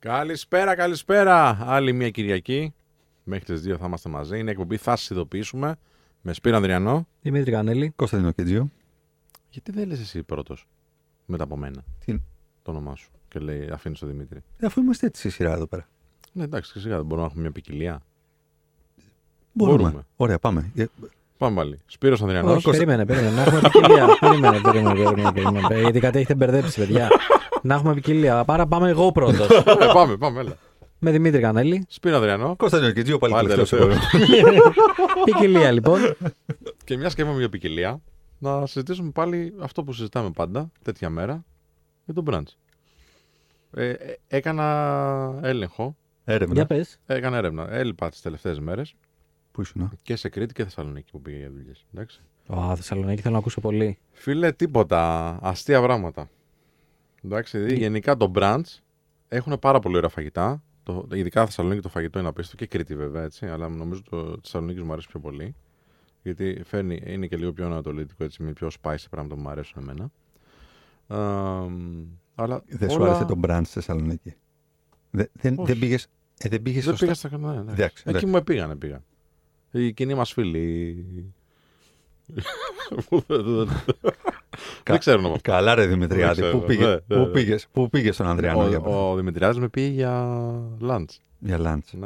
Καλησπέρα, καλησπέρα. Άλλη μια Κυριακή. Μέχρι τις 2 θα είμαστε μαζί. Είναι εκπομπή, θα σας ειδοποιήσουμε. Με Σπύρο Ανδριανό. Δημήτρη Κανέλη. Κωνσταντίνο Κετζίο. Γιατί δεν λες εσύ πρώτος μετά από μένα Τι... το όνομά σου και λέει αφήνεις τον Δημήτρη. Ε, αφού είμαστε έτσι στη σειρά εδώ πέρα. Ναι, εντάξει, και σιγά δεν μπορούμε να έχουμε μια ποικιλία. Μπορούμε. Μπορούμε. Ωραία, πάμε. Ε, Πάμε πάλι. Σπύρος Ανδριανός. Όχι, περίμενε, περίμενε. Να έχουμε ποικιλία. περίμενε, περίμενε, περίμενε, περίμενε. Γιατί κάτι έχετε μπερδέψει, παιδιά. Να έχουμε ποικιλία. Πάρα πάμε εγώ πρώτος. ε, πάμε, πάμε, έλα. Με Δημήτρη Κανέλη. Σπύρο Ανδριανό. Κωνσταντίνο Κετζίο πάλι, Πάλι τελευταίος. τελευταίο. ποικιλία λοιπόν. Και μια και έχουμε μια ποικιλία, να συζητήσουμε πάλι αυτό που συζητάμε πάντα, τέτοια μέρα, για τον brunch. Ε, ε, έκανα έλεγχο, Έρευνα. Για πες. έκανα έρευνα. Έλειπα τις τελευταίες μέρες Πού ήσουν. και σε Κρήτη και Θεσσαλονίκη που πήγα για δουλειές. Εντάξει. Α, Θεσσαλονίκη θέλω να ακούσω πολύ. Φίλε, τίποτα. Αστεία πράγματα. Εντάξει, δηλαδή, γενικά το brunch έχουν πάρα πολύ ωραία φαγητά. Το, ειδικά Θεσσαλονίκη το φαγητό είναι απίστευτο και Κρήτη βέβαια έτσι. Αλλά νομίζω το Θεσσαλονίκης μου αρέσει πιο πολύ. Γιατί φέρνει, είναι και λίγο πιο ανατολίτικο έτσι, με πιο spicy πράγματα που μου αρέσουν εμένα. Ε, αλλά Δεν σου όλα- άρεσε το brand στη Θεσσαλονίκη; Δε- Δεν, Όχι. δεν πήγε. Ε, δεν πήγες Δεν σωστά. πήγα στα κανάλια. Ναι. Εντάξει, Εκεί εντάξει. μου πήγανε πήγα. Οι κοινοί μας φίλοι. Που δεν- δεν- Δεν ξέρουν από αυτό. Καλά, ρε Δημητριάδη. Δεν Πού ξέρω. πήγε, Ναι, ναι, πού ναι. πήγες, πού πήγες στον Ανδριανό για, Ο, ο Δημητριάδης με πήγε για lunch. για lunch.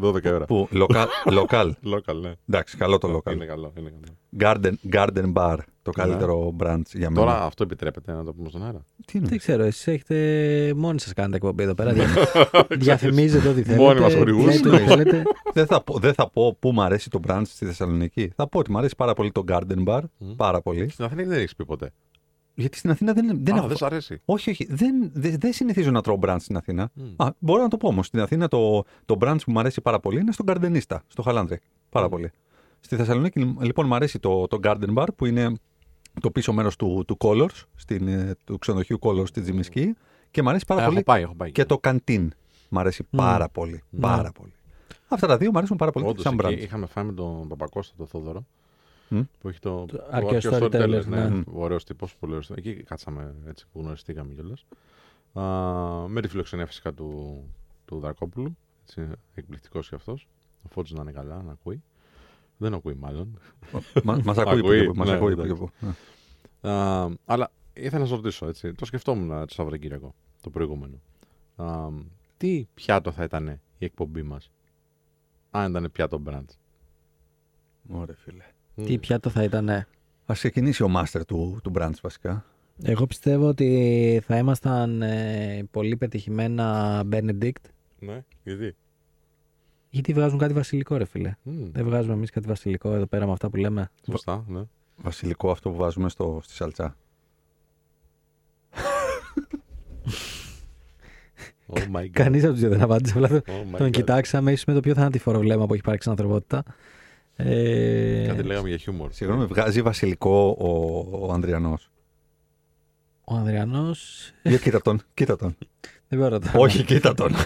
Ναι. 12 ώρα. Πού, local, local. Local, ναι. Εντάξει, καλό το local. Είναι καλό. Είναι καλό. Garden, garden bar, το καλύτερο brand για μένα. Τώρα αυτό επιτρέπεται να το πούμε στον αέρα. Τι είναι. Δεν ξέρω, εσείς έχετε μόνοι σας κάνετε εκπομπή εδώ πέρα. Δια... Διαφημίζετε ό,τι θέλετε. Μόνοι μας χορηγούς. λέτε ό,τι θέλετε. δεν, θα πω, δεν θα πω πού μου αρέσει το brand στη Θεσσαλονίκη. Θα πω ότι μου αρέσει πάρα πολύ το garden bar. Μμ. Πάρα πολύ. Στην Αθήνα δεν έχεις πει ποτέ. Γιατί στην Αθήνα δεν, δεν Α, έχω δεν σ' αρέσει. Όχι, όχι. Δεν, δεν, δεν συνηθίζω να τρώω brunch στην Αθήνα. Μμ. Α, μπορώ να το πω όμως. Στην Αθήνα το, το brunch που μου αρέσει πάρα πολύ είναι στο Gardenista, στο Χαλάνδρη. Πάρα Μμ. πολύ. Στη Θεσσαλονίκη λοιπόν μου αρέσει το, το Garden Bar που είναι το πίσω μέρος του, του Colors, στην, ε, του ξενοδοχείου Colors στη Τζιμισκή. Και μου αρέσει πάρα Ε, πολύ Έχω πάει, έχω πάει. και το Canteen. Μ' αρέσει Μμ. πάρα πολύ. Ναι. Πάρα πολύ. Αυτά τα δύο μου αρέσουν πάρα πολύ Όντως, σαν εκεί brunch. είχαμε φάει με τον Παπακώστα το Θόδωρο. Μμ. Που έχει το. Το ο Archaeos Archaeos Storytellers, Storytellers, ναι. ναι. Ωραίος τύπος, πολύ ωραίο. Εκεί κάτσαμε έτσι που γνωριστήκαμε κιόλας. Με τη φιλοξενία φυσικά του, του Δρακόπουλου. Εκπληκτικός κι αυτός. Ο Φώτης να είναι καλά, να ακούει. Δεν ακούει μάλλον. Μα μας ακούει που Ακούει, και που, μας ναι, ακούει που εντάξει. και που. Ναι. Α, αλλά ήθελα να σα ρωτήσω έτσι. Το σκεφτόμουν το Σαββατοκύριακο, το προηγούμενο. Α, τι πιάτο θα ήταν η εκπομπή μας, αν ήταν πιάτο brunch. Ωραία, φίλε. Τι πιάτο θα ήταν. Α ξεκινήσει ο master του, του brunch βασικά. Εγώ πιστεύω ότι θα ήμασταν ε, πολύ πετυχημένα Benedict. Ναι, γιατί; Γιατί βγάζουν κάτι βασιλικό, ρε φίλε. Μμ, Δεν βγάζουμε εμείς κάτι βασιλικό εδώ πέρα με αυτά που λέμε. Σωστά, ναι. Βασιλικό αυτό που βάζουμε στο, στη σαλτσά. Oh my god. Κανείς από τους δύο δεν απάντησε. Απλά το- Oh my τον God. κοιτάξαμε, ίσως με το πιο θανατηφόρο βλέμμα που έχει υπάρξει στην ανθρωπότητα. Ε, Κάτι λέγαμε για χιούμορ. Συγγνώμη, βγάζει βασιλικό ο, ο Ανδριανός. Ο Ανδριανός. Για κοίτα τον, κοίτα τον. Δεν μπορώ τώρα. Όχι, κοίτα τον.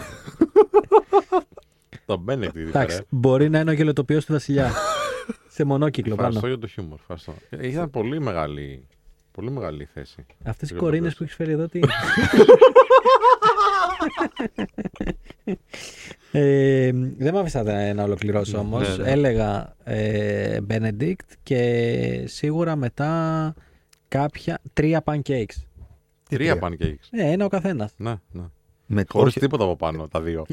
Το μπαίνετε ήδη. Εντάξει, μπορεί να είναι ο γελοτοποιό του Βασιλιά. σε μονόκυκλο πάνω. Ευχαριστώ για το χιούμορ. Ευχαριστώ. Ε, Ήταν πολύ μεγάλη, πολύ μεγάλη θέση. Αυτές οι Για κορίνες το που έχεις φέρει εδώ τι είναι. Ε, δεν με άφησατε να ολοκληρώσω όμως. Ναι, ναι. Έλεγα ε, Benedict και σίγουρα μετά κάποια. Τρία pancakes. Τι Τρία τρία; pancakes. Ε, ένα ο καθένας. Ναι, ναι. Με Χωρίς όχι- τίποτα από πάνω, τα δύο.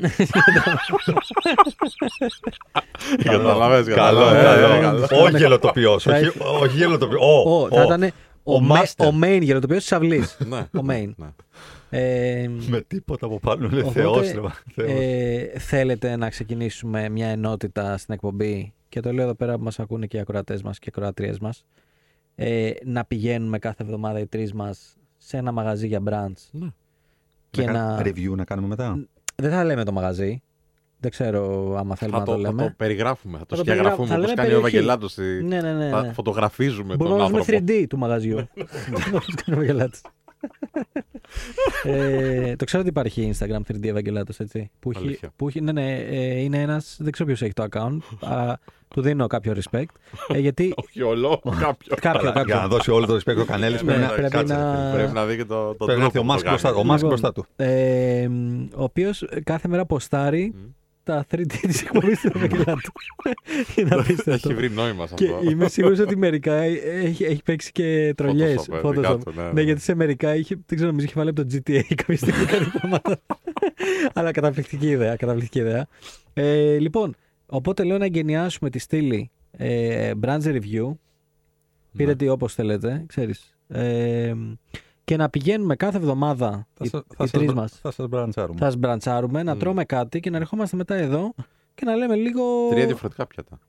Καλό, Καταλαβες, καλό, καταλαβες. καλό. Ε, καλό. Όχι γελοτοποιός, Θα όχι- όχι γελοτοποιός. Ο, Ο, θα ο. ήταν ο, ο με- master. ο main γελοτοποιός της αυλής. Ναι. Ο main. Ναι. ε, Με τίποτα από πάνω, είναι Οπότε, θεός. ρε, θεός. ε, θέλετε να ξεκινήσουμε μια ενότητα στην εκπομπή; Και το λέω εδώ πέρα που μας ακούνε και οι ακροατές μας και οι ακροατρίες μας ε, να πηγαίνουμε κάθε εβδομάδα οι τρεις μας σε ένα μαγαζί για brunch Ναι. και Να να... κάνουμε review να κάνουμε μετά; Δεν θα λέμε το μαγαζί. Δεν ξέρω άμα θέλουμε Θα να το, το, θα λέμε. το περιγράφουμε, θα το Θα το σκιαγραφούμε περιγράφουμε. όπως Θα κάνει λέμε ο περιοχή. Ευαγγελάτος. στη- Ναι, ναι, ναι. Θα ναι. φωτογραφίζουμε Μπορούμε τον να βάζουμε άνθρωπο. 3D του μαγαζιού. Όπως κάνει ο Βαγγελάτης. ε, το ξέρω ότι υπάρχει Instagram 3D Ευαγγελάτος, έτσι. Που έχει, Αλήθεια. που έχει, ναι, ναι, ε, είναι ένας. Δεν ξέρω ποιος έχει το account. α, του δίνω κάποιο respect. Ε, γιατί. Όχι όλο, κάποιο. κάποιο, Για να κάποιο. δώσει όλο το respect ο Κανέλης Ναι, πρέπει να. πρέπει κάτσε, να- ρε φίλε. Πρέπει να δει και το, το Πρέπει να έρθει ο τρόπο Μάσκ που το μπροστά, κάνει. ο Μάσκ Λοιπόν, μπροστά του. Ε, ο οποίος κάθε μέρα ποστάρει Μμ. τα 3D της εκπομπής του Ευαγγελάτου. Είναι απίστευτο. Έχει βρει νόημα σε Και αυτό. είμαι σίγουρος ότι μερικά έχει, έχει παίξει και τρολιές. Photoshop, ε, δικά του, ναι, Ναι, ναι. γιατί σε μερικά είχε, δεν ξέρω, νομίζω είχε βάλει από το GTA κάποια στιγμή κάτι πράγματα. Αλλά καταπληκτική ιδέα. Καταπληκτική ιδέα. Ε, λοιπόν, οπότε λέω να εγκαινιάσουμε τη στήλη ε, branch review. Πήρε Ναι. τι όπως θέλετε, ξέρεις. Ε, και να πηγαίνουμε κάθε εβδομάδα Θα οι, σας- οι θα σας τρεις μπρα- μας. Θα σας μπραντσάρουμε. Θα σμπραντσάρουμε, να Μμ. τρώμε κάτι και να ερχόμαστε μετά εδώ και να λέμε λίγο. Τρία διαφορετικά πιάτα.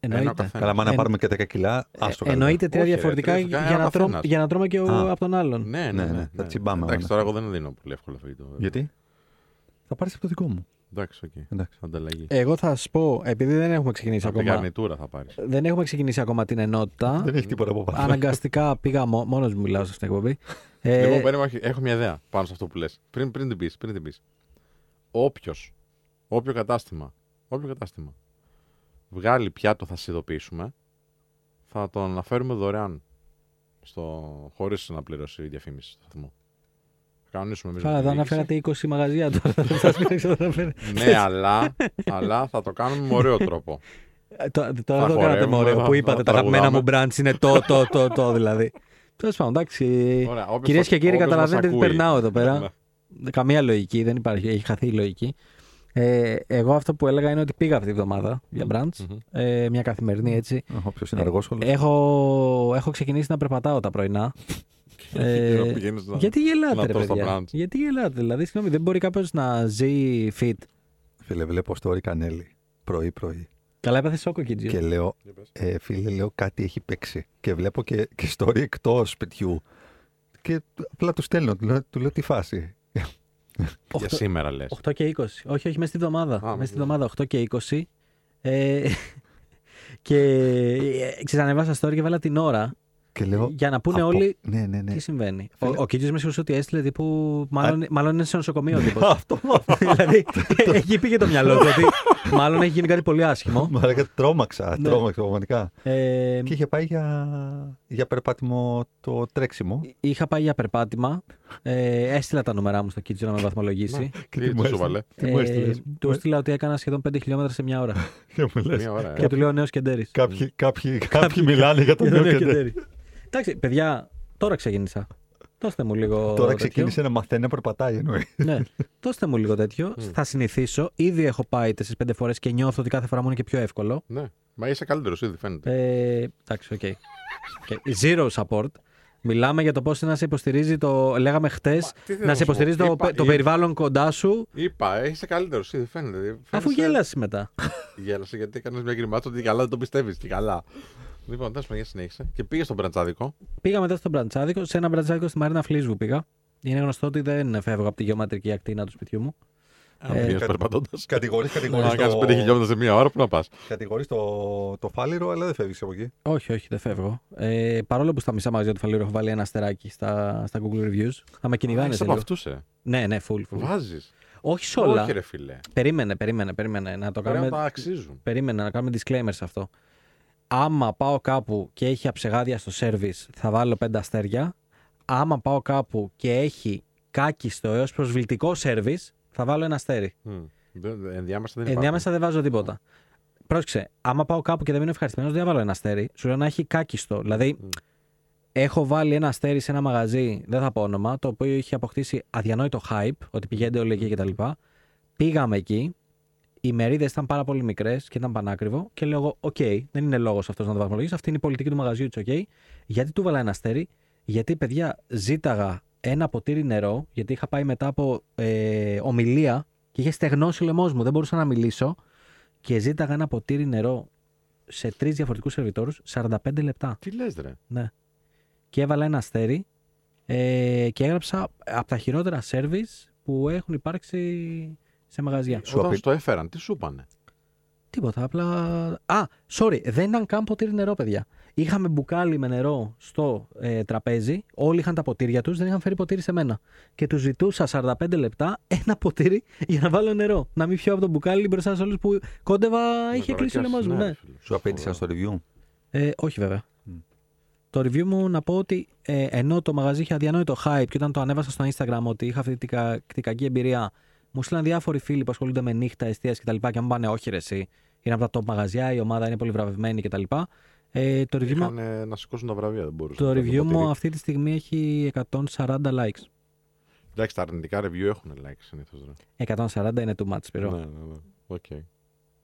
Ένα ο Εννοείται. καθένας. Καλά, μα να Εν- πάρουμε και 10 κιλά, Ε, άστο εννοείται τρία Όχι, ρε, διαφορετικά τρία διαφορετικά, για, ένα να τρώμε, καθένας. για να τρώμε και ο, Α. από τον άλλον. Ναι, Ναι, ναι, ναι, ναι. θα τσιμπάμε, Εντάξει, ναι. τώρα εγώ δεν δίνω πολύ εύκολο φαγητό. βέβαια. Γιατί; Θα πάρεις από το δικό μου. Εντάξει, οκ. Εντάξει. Ανταλλαγή. Εγώ θα σας πω, επειδή δεν έχουμε ξεκινήσει Από την ακόμα. καρνιτούρα θα πάρεις. Δεν έχουμε ξεκινήσει ακόμα την ενότητα. Δεν έχει τίποτα από πάνω. Αναγκαστικά πήγα μό, μόνος μου μιλάω σε αυτήν την εκπομπή. Ε, Λοιπόν, περίμενα, όχι, έχω μια ιδέα πάνω σε αυτό που λες. Πριν, πριν την πεις, πριν την πεις. Όποιος, όποιο κατάστημα, όποιο κατάστημα βγάλει πιάτο θα σε ειδοποιήσουμε, θα τον αναφέρουμε δωρεάν. Στο, χωρίς να πληρώσει διαφήμιση στο σταθμό. Θα Κανονίσουμε εμείς με Καλά, τη δεν διοίκηση. αναφέρατε 20 μαγαζιά τώρα. Θα σας πειράξω, δεν αναφέρετε. Ναι, αλλά, αλλά θα το κάνουμε με ωραίο τρόπο. Ε, το- Τώρα Θα δεν το κάνατε χορεύουμε, μωρέ, θα- που είπατε θα τα αγαπημένα τραγουδάμε. μου branch είναι το, το, το, το δηλαδή. Τέλος πάντων, εντάξει. Ωραία, όποιος Κυρίες θα- και κύριοι, όποιος μας καταλαβαίνετε τι ακούει. περνάω εδώ Ναι. πέρα. Καμία λογική, δεν υπάρχει, έχει χαθεί η λογική. Ε, εγώ αυτό που έλεγα είναι ότι πήγα αυτή τη βδομάδα για branch. Μμμ. Ε, μια καθημερινή έτσι. Όποιος είναι αργός, όλος. Έχω, έχω ξεκινήσει να περπατάω τα πρωινά. Ε, Να πηγαίνεις να- γιατί γελάτε, να ρε τρως τα παιδιά; brunch. Γιατί γελάτε, δηλαδή, συγγνώμη, δεν μπορεί κάποιος να ζει fit. Φίλε, βλέπω story Κανέλη πρωί-πρωί. Καλά, έπαθε σόκο, Κιτζιό. Και λέω, Για πες. ε, φίλε, λέω κάτι έχει παίξει. Και βλέπω και, και story εκτός σπιτιού. Και απλά του στέλνω, του λέω, του λέω τι φάση. Για σήμερα λες. 8 και 20. Όχι, όχι, μέσα στη βδομάδα. Α, μέσα στη ναι. βδομάδα 8 και 20. Ε, και ε, ξανανεβάσα story και βάλα την ώρα Και λέω. για να πούνε από- όλοι Ναι, ναι, ναι. τι συμβαίνει. Ο, Φίλε- ο Κίτζο με σίγουρο ότι έστειλε τύπου. Μάλλον, μάλλον είναι σε νοσοκομείο ο τύπος. Αυτό. δηλαδή, εκεί πήγε το μυαλό του ότι μάλλον έχει γίνει κάτι πολύ άσχημο. Μα λέγα, τρόμαξα, Ναι. τρόμαξα πραγματικά. Ε, Και είχε πάει για, για περπάτημο το τρέξιμο. είχα πάει για περπάτημα. Ε, έστειλα τα νούμερά μου στο Κίτζο να με βαθμολογήσει. Και Τι τι μου του σου έστειλε; βάλε; Τι μου Ε, έστειλες; του έστειλα ότι έκανα σχεδόν 5 χιλιόμετρα σε μια ώρα. Και μου λες, Μία ώρα. ε. και του λέω νέος Κεντέρης. Κάποιοι, κάποιοι, κάποιοι μιλάνε για τον Για τον νέο νέο Κεντέρι. Κεντέρη. Εντάξει, παιδιά, τώρα ξεκίνησα. Δώστε μου λίγο. Τώρα τέτοιο. ξεκίνησε να μαθαίνει να περπατάει εννοείς. Ναι, δώστε μου λίγο τέτοιο. Μμ. Θα συνηθίσω. Ήδη έχω πάει 4-5 φορές και νιώθω ότι κάθε φορά μου είναι και πιο εύκολο. Ναι. Μα είσαι καλύτερος ήδη, φαίνεται. Ε, εντάξει, OK. Okay. Zero support. Μιλάμε για το πώς να σε υποστηρίζει το. Λέγαμε χτες, τι θέλω να να σε σου πω; υποστηρίζει το, Είπα- το είπα- περιβάλλον κοντά σου, Είπα, ε, είσαι καλύτερος ήδη, φαίνεται. αφού Φαίνεσαι- γέλασες μετά. Γέλασε γιατί έκανες μια γκριμάτσα ότι καλά δεν το πιστεύεις. Και καλά. Λοιπόν, τέλο πάντων, για συνέχισε. Και πήγε στον μπραντσάδικο. Πήγα μετά στον μπραντσάδικο, σε ένα μπραντσάδικο στη Μαρίνα Φλίσβου πήγα. Είναι γνωστό ότι δεν φεύγω από τη γεωματρική ακτίνα του σπιτιού μου. Αν Ε, πήγες κα- περπατώντας. Κατηγορείς Να κάνεις 5 χιλιόμετρα σε μία ώρα, πού να πας; Κατηγορείς το, το φάληρο, αλλά δεν φεύγεις από εκεί. Όχι, όχι, δεν φεύγω. Ε, παρόλο που στα μισά μαγαζιά του Φαλήρου έχω βάλει ένα αστεράκι στα, στα Google Reviews. Θα με κυνηγάνε Είσαι σε από λίγο. αυτούς, ε. Ναι, ναι, full, full. Βάζεις. Όχι σε όλα. Όχι, ρε φιλέ. Περίμενε, περίμενε, περίμενε. Να το Πρέπει να κάνουμε. τα αξίζουν. Περίμενε να κάνουμε disclaimer σε αυτό. Άμα πάω κάπου και έχει αψεγάδια στο service, θα βάλω πέντε αστέρια. Άμα πάω κάπου και έχει κάκιστο έως προσβλητικό service, θα βάλω ένα αστέρι. Μμ. Δεν- δεν- Ενδιάμεσα δεν υπάρχει. Ενδιάμεσα δεν βάζω τίποτα. Πρόσεξε, άμα πάω κάπου και δεν μείνω ευχαριστημένος, δεν θα βάλω ένα αστέρι. Σου λέω να έχει κάκιστο. Δηλαδή, Μμ. έχω βάλει ένα αστέρι σε ένα μαγαζί, δεν θα πω όνομα, το οποίο είχε αποκτήσει αδιανόητο hype, ότι πηγαίνετε όλοι εκεί κτλ. Πήγαμε εκεί, οι μερίδες ήταν πάρα πολύ μικρές και ήταν πανάκριβο και λέω εγώ: Οκ, δεν είναι λόγος αυτός να το βαθμολογήσω. Αυτή είναι η πολιτική του μαγαζιού, it's OK. Γιατί του βάλα ένα αστέρι, Γιατί παιδιά ζήταγα ένα ποτήρι νερό, γιατί είχα πάει μετά από ε, ομιλία και είχε στεγνώσει ο λαιμός μου, δεν μπορούσα να μιλήσω. Και ζήταγα ένα ποτήρι νερό σε τρεις διαφορετικούς σερβιτόρους 45 λεπτά. Τι λες, ρε. Ναι. Και έβαλα ένα αστέρι ε, και έγραψα από τα χειρότερα service που έχουν υπάρξει σε μαγαζιά. Σου Όταν απει- στο έφεραν, τι σου είπανε. Τίποτα. Απλά. Α, sorry, δεν ήταν καν ποτήρι νερό, παιδιά. Είχαμε μπουκάλι με νερό στο ε, τραπέζι. Όλοι είχαν τα ποτήρια τους, δεν είχαν φέρει ποτήρι σε μένα. Και τους ζητούσα 45 λεπτά ένα ποτήρι για να βάλω νερό. Να μην πιω από το μπουκάλι μπροστά σε όλους που κόντευα, είχε κλείσει ο λαιμό μου. Ναι. Σου απέτησαν στο review. Ε, όχι βέβαια. Το review μου να πω ότι ε, ενώ το μαγαζί είχε αδιανόητο hype και όταν το ανέβασα στο Instagram ότι είχα αυτή την, κα, την κακή εμπειρία, μου στείλαν διάφοροι φίλοι που ασχολούνται με νύχτα, εστίαση κτλ. Και, και μου πάνε, Όχι, ρε, εσύ. Είναι από τα top μαγαζιά, η ομάδα είναι πολύ βραβευμένη κτλ. Ε, το review, μου, Είχαν ε, να σηκώσουν τα βραβεία, δεν μπορούσαν. το να review το μου ποτήρι. αυτή τη στιγμή έχει 140 likes. Εντάξει, τα αρνητικά review έχουν like συνήθως. 140 είναι too much, Ναι, Σπύρο. ναι, ναι. Οκ.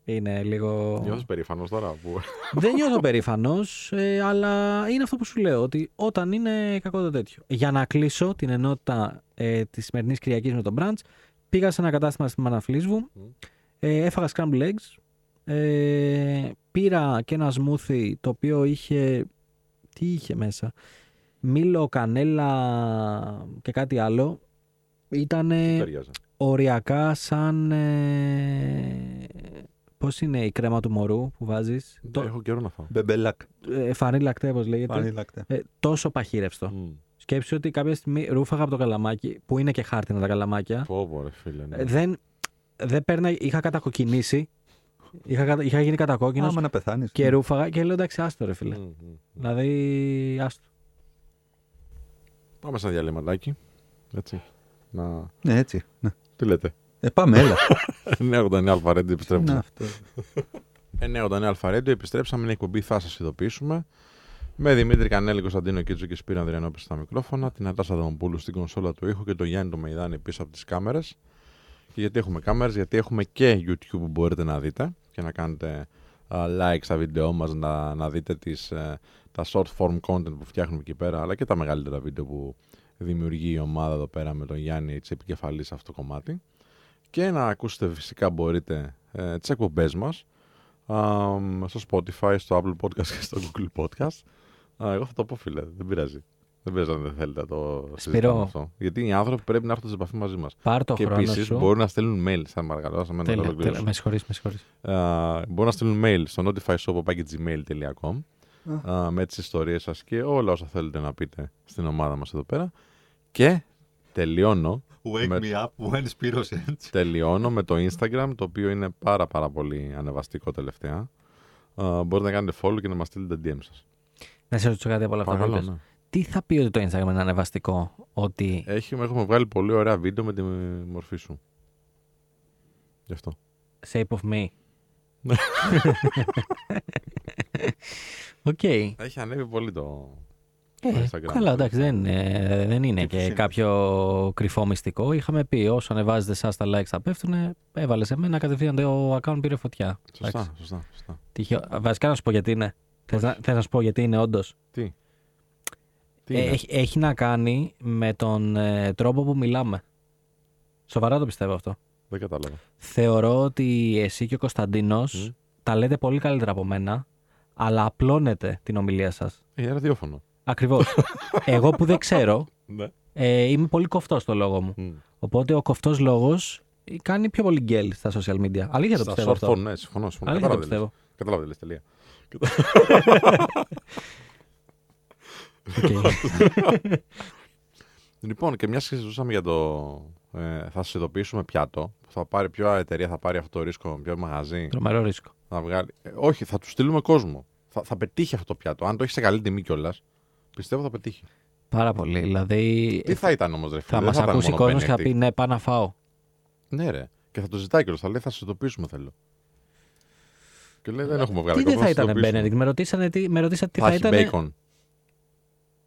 Είναι λίγο. Νιώθω περήφανος τώρα που. Δεν νιώθω περήφανος, ε, αλλά είναι αυτό που σου λέω, ότι όταν είναι κακό το τέτοιο. Για να κλείσω την ενότητα ε, της σημερινής Κυριακής με τον brunch, πήγα σε ένα κατάστημα στη Μαρίνα Φλίσβου, ε, έφαγα scrambled eggs, ε, πήρα και ένα smoothie το οποίο είχε. Τι είχε μέσα. Μήλο, κανέλα και κάτι άλλο. Ήταν Ταιριάζει. οριακά σαν. Ε, πώς είναι η κρέμα του μωρού που βάζεις; Το, Έχω καιρό να φάω. Μπεμπελάκ. ε, φαρίν λακτέ, όπως λέγεται. Φαρίν λακτέ. Ε, τόσο παχύρευστο. Μμ. Σκέψου ότι κάποια στιγμή ρούφαγα από το καλαμάκι, που είναι και χάρτινα τα καλαμάκια. Πω, πω, ρε φίλε. ναι. Ε, δεν, δεν παίρνα, είχα κατακοκκινήσει. Είχα, κατα- είχα γίνει κατακόκκινος Άμα να πεθάνεις. και ρούφαγα και λέω εντάξει, άστο ρε φίλε. Μμ, μμ. Δηλαδή, άστο. Πάμε σε ένα διαλυματάκι. Έτσι. Να... Ναι, έτσι. Ναι. Τι λέτε; Ε, πάμε, έλα. 989 Αλφαρέντιο Ναι, επιστρέφουμε. αυτό. 989 Αλφαρέντιο επιστρέψαμε. Είναι εκπομπή, θα σας ειδοποιήσουμε. Με Δημήτρη Κανέλη, Κωνσταντίνο Κίτσο και Σπύρο Ανδριανόπη στα μικρόφωνα, την Ατάσα Δαμοπούλου στην κονσόλα του ήχου και το Γιάννη το Μεϊδάνη πίσω από τις κάμερες. Και γιατί έχουμε κάμερες, γιατί έχουμε και YouTube που μπορείτε να δείτε και να κάνετε α, like στα βίντεό μας, να, να δείτε τις, ε, τα short form content που φτιάχνουμε εκεί πέρα, αλλά και τα μεγαλύτερα βίντεο που δημιουργεί η ομάδα εδώ πέρα με τον Γιάννη έτσι επικεφαλής σε αυτό το κομμάτι. Και να ακούσετε φυσικά μπορείτε ε, τις εκπομπές μας α, στο Spotify, στο Apple Podcast και στο Google Podcast. Α, εγώ θα το πω φίλε, δεν πειράζει. Δεν πειράζει αν δεν θέλετε να το συζητάμε αυτό. Γιατί οι άνθρωποι πρέπει να έρθουν σε επαφή μαζί μας. Πάρ το και χρόνο επίσης σου. μπορούν να στέλνουν mail. Θα παρακαλώ, σε μένα να Τέλεια, ολοκληρώσω. τέλεια. Με συγχωρείς, με συγχωρείς. Α, μπορούν να στείλουν mail στο notifyshop.gmail.com α, με τις ιστορίες σας και όλα όσα θέλετε να πείτε στην ομάδα μας εδώ πέρα. Και τελειώνω, Wake Με- me up when Spiros ends. τελειώνω με το Instagram, το οποίο είναι πάρα πάρα πολύ ανεβαστικό τελευταία. Α, μπορείτε να κάνετε follow και να μας στείλετε DM σας. Να σε ρωτήσω κάτι από όλα αυτά που Παρακαλώ, είπες. ναι. Τι θα πει ότι το Instagram είναι ανεβαστικό, ότι Έχουμε, έχουμε βγάλει πολύ ωραία βίντεο με τη μορφή σου. Γι' αυτό. shape of me. Ναι. Οκ. Έχει ανέβει πολύ το, Ε, το Instagram. καλά, εντάξει, δεν, ε, δεν είναι Τι και τους είναι. κάποιο κρυφό μυστικό. Είχαμε πει όσο ανεβάζετε εσάς τα likes θα πέφτουν, έβαλε σε μένα κατευθείαν το account πήρε φωτιά. Σωστά, Εντάξει. σωστά, σωστά. Τυχαίο. Βασικά να σου πω γιατί είναι. Θες να, θες να σου πω γιατί είναι όντως; Τι; Τι είναι; έχει, έχει να κάνει με τον ε, τρόπο που μιλάμε. Σοβαρά το πιστεύω αυτό. Δεν κατάλαβα. Θεωρώ ότι εσύ και ο Κωνσταντίνος Μμ. τα λέτε πολύ καλύτερα από μένα, αλλά απλώνετε την ομιλία σας. Ε, ραδιόφωνο. Ακριβώς. Εγώ που δεν ξέρω, Ναι. ε, είμαι πολύ κοφτός στο λόγο μου. Μμ. Οπότε ο κοφτός λόγος κάνει πιο πολύ γκελ στα social media. Αλήθεια το Στα πιστεύω short αυτό. form, ναι, συμφωνώ. συμφωνώ. Αλήθεια το Κατάλαβε τι λες. πιστεύω. Κατάλαβε τι λες, τελεία. Οκ. Λοιπόν, και μια και συζητούσαμε για το. Ε, θα σας ειδοποιήσουμε πιάτο. που Θα πάρει, ποια εταιρεία θα πάρει αυτό το ρίσκο, ποιο μαγαζί. Τρομερό ρίσκο. Θα βγάλει. Ε, όχι, θα του στείλουμε κόσμο. Θα, θα πετύχει αυτό το πιάτο. Αν το έχεις σε καλή τιμή κιόλας, πιστεύω θα πετύχει. Πάρα πολύ. Δηλαδή Τι θα ήταν όμως, ρε φίλε. θα δεν μας ήταν ακούσει μόνο κόσμος και θα Benedict. πει ναι, πάω να φάω. Ναι, ρε. Και θα το ζητάει κιόλας. Θα λέει θα σας ειδοποιήσουμε θέλω. Και λέει δεν έχουμε βγάλει Τι δεν ακόμα, θα σας ήταν ειδοποιήσουμε. Benedict. Με, ρωτήσανε τι, με ρωτήσατε τι Θα θα, έχει ήταν. bacon.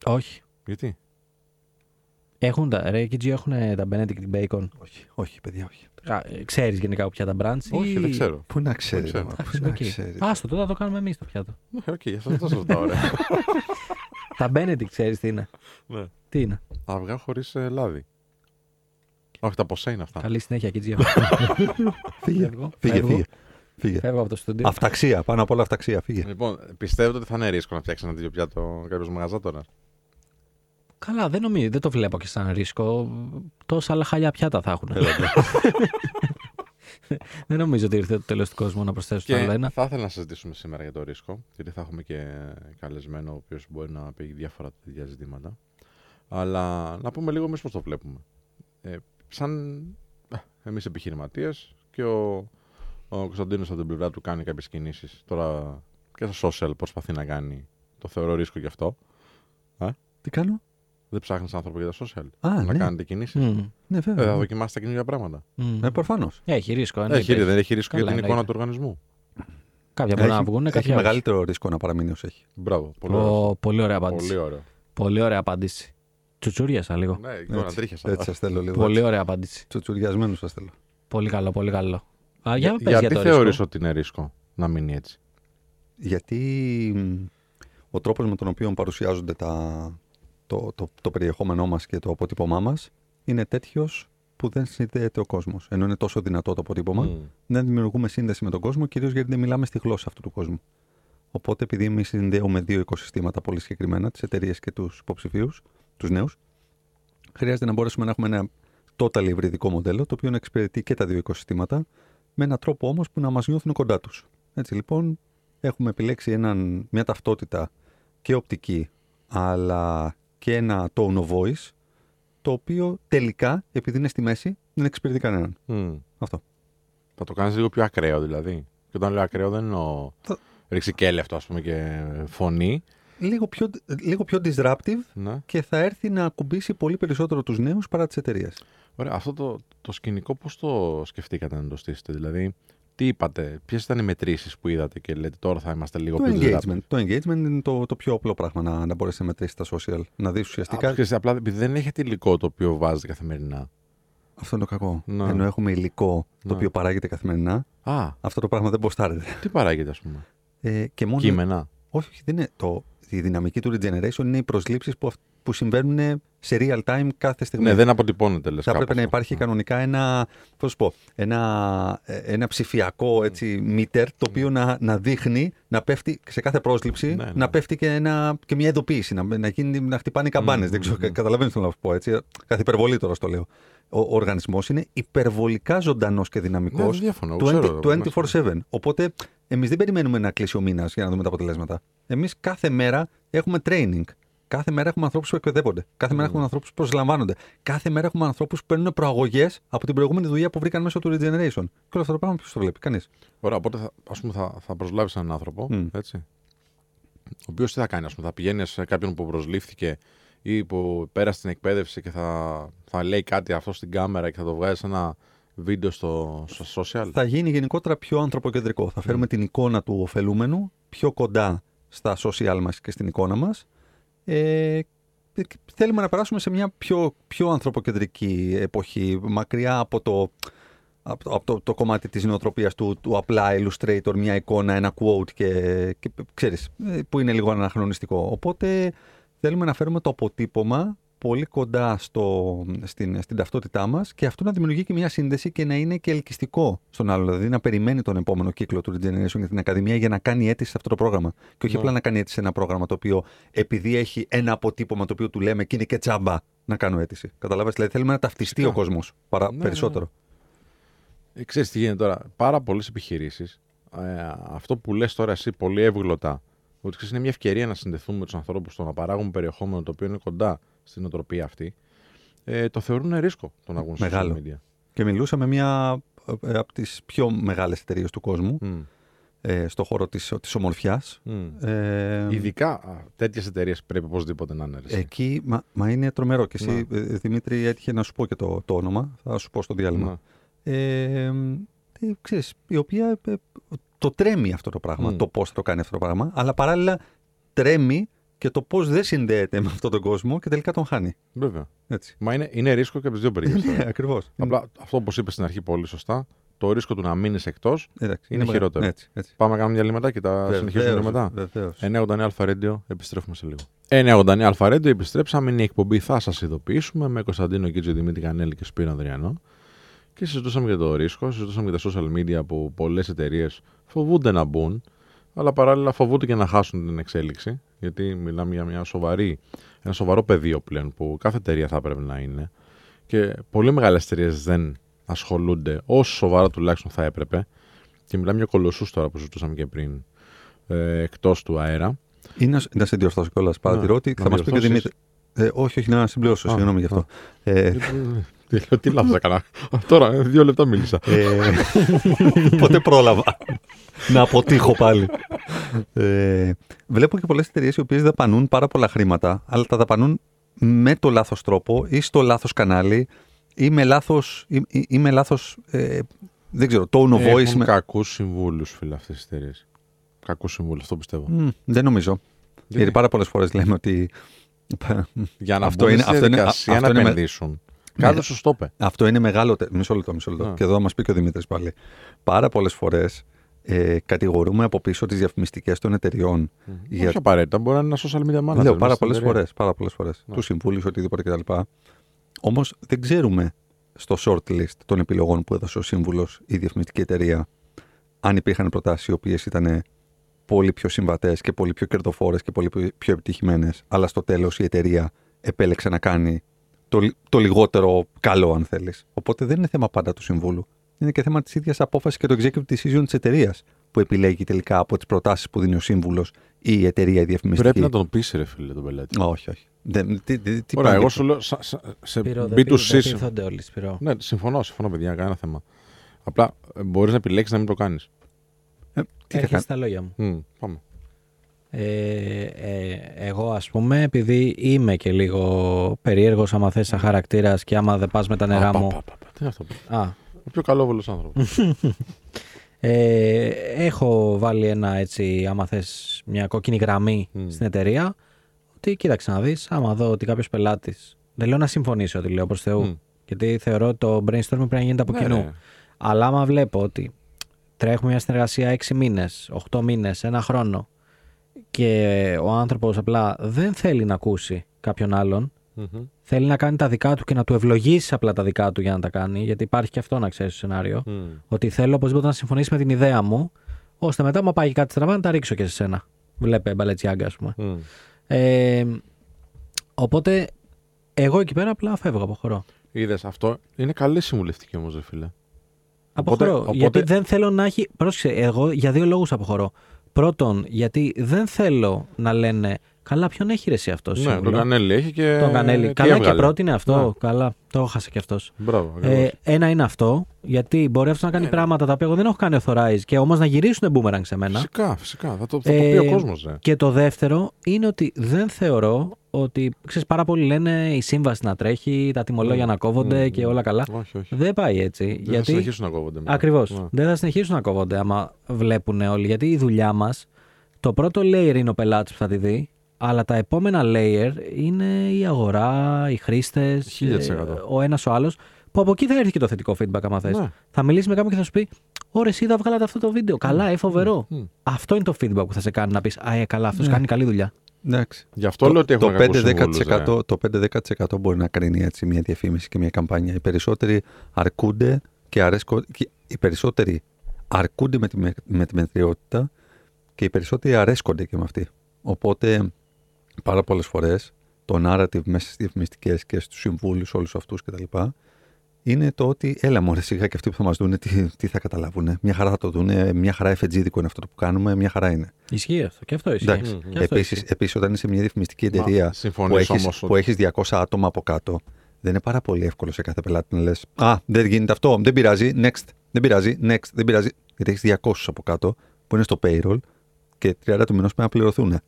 Όχι. Γιατί; Έχουν τα, ρε, KG έχουν τα Benedict bacon. Όχι, όχι, παιδιά, όχι. Α, ξέρεις γενικά ποια τα branch Όχι, ή... δεν ξέρω. Πού να ξέρει. ξέρω. Εντάξει, Πού να οκ. ξέρει. Άστο, τότε θα το κάνουμε εμείς το πιάτο. Ναι, οκ, αυτό δεν σα ρωτάω, ρε. τα Benedict ξέρεις τι είναι. Ναι. Τι είναι. Αυγά χωρίς λάδι. Όχι, τα ποσά είναι αυτά. Καλή συνέχεια, KG. Φύγε, Φεύγω. φύγε, Φεύγω. Φύγε. Φύγε. Φεύγω από το στούντιο. Αυταξία, πάνω απ' όλα αυταξία, φύγε. Λοιπόν, πιστεύετε ότι θα είναι ρίσκο να φτιάξει ένα τέτοιο πιάτο κάποιο μαγαζάτορα. Καλά, δεν νομίζω, δεν το βλέπω και σαν ρίσκο. Τόσα άλλα χαλιά πιάτα θα έχουν. Δεν νομίζω ότι ήρθε το τέλος του κόσμου να προσθέσω Και άλλο ένα. θα ήθελα να συζητήσουμε σήμερα για το ρίσκο, γιατί θα έχουμε και καλεσμένο ο οποίος μπορεί να πει διάφορα τέτοια ζητήματα. Αλλά να πούμε λίγο εμείς πώς το βλέπουμε. Ε, σαν εμείς επιχειρηματίες και ο, ο Κωνσταντίνος από την πλευρά του κάνει κάποιες κινήσεις. Τώρα και στο social προσπαθεί να κάνει. Το θεωρώ ρίσκο γι' αυτό. Τι κάνω; Δεν ψάχνεις άνθρωπο για τα social. Α, να ναι. κάνετε κινήσεις. Μμ, Ναι, Ε, θα βέβαια. δοκιμάσετε τα καινούργια πράγματα. μμ. Ε, προφανώς. Έχει ρίσκο. εννοείται. Έχει, δεν έχει ρίσκο για Καλά, την εικόνα εννοείται. του οργανισμού. Κάποια μπορεί να βγουν, έχει κάποια όχι. μεγαλύτερο ρίσκο να παραμείνει όσο έχει. Μπράβο. Πολύ, ωραίο. Ω, Πολύ ωραία απάντηση. πολύ ωραίο. Πολύ ωραία απάντηση. Τσουτσούριασα λίγο. Ναι, εικόνα Έτσι, τρίχιασα. έτσι σας θέλω λίγο. Πολύ ωραία απάντηση. Τσουτσουριασμένους σας θέλω. Πολύ καλό, πολύ καλό. Α, για, πες γιατί για το θεωρείς ρίσκο. ότι είναι ρίσκο να μείνει έτσι; Γιατί μ, ο τρόπος με τον οποίο παρουσιάζονται τα, το, το, το περιεχόμενό μας και το αποτύπωμά μας είναι τέτοιος που δεν συνδέεται ο κόσμος. Ενώ είναι τόσο δυνατό το αποτύπωμα, Μμ. δεν δημιουργούμε σύνδεση με τον κόσμο, κυρίως γιατί δεν μιλάμε στη γλώσσα αυτού του κόσμου. Οπότε, επειδή εμείς συνδέουμε δύο οικοσυστήματα πολύ συγκεκριμένα, τις εταιρείες και τους υποψηφίους, τους νέους, χρειάζεται να μπορέσουμε να έχουμε ένα total υβριδικό μοντέλο, το οποίο να εξυπηρετεί και τα δύο οικοσυστήματα, με έναν τρόπο όμως που να μας νιώθουν κοντά τους. Έτσι λοιπόν, έχουμε επιλέξει έναν, μια ταυτότητα και οπτική, αλλά και ένα tone of voice, το οποίο τελικά, επειδή είναι στη μέση, δεν εξυπηρετεί κανέναν. Μμ. Αυτό. Θα το κάνεις λίγο πιο ακραίο δηλαδή. Και όταν λέω ακραίο δεν εννοώ Θα- ρηξικέλευτο ας πούμε και φωνή. Λίγο πιο, λίγο πιο disruptive Ναι. και θα έρθει να ακουμπήσει πολύ περισσότερο τους νέους παρά τις εταιρείες. Ωραία, αυτό το, το σκηνικό πώς το σκεφτήκατε να το στήσετε. Δηλαδή, τι είπατε, ποιες ήταν οι μετρήσεις που είδατε και λέτε τώρα θα είμαστε λίγο Το πιο engagement. Το engagement είναι το, το πιο απλό πράγμα να, να μπορέσει να μετρήσεις τα social. Να δεις ουσιαστικά. Ουσιαστικά... Απλά επειδή δεν έχετε υλικό το οποίο βάζετε καθημερινά. Αυτό είναι το κακό. Ναι. Ενώ έχουμε υλικό το Ναι. οποίο παράγεται καθημερινά, Α, αυτό το πράγμα δεν μποστάρεται. τι παράγεται ας πούμε; Ε, και μόνο... Κείμενα. Όχι, όχι, δεν είναι. Το, η δυναμική του regeneration είναι οι προσλήψεις που, αυ- που συμβαίνουν σε real time κάθε στιγμή. Ναι, δεν αποτυπώνεται λες Θα κάπου έπρεπε να αυτό. υπάρχει κανονικά ένα, πώς σου πω, ένα, ε, ένα ψηφιακό έτσι, meter το οποίο να, να δείχνει, να πέφτει σε κάθε πρόσληψη, Ναι, ναι. να πέφτει και, ένα, και μια ειδοποίηση, να, να, γίνει, να χτυπάνε οι καμπάνες. Μμμ, Δεν ξέρω, μμμ. καταλαβαίνεις τι θέλω να πω έτσι. Κάθε υπερβολή τώρα στο λέω. Ο, ο οργανισμός είναι υπερβολικά ζωντανός και Ναι, δυναμικός δεν διαφωνώ. ξέρω, 20 24-7. Οπότε εμείς δεν περιμένουμε να κλείσει ο μήνας για να δούμε τα αποτελέσματα. Εμείς κάθε μέρα έχουμε training. Κάθε μέρα έχουμε ανθρώπους που εκπαιδεύονται. Κάθε μέρα Mm. έχουμε ανθρώπους που προσλαμβάνονται. Κάθε μέρα έχουμε ανθρώπους που παίρνουν προαγωγές από την προηγούμενη δουλειά που βρήκαν μέσω του regeneration. Και όλο αυτό το πράγμα ποιος το βλέπει, κανείς. Ωραία, οπότε θα, ας πούμε, θα, θα προσλάβεις έναν άνθρωπο, Μμ. έτσι, ο οποίος τι θα κάνει, ας πούμε, θα πηγαίνεις σε κάποιον που προσλήφθηκε ή που πέρασε την εκπαίδευση και θα, θα λέει κάτι αυτό στην κάμερα και θα το βγάζει σε ένα βίντεο στο, στο social; Θα γίνει γενικότερα πιο ανθρωποκεντρικό. Θα φέρουμε την εικόνα του ωφελούμενου πιο κοντά στα social μας και στην εικόνα μας. Ε, και θέλουμε να περάσουμε σε μια πιο, πιο ανθρωποκεντρική εποχή, μακριά από το, από, το- από το, το κομμάτι της νοοτροπίας του, του απλά illustrator, μια εικόνα, ένα quote και, και ξέρεις, ε, που είναι λίγο αναχρονιστικό. Οπότε θέλουμε να φέρουμε το αποτύπωμα πολύ κοντά στο, στην, στην ταυτότητά μας και αυτό να δημιουργεί και μια σύνδεση και να είναι και ελκυστικό στον άλλο. Δηλαδή να περιμένει τον επόμενο κύκλο του Regeneration για την Ακαδημία για να κάνει αίτηση σε αυτό το πρόγραμμα. Και όχι Ναι. απλά να κάνει αίτηση σε ένα πρόγραμμα το οποίο επειδή έχει ένα αποτύπωμα το οποίο του λέμε και είναι και τσάμπα να κάνω αίτηση. Καταλάβες, δηλαδή θέλουμε να ταυτιστεί Φυσικά. ο κόσμος παρά, Ναι, ναι, περισσότερο. Ε, ξέρεις τι γίνεται τώρα. Πάρα πολλές επιχειρήσεις, ε, αυτό που λες τώρα εσύ πολύ εύγλωτα, ότι ξέρεις, είναι μια ευκαιρία να συνδεθούμε με τους ανθρώπους, το να παράγουμε περιεχόμενο το οποίο είναι κοντά στην οτροπία αυτή, ε, το θεωρούν ρίσκο το να βγουν στο Μεγάλο. social media. Και μιλούσα με μια ε, από τις πιο μεγάλες εταιρείες του κόσμου Μμ, ε, στο χώρο της, της ομορφιάς. μμ. Ε, Ειδικά τέτοιες εταιρείες πρέπει οπωσδήποτε να είναι. ρε, εσύ. Εκεί, μα, μα είναι τρομερό. Και εσύ, Ναι. ε, Δημήτρη, έτυχε να σου πω και το, το όνομα. Θα σου πω στο διάλειμμα. Ναι. Ε, ε, ξέρεις, η οποία ε, το τρέμει αυτό το πράγμα, Μμ. το πώς θα το κάνει αυτό το πράγμα, αλλά παράλληλα τρέμει και το πώς δεν συνδέεται με αυτόν τον κόσμο και τελικά τον χάνει. Βέβαια. Έτσι. Μα είναι, είναι ρίσκο και από τις δύο πλευρέ. Ναι, ακριβώς. Απλά αυτό που είπες στην αρχή πολύ σωστά, το ρίσκο του να μείνεις εκτός. Εντάξει, είναι μεγάλο. χειρότερο. Έτσι, έτσι. Πάμε να κάνουμε μια λίμματα και τα συνεχίσουμε Βεβαίως, μετά. βεβαίως. 989 Αλφα Radio, επιστρέφουμε σε λίγο. 989 Αλφα Radio, επιστρέψαμε. Είναι η εκπομπή Θα σας ειδοποιήσουμε με Κωνσταντίνο Κίτζο, Δημήτρη Κανέλη και Σπύρο Ανδριανό. Και συζητούσαμε για το ρίσκο, συζητούσαμε για τα social media που πολλές εταιρείες φοβούνται να μπουν, αλλά παράλληλα φοβούνται και να χάσουν την εξέλιξη. Γιατί μιλάμε για μια σοβαρή, ένα σοβαρό πεδίο πλέον που κάθε εταιρεία θα έπρεπε να είναι. Και πολύ μεγάλες εταιρείες δεν ασχολούνται όσο σοβαρά τουλάχιστον θα έπρεπε. Και μιλάμε για κολοσσούς τώρα που συζητούσαμε και πριν ε, εκτός του αέρα. Ή να, να σε διορθώσω κιόλας. Παρατηρώ ότι να θα μας πει και ο διορθώσεις. Δημήτρη. Ε, όχι, όχι, να συμπληρώσω. Α, Συγγνώμη γι' αυτό. α. Ε, Τι λέω, τι λάθος έκανα. Τώρα, ε, δύο λεπτά μίλησα. Ε, ποτέ πρόλαβα να αποτύχω πάλι. Ε, βλέπω και πολλές εταιρείες οι οποίες δαπανούν πάρα πολλά χρήματα, αλλά τα δαπανούν με το λάθος τρόπο ή στο λάθος κανάλι ή με λάθος, ή, ή- ή με λάθος ε, δεν ξέρω, tone of voice. Έχουν Με... κακούς συμβούλους, φίλε, αυτές τις εταιρείες. Κακούς συμβούλους, αυτό πιστεύω. Μμ, δεν νομίζω. Γιατί πάρα πολλές φορές λέμε ότι Για να Αυτό μπουν είναι- στη αυτό είναι- διαδικασία αυτό να είναι με- επενδύσουν. Κάτι Ναι. σωστό είπε. Αυτό είναι μεγάλο. τε- Μισό λεπτό, μισό λεπτό. Ναι. Και εδώ θα μας πει και ο Δημήτρης πάλι. Πάρα πολλές φορές ε, κατηγορούμε από πίσω τις διαφημιστικές των εταιριών. Για- Όχι απαραίτητα, μπορεί να είναι ένα social media manager. Λέω μέσα πάρα στην πολλές εταιρεία. φορές. Πάρα πολλές φορές. Ναι. Τους συμβούλους, οτιδήποτε κτλ. Όμως δεν ξέρουμε στο shortlist των επιλογών που έδωσε ο σύμβουλος η διαφημιστική εταιρεία αν υπήρχαν προτάσεις οι οποίες ήταν πολύ πιο συμβατές και πολύ πιο κερδοφόρες και πολύ πιο επιτυχημένες. Αλλά στο τέλος η εταιρεία επέλεξε να κάνει το, λι- το λιγότερο καλό, αν θέλεις. Οπότε δεν είναι θέμα πάντα του συμβούλου. Είναι και θέμα της ίδιας απόφασης και το executive decision της εταιρείας που επιλέγει τελικά από τις προτάσεις που δίνει ο σύμβουλος ή η εταιρεία η διαφημιστική. Πρέπει να τον πείσει, ρε φίλε, τον πελάτη. Όχι, όχι. Δεν, τι, τι, τι Ωραία, πάνε- εγώ σου λέω σα- σα- σε Σπύρο, δεν B2C. πει- δεν συμ- πείθονται όλοι, Σπύρο. Ναι, συμφωνώ, συμφωνώ, παιδιά, κανένα θέμα. Απλά μπορείς να επιλέξεις να μην το κάνεις. Ε, τι θα Έρχεσαι κάνεις; στα λόγια μου. Πάμε. Ε, ε, εγώ ας πούμε επειδή είμαι και λίγο περίεργος άμα θες σαν χαρακτήρας και άμα δεν πας με τα νερά Α, πα, μου πα, πα, πα. Τι είναι αυτό; Α, Ο πιο καλόβολος άνθρωπος. ε, έχω βάλει ένα έτσι άμα θες μια κόκκινη γραμμή Μμ. στην εταιρεία ότι κοίταξε να δεις άμα δω ότι κάποιος πελάτης δεν λέω να συμφωνήσω ότι λέω προς Θεού Μμ. γιατί θεωρώ ότι το brainstorming πρέπει να γίνεται από Ναι, κοινού ρε. αλλά άμα βλέπω ότι τρέχουμε μια συνεργασία 6 μήνες, 8 μήνες, ένα χρόνο και ο άνθρωπος απλά δεν θέλει να ακούσει κάποιον άλλον, Μμμ. θέλει να κάνει τα δικά του και να του ευλογήσει απλά τα δικά του για να τα κάνει, γιατί υπάρχει και αυτό να ξέρει στο σενάριο, Μμ. ότι θέλω οπωσδήποτε να συμφωνήσει με την ιδέα μου, ώστε μετά, μα πάει κάτι στραβά, να τα ρίξω και σε σένα. Βλέπε μπαλετσιάγκα, ας πούμε. Μμ. Ε, οπότε, εγώ εκεί πέρα απλά φεύγω, αποχωρώ. Είδες αυτό. Είναι καλή συμβουλευτική όμως, ρε φίλε. Αποχωρώ. οπότε- Γιατί δεν θέλω να έχει. Πρόσεξε, εγώ για δύο λόγους αποχωρώ. Πρώτον, γιατί δεν θέλω να λένε Καλά, ποιον έχει ρεσί αυτός. Ναι, τον Κανέλη έχει και. Τον Κανέλη. τι Καλά και έβγαλε. πρότεινε αυτό. Ναι. Καλά, το έχασε κι αυτός. Μπράβο. Ε, ακριβώς. ένα είναι αυτό, γιατί μπορεί αυτός να κάνει Ε, πράγματα τα οποία εγώ δεν έχω κάνει authorize και όμως να γυρίσουν boomerang σε μένα. Φυσικά, φυσικά. Θα το, θα το Ε, πει ο κόσμος, ρε. Και το δεύτερο είναι ότι δεν θεωρώ ότι. ξέρεις, πάρα πολλοί λένε η σύμβαση να τρέχει, τα τιμολόγια Μμ, να κόβονται μμ, και μμ. όλα καλά. Όχι, όχι. Δεν πάει έτσι. Δεν θα γιατί συνεχίσουν να κόβονται. μετά. Ακριβώς. Ναι. Δεν θα συνεχίσουν να κόβονται άμα βλέπουν όλοι. Γιατί η δουλειά μας, το πρώτο layer είναι ο πελάτης που θα τη δει, αλλά τα επόμενα layer είναι η αγορά, οι χρήστες, 1000%. ο ένας ο άλλος. Που από εκεί θα έρθει και το θετικό feedback, άμα θες. Ναι. Θα μιλήσεις με κάποιον και θα σου πει: Ωραία, εσύ είδα βγάλατε αυτό το βίντεο. Καλά, ε, φοβερό. Μμ. Αυτό είναι το feedback που θα σε κάνει να πεις: Α, ε, καλά, αυτός Ναι. κάνει καλή δουλειά. Εντάξει. Γι' αυτό λέω ότι το έχουν κακούς 5-10%, συμβούλους, ρε. το 5-10% μπορεί να κρίνει έτσι μια διαφήμιση και μια καμπάνια. Οι περισσότεροι αρκούνται και αρέσκονται. και Οι περισσότεροι αρκούνται με τη, με, με τη μετριότητα και οι περισσότεροι αρέσκονται και με αυτή. Οπότε πάρα πολλές φορές το narrative μέσα στις διαφημιστικές και στους συμβούλους όλους αυτούς κτλ. είναι το ότι έλα μωρέ σιγά και αυτοί που θα μας δούνε τι, τι θα καταλάβουν. Μια χαρά θα το δούνε, μια χαρά εφετζίδικο είναι αυτό που κάνουμε, μια χαρά είναι. Ισχύει αυτό. Και αυτό ισχύει. Εντάξει. Μμ, Και αυτό Επίσης, ισχύει. επίσης, όταν είσαι μια διαφημιστική Μα, εταιρεία που συμφωνείς έχεις, όμως που ότι- έχεις 200 άτομα από κάτω, δεν είναι πάρα πολύ εύκολο σε κάθε πελάτη να λες «Α, δεν γίνεται αυτό, δεν πειράζει, next, δεν πειράζει, next, δεν πειράζει». Γιατί έχεις 200 από κάτω που είναι στο payroll και 30 του μηνός πρέπει να πληρωθούν.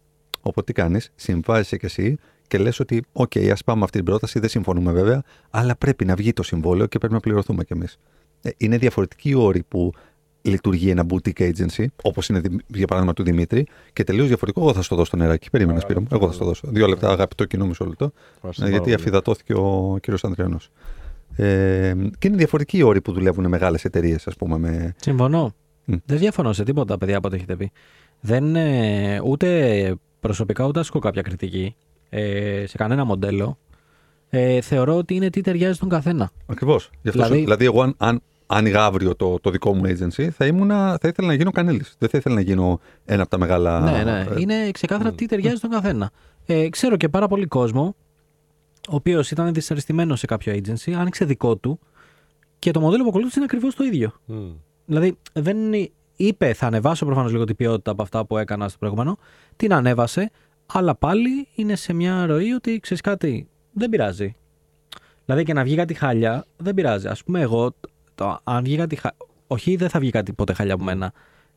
Οπότε τι κάνεις, συμβάζεσαι κι εσύ και λες ότι «ΟΚ, ας πάμε με αυτή την πρόταση, δεν συμφωνούμε βέβαια, αλλά πρέπει να βγει το συμβόλαιο και πρέπει να πληρωθούμε κι εμείς». Ε, Είναι διαφορετικοί οι όροι που λειτουργεί ένα boutique agency, όπως είναι δι- για παράδειγμα του Δημήτρη, και τελείως διαφορετικό. Εγώ θα σου το δώσω το νεράκι. Περίμενα, Σπύρο μου. Εγώ θα σου το δώσω. Δύο λεπτά, αγαπητό κοινό, μισό λεπτό. Ευχαριστώ Ε, πάρα γιατί πολύ. αφιδατώθηκε ο κύριος Ανδριανός. Ε, και είναι διαφορετικοί οι όροι που δουλεύουν μεγάλες εταιρείες, ας πούμε. Με... Συμφωνώ. Μμ. Δεν διαφωνώ σε τίποτα, παιδιά, από ό,τι έχετε πει. Δεν, ε, ούτε προσωπικά ούτε ασκώ κάποια κριτική ε, σε κανένα μοντέλο. Ε, θεωρώ ότι είναι τι ταιριάζει στον καθένα. Ακριβώς. Δηλαδή... Δηλαδή- δηλαδή, εγώ, αν, αν άνοιγα αύριο το, το δικό μου agency, θα, ήμουνα, θα ήθελα να γίνω κανέλης. Δεν θα ήθελα να γίνω ένα από τα μεγάλα. ναι, ναι. ε, Είναι ξεκάθαρα μ. τι ταιριάζει στον καθένα. Ε, ξέρω και πάρα πολύ κόσμο, ο οποίος ήταν δυσαρεστημένος σε κάποιο agency, άνοιξε δικό του Και το μοντέλο που ακολούθησε είναι ακριβώς το ίδιο. Μμ. Δηλαδή, δεν είναι- είπε, θα ανεβάσω προφανώς λίγο την ποιότητα από αυτά που έκανα στο προηγούμενο. Την ανέβασε, αλλά πάλι είναι σε μια ροή ότι ξέρεις κάτι, δεν πειράζει. Δηλαδή και να βγει κάτι χάλια, δεν πειράζει. Α πούμε, εγώ, το, αν βγει κάτι χάλια. Όχι, δεν θα βγει κάτι ποτέ χάλια από μένα.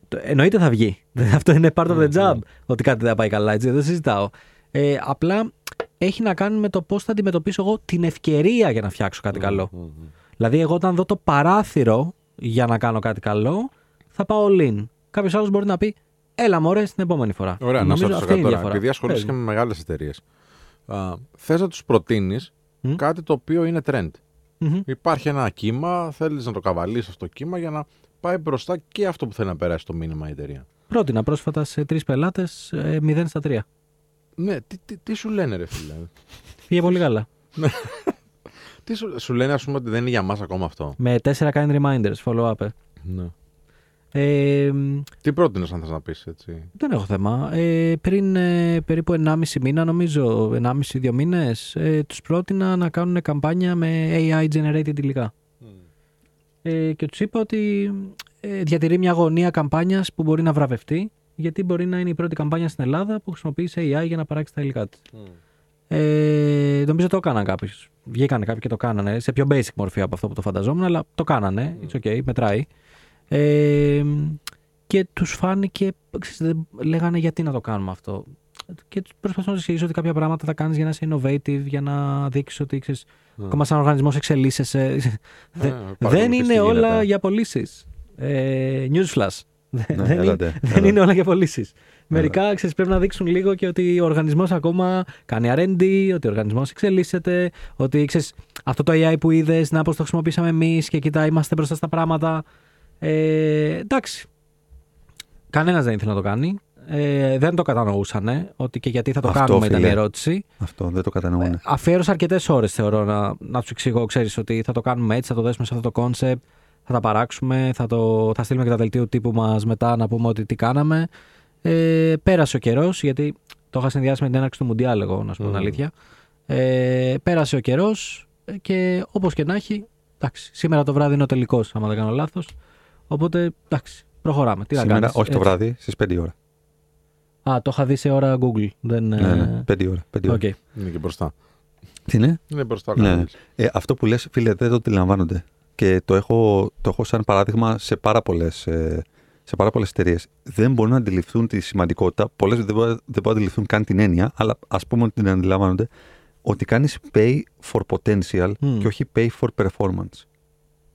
Το- Εννοείται θα βγει. Αυτό είναι part of the job. Ότι κάτι δεν θα πάει καλά, έτσι. Δεν συζητάω. Ε, απλά έχει να κάνει με το πώς θα αντιμετωπίσω εγώ την ευκαιρία για να φτιάξω κάτι καλό. Μμ, μμ. Δηλαδή, εγώ όταν δω το παράθυρο για να κάνω κάτι καλό, θα πάω all in. Κάποιος άλλος μπορεί να πει, Έλα, μωρέ, στην επόμενη φορά. Ωραία, να Νομίζω σε ρωτήσω αυτή κάτι είναι η τώρα. διαφορά. Επειδή ασχολείσαι και Πες με μεγάλες εταιρείες, θες να τους προτείνεις Μμ. κάτι το οποίο είναι trend. μου. Μμμ. Υπάρχει ένα κύμα, θέλεις να το καβαλήσει αυτό το κύμα για να πάει μπροστά και αυτό που θέλει να περάσει το μήνυμα η εταιρεία. Πρότεινα πρόσφατα σε τρεις πελάτες 0 στα 3. Ναι, τι, τι, τι σου λένε, ρε φίλε; Πήγε πολύ καλά. τι σου, σου λένε, ας πούμε, ότι δεν είναι για μας ακόμα αυτό; Με 4 kind reminders, follow up. ε. Ναι. Ε, μ, Τι πρότεινες, αν θες να πεις έτσι. δεν έχω θέμα. Ε, πριν ε, περίπου 1,5 μήνα, νομίζω, 1,5-2 μήνες, ε, τους πρότεινα να κάνουν καμπάνια με AI generated υλικά. Ε, και τους είπα ότι ε, διατηρεί μια αγωνία καμπάνιας που μπορεί να βραβευτεί, γιατί μπορεί να είναι η πρώτη καμπάνια στην Ελλάδα που χρησιμοποίησε AI για να παράξεις τα υλικά της. Ε, νομίζω το έκαναν κάποιοι. Βγήκανε κάποιοι και το κάνανε. Σε πιο basic μορφή από αυτό που το φανταζόμουν, αλλά το κάνανε. It's okay, μετράει. Ε, και τους φάνηκε. ξέρεις, δεν- λέγανε γιατί να το κάνουμε αυτό. Και τους προσπαθώ να τους εξηγήσω ότι κάποια πράγματα θα κάνεις για να είσαι innovative, για να δείξεις ότι ξέρεις, ακόμα σαν οργανισμός εξελίσσεσαι. Δε- δεν είναι όλα για πωλήσεις. Ε, newsflash. Ναι, δεν, είναι, έλατε, δεν έλα. είναι όλα για πωλήσεις. Μερικά ξέρεις, πρέπει να δείξουν λίγο και ότι ο οργανισμός ακόμα κάνει R&D, ότι ο οργανισμός εξελίσσεται, ότι ξέρεις, αυτό το AI που είδες, να πώς το χρησιμοποιήσαμε εμείς και κοιτά, είμαστε μπροστά στα πράγματα. Ε, εντάξει. Κανένας δεν ήθελε να το κάνει. Ε, δεν το κατανοούσαν ότι και γιατί θα το Αυτό, κάνουμε ήταν η φίλε. ερώτηση. Αυτό δεν το κατανοούν. Αφιέρωσα αρκετές ώρες, θεωρώ, να, να του εξηγώ, ξέρεις, ότι θα το κάνουμε έτσι, θα το δέσουμε σε αυτό το concept, θα τα παράξουμε, θα, το, θα στείλουμε και τα δελτίο τύπου μας μετά να πούμε ότι τι κάναμε. Ε, πέρασε ο καιρός, γιατί το είχα συνδυάσει με την έναρξη του Μουντιάλ, εγώ, να σου πω την Μμμ. αλήθεια. Ε, πέρασε ο καιρός και όπως και να έχει, εντάξει, σήμερα το βράδυ είναι ο τελικός, άμα δεν κάνω λάθος. Οπότε, εντάξει, προχωράμε. Τι να Σήμερα, κάνεις, όχι το έτσι. βράδυ, στις 5 ώρα. Α, το είχα δει σε ώρα Google. Δεν, Ναι, ε, ναι, 5 ώρα. 5 ώρα. οκ. Είναι και μπροστά. Τι είναι; Είναι μπροστά ο Ναι. κανένας. Ε, αυτό που λες, φίλε, δεν το αντιλαμβάνονται. Και το έχω, το έχω σαν παράδειγμα σε πάρα πολλές ε, σε πάρα πολλές εταιρείες. Δεν μπορούν να αντιληφθούν τη σημαντικότητα. Πολλές δεν, μπορούν- δεν μπορούν να αντιληφθούν καν την έννοια, αλλά ας πούμε ότι την αντιλαμβάνονται. Ότι κάνεις pay for potential Μμ. και όχι pay for performance.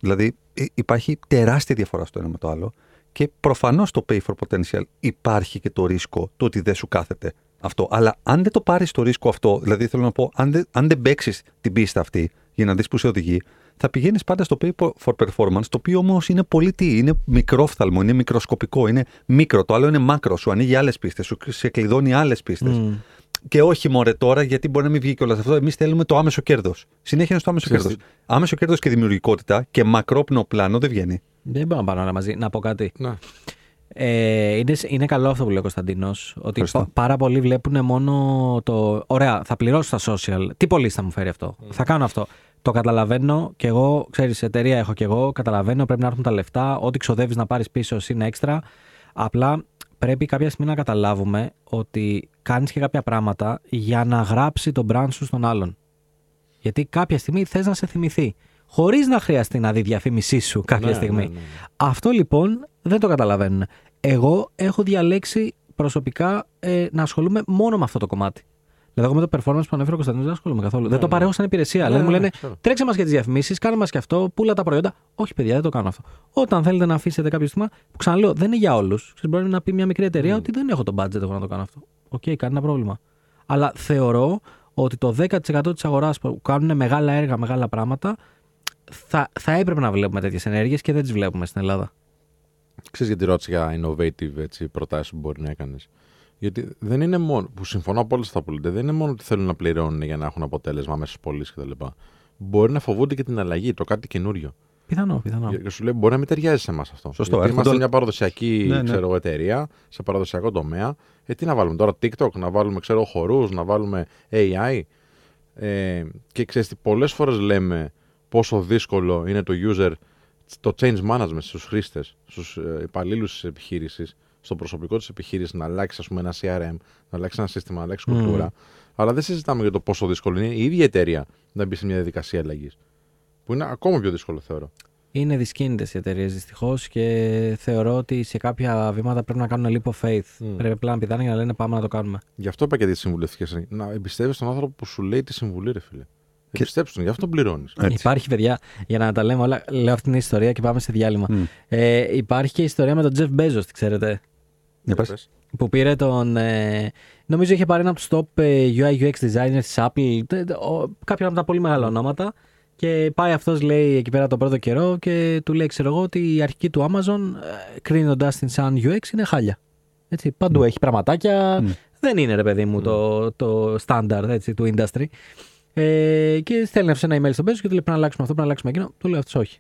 Δηλαδή ε, υπάρχει τεράστια διαφορά στο ένα με το άλλο. Και προφανώς το pay for potential υπάρχει και το ρίσκο το ότι δεν σου κάθεται αυτό. Αλλά αν δεν το πάρεις το ρίσκο αυτό, δηλαδή θέλω να πω, αν δεν, αν δεν παίξεις την πίστα αυτή για να δεις που σε οδηγεί, θα πηγαίνεις πάντα στο pay for performance, το οποίο όμως είναι πολύ τι, είναι μικρόφθαλμο, είναι μικροσκοπικό, είναι μικρό. Το άλλο είναι μάκρο, σου ανοίγει άλλες πίστες, σου σε κλειδώνει άλλες πίστες. Μμ. Και όχι μωρέ τώρα, γιατί μπορεί να μην βγει κιόλας αυτό. Εμείς θέλουμε το άμεσο κέρδος. Συνέχεια είναι στο άμεσο Ξέρεις κέρδος. Άμεσο κέρδος και δημιουργικότητα και μακρόπνο πλάνο δεν βγαίνει. Δεν μπορώ να πάρω όλα μαζί. Να πω κάτι. Ναι. Ε, είναι, είναι καλό αυτό που λέει ο Κωνσταντίνος. Ότι Ευχαριστώ. πα- πάρα πολλοί βλέπουν μόνο το. Ωραία, θα πληρώσω στα social. Τι πολύ θα μου φέρει αυτό; Θα κάνω αυτό. Το καταλαβαίνω και εγώ, ξέρεις, εταιρεία έχω και εγώ. Καταλαβαίνω, πρέπει να έρθουν τα λεφτά. Ό,τι ξοδεύεις να πάρεις πίσω είναι έξτρα. Απλά πρέπει κάποια στιγμή να καταλάβουμε ότι κάνεις και κάποια πράγματα για να γράψει τον brand σου στον άλλον. Γιατί κάποια στιγμή θες να σε θυμηθεί. Χωρίς να χρειαστεί να δει διαφήμισή σου κάποια Ναι, στιγμή. ναι, ναι, ναι. Αυτό λοιπόν δεν το καταλαβαίνουν. Εγώ έχω διαλέξει προσωπικά ε, να ασχολούμαι μόνο με αυτό το κομμάτι. Δηλαδή, εγώ με το performance που ανέφερε ο Κωνσταντίνος δεν ασχολούμαι καθόλου. δεν το ναι. παρέχω σαν υπηρεσία. Ναι, δηλαδή, μου ναι, λένε ξέρω. τρέξε μας για τις διαφημίσεις, κάνε μας και αυτό, πούλα τα προϊόντα. Όχι, παιδιά, δεν το κάνω αυτό. Όταν θέλετε να αφήσετε κάποιο στίγμα, που ξαναλέω, δεν είναι για όλους. Μπορεί να πει μια μικρή εταιρεία ότι δεν έχω το budget εγώ να το κάνω αυτό. Οκ, κανένα πρόβλημα. Αλλά θεωρώ ότι το 10% της αγοράς που κάνουν μεγάλα έργα, μεγάλα πράγματα, θα, θα έπρεπε να βλέπουμε τέτοιες ενέργειες και δεν τις βλέπουμε στην Ελλάδα. Ξέρεις γιατί ρώτησα για innovative έτσι, προτάσεις που μπορεί να έκανες; Γιατί δεν είναι μόνο, που συμφωνώ από όλες αυτά που λέτε, δεν είναι μόνο ότι θέλουν να πληρώνουν για να έχουν αποτέλεσμα μέσα στις πωλήσεις κτλ. Μπορεί να φοβούνται και την αλλαγή, το κάτι καινούριο. Πιθανό, πιθανό. Και σου λέει μπορεί να μην ταιριάζει σε εμάς αυτό. Σωστό, Γιατί έρχονται είμαστε όλα- μια παραδοσιακή Ναι, ναι. Ξέρω, εγώ, εταιρεία, σε παραδοσιακό τομέα. Ε, τι να βάλουμε τώρα, TikTok, να βάλουμε ξέρω, χορούς, να βάλουμε AI. Ε, και ξέρεις τι, πολλές φορές λέμε πόσο δύσκολο είναι το user, το change management στους χρήστες, στους ε, υπαλλήλους της επιχείρησης, στο προσωπικό της επιχείρησης να αλλάξει ας πούμε, ένα CRM, να αλλάξει ένα σύστημα, να αλλάξει κουλτούρα. Αλλά δεν συζητάμε για το πόσο δύσκολο είναι η ίδια εταιρεία να μπει σε μια διαδικασία αλλαγής. Που είναι ακόμα πιο δύσκολο, θεωρώ. Είναι δυσκίνητες οι εταιρείες δυστυχώς και θεωρώ ότι σε κάποια βήματα πρέπει να κάνουν leap of faith. Mm. Πρέπει απλά να πηδάνε για να λένε πάμε να το κάνουμε. Γι' αυτό είπα και τις συμβουλευτικές. Να εμπιστεύει τον άνθρωπο που σου λέει τη συμβουλή, ρε φίλε. Και... Εμπιστέψτε τον, γι' αυτό πληρώνεις. Υπάρχει, παιδιά, για να τα λέμε όλα, λέω αυτή την ιστορία και πάμε σε διάλειμμα. Mm. Ε, υπάρχει και η ιστορία με τον Jeff Bezos, τη ξέρετε. Για πες. Που πήρε τον. Ε, νομίζω είχε πάρει ένα από τους top ε, UI UX designer της Apple. τε- τε- ο- Κάποια από τα πολύ μεγάλα ονόματα. Και πάει αυτός, λέει, εκεί πέρα τον πρώτο καιρό και του λέει, ξέρω εγώ, ότι η αρχική του Amazon, ε, κρίνοντα την σαν UX, είναι χάλια. Έτσι, παντού έχει πραγματάκια. Μμ. Δεν είναι, ρε παιδί μου, το, το standard έτσι, του industry. Ε, και στέλνει αυτός ένα email στον Bezos και του λέει: Πρέπει να αλλάξουμε αυτό, πρέπει να αλλάξουμε εκείνο. Του λέει αυτός όχι.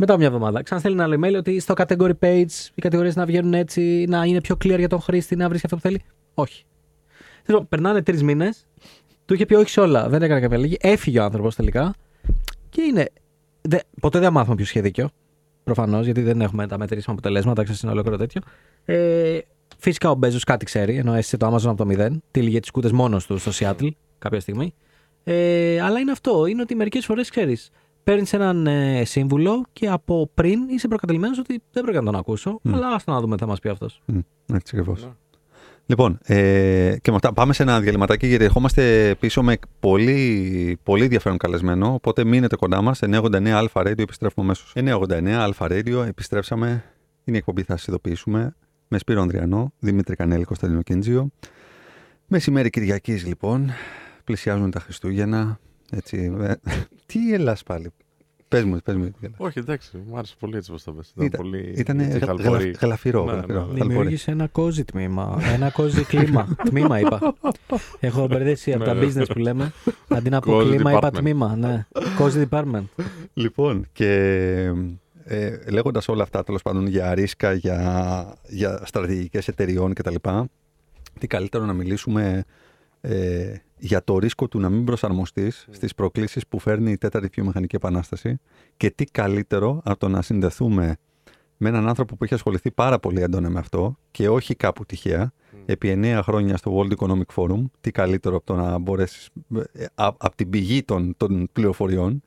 Μετά από μια εβδομάδα, ξαναστέλνει ένα άλλο email ότι στο category page οι κατηγορίες να βγαίνουν έτσι, να είναι πιο clear για τον χρήστη, να βρει αυτό που θέλει. Όχι. Θέλω, περνάνε τρεις μήνες, του είχε πει όχι σε όλα, δεν έκανε κάποια αλλαγή. Έφυγε ο άνθρωπος τελικά και είναι. Δε, ποτέ δεν μάθουμε ποιος είχε δίκιο. Προφανώς, γιατί δεν έχουμε τα μετρήσιμα αποτελέσματα, ξέρεις είναι ολόκληρο τέτοιο. Ε, φυσικά ο Μπέζος κάτι ξέρει, ενώ έστησε το Amazon από το 0. Τύλιγε τις κούτε μόνος του στο Seattle κάποια στιγμή. Ε, αλλά είναι αυτό. Είναι ότι μερικές φορές ξέρεις. Παίρνεις έναν ε, σύμβουλο και από πριν είσαι προκατελημένος ότι δεν πρέπει να τον ακούσω. Μμ. Αλλά άστο να δούμε τι θα μας πει αυτός. Μμ, Έτσι ακριβώς. Ναι. Λοιπόν, ε, και με αυτά πάμε σε ένα διαλυματάκι γιατί ερχόμαστε πίσω με πολύ, πολύ ενδιαφέρον καλεσμένο. Οπότε μείνετε κοντά μας. 989 Alpha Radio, επιστρέφουμε αμέσως. 989 Alpha Radio, επιστρέψαμε. Είναι η εκπομπή, θα σας ειδοποιήσουμε. Με Σπύρο Ανδριανό, Δημήτρη Κανέλη, Κωνσταντίνο Κίντζιο. Μεσημέρι Κυριακής λοιπόν. Πλησιάζουν τα Χριστούγεννα. Έτσι, ε, τι ελάς πάλι; Πες μου, πες μου. τι γελάς. Όχι, εντάξει, μου άρεσε πολύ έτσι πώ το πες. Ήταν Ήταν- πολύ. Ήταν έτσι, χαλβορή. γλαφυρό. Ναι, γλαφυρό, ναι, ναι. χαλβορή. Δημιούργησε ένα cozy τμήμα. Ένα cozy κλίμα. τμήμα είπα. Έχω μπερδέσει από τα Ναι, ναι. business που λέμε. Αντί να πω Cozy κλίμα, είπα department. τμήμα. Ναι. Cozy department. Λοιπόν, και ε, λέγοντας όλα αυτά τέλος πάντων για ρίσκα, για, για στρατηγικές εταιριών κτλ. Τι καλύτερο να μιλήσουμε ε, για το ρίσκο του να μην προσαρμοστείς στις προκλήσεις που φέρνει η τέταρτη βιομηχανική επανάσταση και τι καλύτερο από το να συνδεθούμε με έναν άνθρωπο που έχει ασχοληθεί πάρα πολύ έντονα με αυτό και όχι κάπου τυχαία, επί εννέα χρόνια στο World Economic Forum, τι καλύτερο από το να μπορέσεις ε, α- από την πηγή των, των πληροφοριών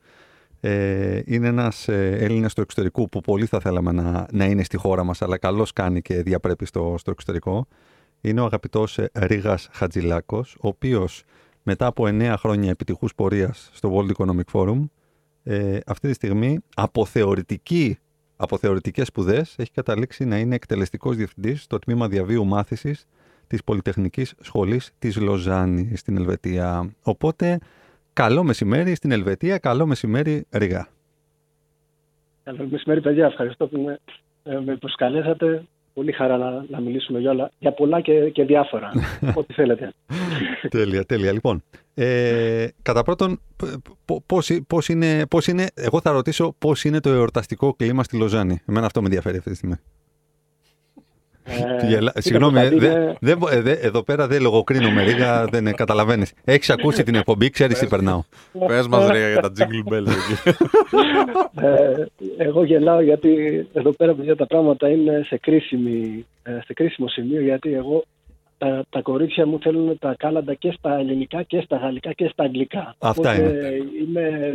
ε, είναι ένας ε, Έλληνας του εξωτερικού που πολύ θα θέλαμε να, να είναι στη χώρα μας αλλά καλώς κάνει και διαπρέπει στο, στο εξωτερικό. Είναι ο αγαπητός ε, Ρίγας Χατζηλάκος, ο οποίος μετά από 9 χρόνια επιτυχούς πορείας στο World Economic Forum ε, αυτή τη στιγμή από, θεωρητική, από θεωρητικές σπουδές έχει καταλήξει να είναι εκτελεστικός διευθυντής στο τμήμα διαβίου μάθησης της Πολυτεχνικής Σχολής της Λοζάνη στην Ελβετία. Οπότε, καλό μεσημέρι στην Ελβετία, καλό μεσημέρι Ρίγα. Καλό μεσημέρι, παιδιά. Ευχαριστώ που με, ε, με προσκαλέσατε. Πολύ χαρά να, να μιλήσουμε για όλα, για πολλά και, και διάφορα. Ό,τι θέλετε. τέλεια, τέλεια. Λοιπόν, ε, κατά πρώτον, π- π- πώς, ε- πώς είναι, πώς είναι, εγώ θα ρωτήσω πώς είναι το εορταστικό κλίμα στη Λοζάνη. Εμένα αυτό με ενδιαφέρει αυτή τη στιγμή. Ε, Γελά- κοίτα, Συγγνώμη, ε, Κωνσταντίνε, δε- δεν μπο- ε, δε- εδώ πέρα δεν λογοκρίνομαι, Ρίγα, δεν ε, καταλαβαίνεις. Έχεις ακούσει την εκπομπή, ξέρεις τι περνάω. Πες μας, ρε, για τα jingle bells εκεί. ε, εγώ γελάω γιατί εδώ πέρα παιδιά, τα πράγματα είναι σε, κρίσιμη, ε, σε κρίσιμο σημείο γιατί εγώ τα, τα κορίτσια μου θέλουν τα κάλαντα και στα ελληνικά και στα γαλλικά και στα αγγλικά. Αυτά Οπότε είμαι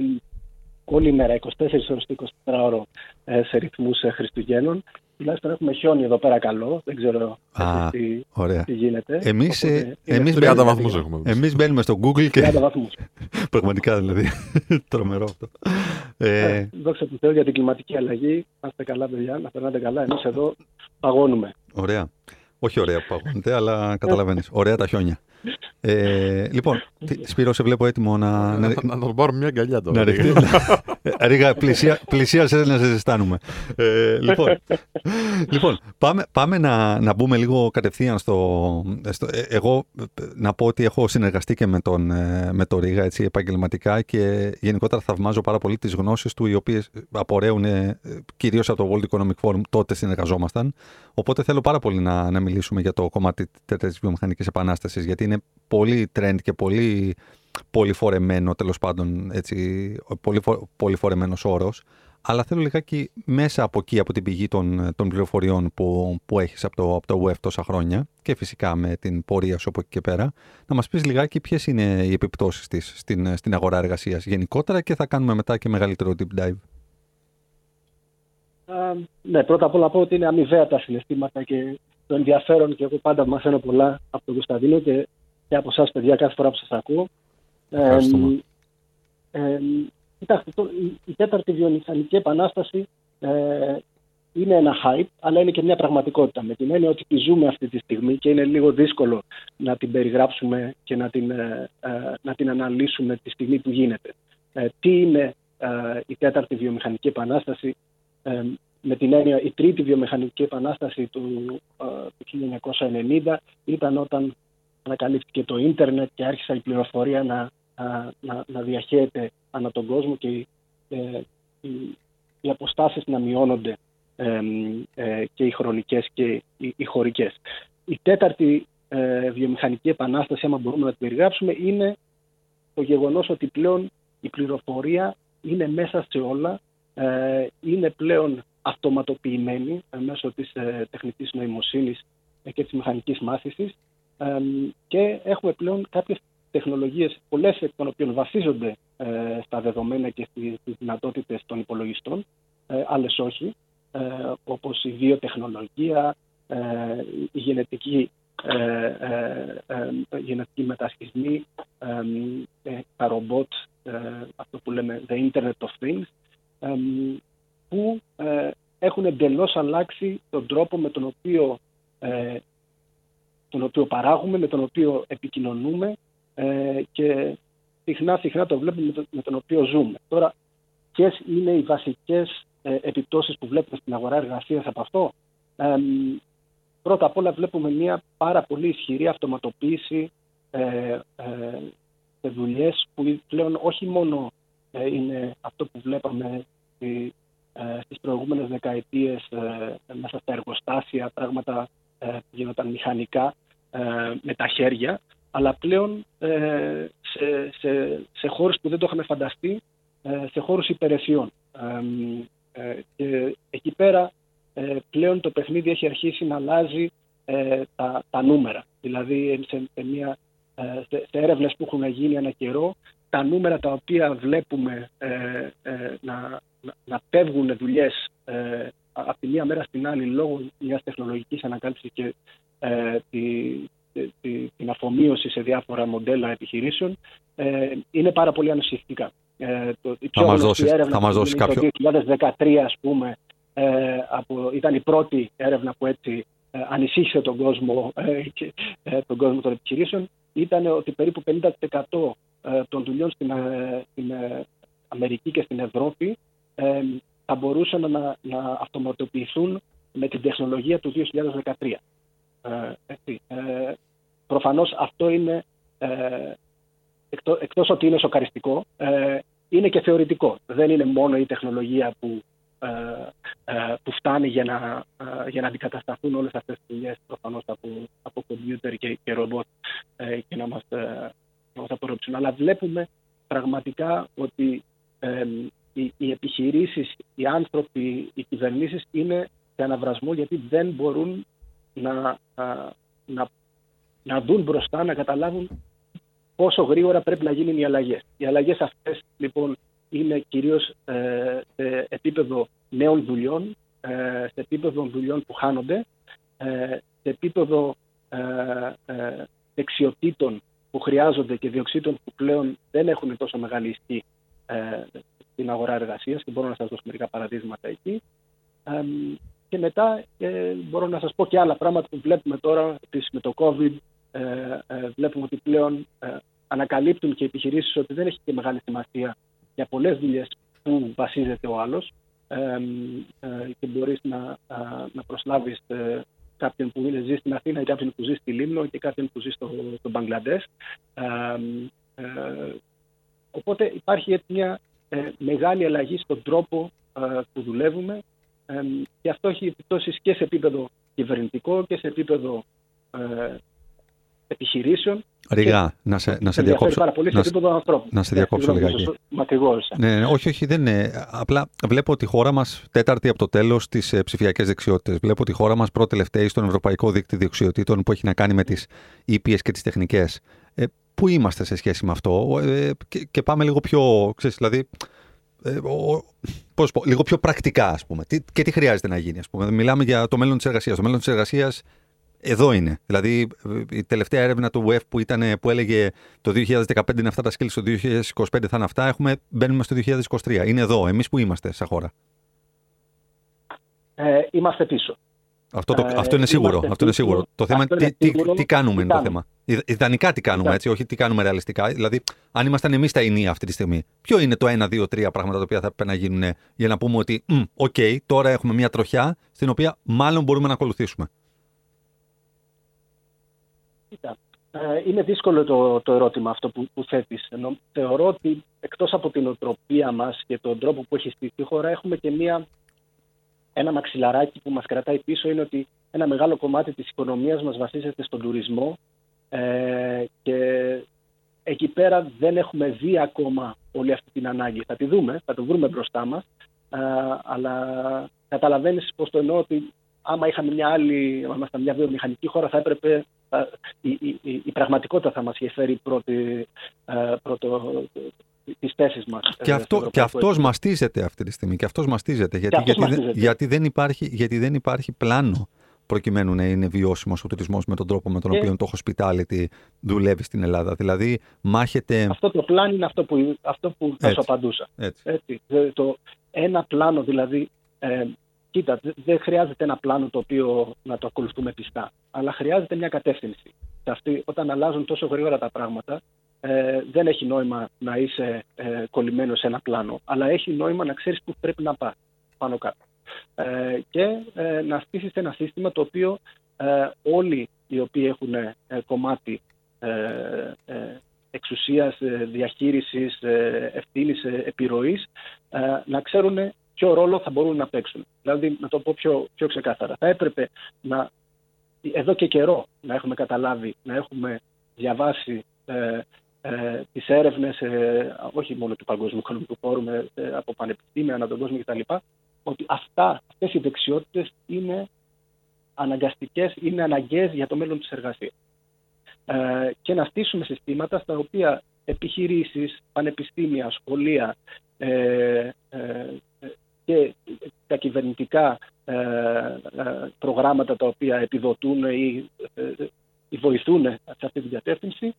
όλη μέρα, 24 ώρες το 24 ώρο ε, σε ρυθμούς ε, Χριστουγέννων. Τουλάχιστον έχουμε χιόνι εδώ πέρα καλό. Δεν ξέρω Α, εσείς τι, Ωραία. τι γίνεται. Εμείς, ε, Οπότε είναι εμείς 30 μπαίνουμε- βαθμούς έχουμε. εμείς. Εμείς μπαίνουμε στο Google και 30 βαθμούς. πραγματικά δηλαδή, τρομερό αυτό. Ε, Ε, δόξα τω Θεώ για την κλιματική αλλαγή. Να είστε καλά, παιδιά, να περνάτε καλά. Εμείς εδώ παγώνουμε. Ωραία. Όχι ωραία που παγώνεται, αλλά καταλαβαίνεις. Ωραία τα χιόνια. Ε, λοιπόν, τι- Σπύρο, σε βλέπω έτοιμο να, να, Να να τον πάρουμε μια αγκαλιά τώρα. να ρεχτεί. Ε, Ρίγα, πλησία, πλησίασε να σε ζεστάνουμε. Ε, λοιπόν, λοιπόν πάμε, πάμε να, να μπούμε λίγο κατευθείαν στο... στο ε, εγώ ε, να πω ότι έχω συνεργαστεί και με τον, ε, με τον Ρίγα έτσι, επαγγελματικά και γενικότερα θαυμάζω πάρα πολύ τις γνώσεις του οι οποίες απορρέουν ε, κυρίως από το World Economic Forum, τότε συνεργαζόμασταν. Οπότε θέλω πάρα πολύ να, να μιλήσουμε για το κομμάτι της βιομηχανικής επανάστασης γιατί είναι πολύ trend και πολύ πολυφορεμένο, τέλος πάντων, έτσι, πολυφο, πολυφορεμένος όρος. Αλλά θέλω λιγάκι μέσα από εκεί, από την πηγή των, των πληροφοριών που, που έχεις από το, από το web τόσα χρόνια και φυσικά με την πορεία σου από εκεί και πέρα, να μας πεις λιγάκι ποιες είναι οι επιπτώσεις της στην, στην αγορά εργασίας γενικότερα και θα κάνουμε μετά και μεγαλύτερο deep dive. Uh, ναι, πρώτα απ' όλα πω ότι είναι αμοιβαία τα συναισθήματα και το ενδιαφέρον και εγώ πάντα μαθαίνω πολλά από τον Κωνσταντίνο και, και από εσάς παιδιά κάθε φορά που σας ακούω. Ε, ε, Κοιτάξτε, η τέταρτη βιομηχανική επανάσταση ε, είναι ένα hype, αλλά είναι και μια πραγματικότητα. Με την έννοια ότι τη ζούμε αυτή τη στιγμή και είναι λίγο δύσκολο να την περιγράψουμε και να την, ε, ε να την αναλύσουμε τη στιγμή που γίνεται. Ε, τι είναι ε, η τέταρτη βιομηχανική επανάσταση, με την έννοια η τρίτη βιομηχανική επανάσταση του, του 1990 ήταν όταν ανακαλύφθηκε το ίντερνετ και άρχισε η πληροφορία να, να, να διαχέεται ανά τον κόσμο και ε, οι, οι αποστάσεις να μειώνονται ε, και οι χρονικές και οι, οι χωρικές. Η τέταρτη ε, βιομηχανική επανάσταση, άμα μπορούμε να την περιγράψουμε, είναι το γεγονός ότι πλέον η πληροφορία είναι μέσα σε όλα, ε, είναι πλέον αυτοματοποιημένη μέσω της τεχνητής νοημοσύνης και της μηχανικής μάθησης και έχουμε πλέον κάποιες τεχνολογίες, πολλές εκ των οποίων βασίζονται ε, στα δεδομένα και στις δυνατότητες των υπολογιστών, ε, άλλες όχι, ε, όπως η βιοτεχνολογία, ε, η γενετική, ε, ε, γενετική μετασχισμή, τα ρομπότ, αυτό που λέμε the Internet of Things, που έχουν εντελώς αλλάξει τον τρόπο με τον οποίο, τον οποίο παράγουμε, με τον οποίο επικοινωνούμε ε, και συχνά, συχνά το βλέπουμε με, τον οποίο ζούμε. Τώρα, ποιες είναι οι βασικές ε, επιπτώσεις που βλέπουμε στην αγορά εργασίας από αυτό; Ε, πρώτα απ' όλα βλέπουμε μια πάρα πολύ ισχυρή αυτοματοποίηση ε, ε, σε δουλειές που πλέον όχι μόνο ε, είναι αυτό που βλέπαμε στι στις προηγούμενες δεκαετίες μέσα στα εργοστάσια, πράγματα που γίνονταν μηχανικά με τα χέρια, αλλά πλέον ε, σε, σε, σε χώρους που δεν το είχαμε φανταστεί, ε, σε χώρους υπηρεσιών. Ε, και εκεί πέρα πλέον το παιχνίδι έχει αρχίσει να αλλάζει τα, τα νούμερα. Δηλαδή σε, σε, μια, σε, σε έρευνες που έχουν γίνει ένα καιρό, τα νούμερα τα οποία βλέπουμε να, να, να πέφγουν δουλειές από τη μία μέρα στην άλλη λόγω μιας τεχνολογικής ανακάλυψης και τη, την αφομοίωση σε διάφορα μοντέλα επιχειρήσεων ε, είναι πάρα πολύ ανησυχητικά. Ε, το, η πιο γνωστή έρευνα θα μας κάποιο... το 2013 ας πούμε ε, από, ήταν η πρώτη έρευνα που έτσι ε, ανησύχησε τον κόσμο, ε, και, ε, τον κόσμο των επιχειρήσεων ήταν ότι περίπου 50% των δουλειών στην, στην Αμερική και στην Ευρώπη θα μπορούσαν να, να αυτοματοποιηθούν με την τεχνολογία του 2013. Ε, προφανώς αυτό είναι, ε, εκτό, εκτός ότι είναι σοκαριστικό, ε, είναι και θεωρητικό. Δεν είναι μόνο η τεχνολογία που, ε, ε που φτάνει για να, ε, για να αντικατασταθούν όλες αυτές τις δουλειές προφανώς από, από κομπιούτερ και, και ρομπότ και να μας, να μας απορρόψουν. Αλλά βλέπουμε πραγματικά ότι οι, οι επιχειρήσεις, οι άνθρωποι, οι κυβερνήσεις είναι σε αναβρασμό γιατί δεν μπορούν να, να να δουν μπροστά, να καταλάβουν πόσο γρήγορα πρέπει να γίνουν οι αλλαγές. Οι αλλαγές αυτές λοιπόν είναι κυρίως ε, σε επίπεδο νέων δουλειών, ε, σε επίπεδο δουλειών που χάνονται, ε, σε επίπεδο ε, ε, δεξιοτήτων που χρειάζονται και διοξείτων που πλέον δεν έχουν τόσο μεγάλη ισχύ ε, στην αγορά εργασίας και μπορώ να σας δώσω μερικά παραδείγματα εκεί. και μετά μπορώ να σας πω και άλλα πράγματα που βλέπουμε τώρα επίσης με το COVID, ε, ε, βλέπουμε ότι πλέον ε, ανακαλύπτουν και οι επιχειρήσεις ότι δεν έχει και μεγάλη σημασία για πολλές δουλειές που βασίζεται ο άλλος και μπορείς να, να προσλάβεις κάποιον που ζει στην Αθήνα ή κάποιον που ζει στη Λίμνο και κάποιον που ζει στο, στο Μπαγκλαντές. οπότε υπάρχει έτσι μια μεγάλη αλλαγή στον τρόπο που δουλεύουμε και αυτό έχει επιπτώσεις και σε επίπεδο κυβερνητικό και σε επίπεδο επιχειρήσεων. Ριγά, να σε, να σε διακόψω. Πάρα πολύ σε να, επίπεδο ανθρώπου. να σε διακόψω λιγάκι. Ναι, ναι, όχι, όχι, δεν είναι. Απλά βλέπω ότι η χώρα μας, τέταρτη από το τέλος στις ε, ψηφιακές δεξιότητες. Βλέπω ότι η χώρα μας πρώτη-τελευταία στον Ευρωπαϊκό Δίκτυο Δεξιοτήτων που έχει να κάνει με τις ήπιε και τις τεχνικές. Ε, πού είμαστε σε σχέση με αυτό, ε, και, και, πάμε λίγο πιο. Ξέρεις, δηλαδή, ε, πώς πω, λίγο πιο πρακτικά, ας πούμε. Τι, και τι χρειάζεται να γίνει, ας πούμε. Μιλάμε για το μέλλον της εργασίας. Το μέλλον της εργασίας εδώ είναι. Δηλαδή, η τελευταία έρευνα του WEF που, ήταν, που έλεγε το 2015 είναι αυτά τα skills, το 2025 θα είναι αυτά, έχουμε, μπαίνουμε στο 2023. Είναι εδώ. Εμείς που είμαστε σαν χώρα; Ε, είμαστε πίσω. Αυτό, το, ε, αυτό είναι σίγουρο. Αυτό είναι σίγουρο. Το θέμα είναι τι, τι, τι, κάνουμε είναι το θέμα. Ιδανικά τι κάνουμε, έτσι, όχι τι κάνουμε ρεαλιστικά. Δηλαδή, αν ήμασταν εμείς τα ηνία αυτή τη στιγμή, ποιο είναι το ένα, δύο, τρία πράγματα τα οποία θα πρέπει να γίνουν για να πούμε ότι, OK, okay, τώρα έχουμε μια τροχιά στην οποία μάλλον μπορούμε να ακολουθήσουμε. Κοίτα, ε, είναι δύσκολο το, το ερώτημα αυτό που, που θέτεις. Ενώ θεωρώ ότι εκτός από τη νοοτροπία μας και τον τρόπο που έχει στηθεί η χώρα έχουμε και μια, ένα μαξιλαράκι που μας κρατάει πίσω είναι ότι ένα μεγάλο κομμάτι της οικονομίας μας βασίζεται στον τουρισμό ε, και εκεί πέρα δεν έχουμε δει ακόμα όλη αυτή την ανάγκη. Θα τη δούμε, θα το βρούμε μπροστά μας, ε, αλλά καταλαβαίνεις πώς το εννοώ ότι άμα είχαμε μια άλλη, άμα ήμασταν μια βιομηχανική χώρα θα έπρεπε η, η, η, πραγματικότητα θα μας είχε φέρει πρώτη, ε, πρώτο, τις θέσεις μας. Και, αυτό, και αυτός μαστίζεται αυτή τη στιγμή. Και αυτός μαστίζεται. Γιατί, γιατί, μαστίζεται. γιατί, δεν υπάρχει, γιατί δεν υπάρχει πλάνο προκειμένου να είναι βιώσιμος ο τουρισμός με τον τρόπο με τον οποίο το hospitality δουλεύει στην Ελλάδα. Δηλαδή, μάχεται. Αυτό το πλάνο είναι αυτό που, αυτό που θα σου απαντούσα. Έτσι. Έτσι. Το ένα πλάνο δηλαδή. Ε, κοίτα, δεν χρειάζεται ένα πλάνο το οποίο να το ακολουθούμε πιστά, αλλά χρειάζεται μια κατεύθυνση. Και αυτή, όταν αλλάζουν τόσο γρήγορα τα πράγματα, ε, δεν έχει νόημα να είσαι ε, κολλημένος σε ένα πλάνο, αλλά έχει νόημα να ξέρεις πού πρέπει να πας πάνω κάτω. Ε, και ε, να στήσεις ένα σύστημα το οποίο ε, όλοι οι οποίοι έχουν ε, κομμάτι εξουσίας, διαχείρισης, ευθύνης, επιρροής, να ξέρουν ποιο ρόλο θα μπορούν να παίξουν. Δηλαδή, να το πω πιο, πιο ξεκάθαρα, θα έπρεπε να, εδώ και καιρό να έχουμε καταλάβει, να έχουμε διαβάσει ε, ε, τις έρευνες, ε, όχι μόνο του Παγκόσμιου Οικονομικού Φόρουμ, ε, από πανεπιστήμια, ανά τον κόσμο κτλ., ότι αυτά, αυτές οι δεξιότητες είναι αναγκαστικές, είναι αναγκαίες για το μέλλον της εργασίας. Ε, και να στήσουμε συστήματα στα οποία επιχειρήσεις, πανεπιστήμια, σχολεία ε, ε, και τα κυβερνητικά ε, ε, προγράμματα τα οποία επιδοτούν ή, ή βοηθούν σε αυτή την κατεύθυνση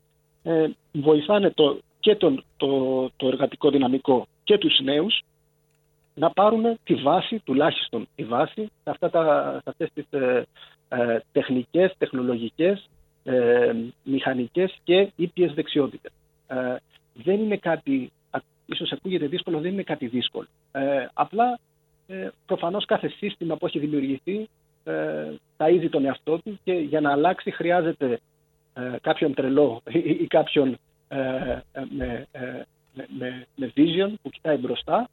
βοηθάνε το, και το, το εργατικό δυναμικό και τους νέους να πάρουν τη βάση, τουλάχιστον τη βάση, σε, αυτά τα, σε αυτές τις ε, ε, τεχνικές, τεχνολογικές, ε, μηχανικές και ήπιες δεξιότητες. Ε, δεν είναι κάτι, ίσως ακούγεται δύσκολο, δεν είναι κάτι δύσκολο. Ε, απλά, ε, προφανώς κάθε σύστημα που έχει δημιουργηθεί ε, θα είδει τον εαυτό του και για να αλλάξει χρειάζεται κάποιον τρελό ή, κάποιον με, με, με vision που κοιτάει μπροστά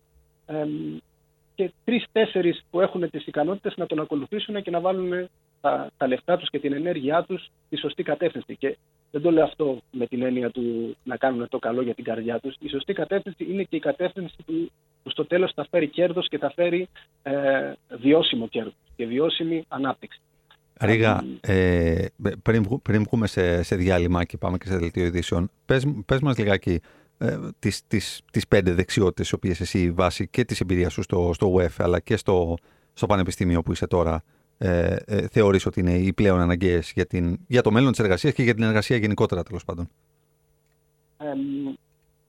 και τρει-τέσσερι που έχουν τις ικανότητες να τον ακολουθήσουν και να βάλουν τα, τα λεφτά τους και την ενέργειά τους στη σωστή κατεύθυνση. Και δεν το λέω αυτό με την έννοια του να κάνουν το καλό για την καρδιά τους. Η σωστή κατεύθυνση είναι και η κατεύθυνση που, που στο τέλος θα φέρει κέρδος και θα φέρει ε, βιώσιμο κέρδος και βιώσιμη ανάπτυξη. Ρίγα, ε, πριν, πριν βγούμε σε, σε διάλειμμα και πάμε και σε δελτίο ειδήσεων, πες, πες μας λιγάκι ε, τις, τις, τις πέντε δεξιότητες οι οποίες εσύ βάσει και της εμπειρίας σου στο, στο WEF αλλά και στο, στο πανεπιστήμιο που είσαι τώρα ε, ε, θεωρείς ότι είναι οι πλέον αναγκαίες για, την, για το μέλλον της εργασίας και για την εργασία γενικότερα τέλος πάντων; Ε,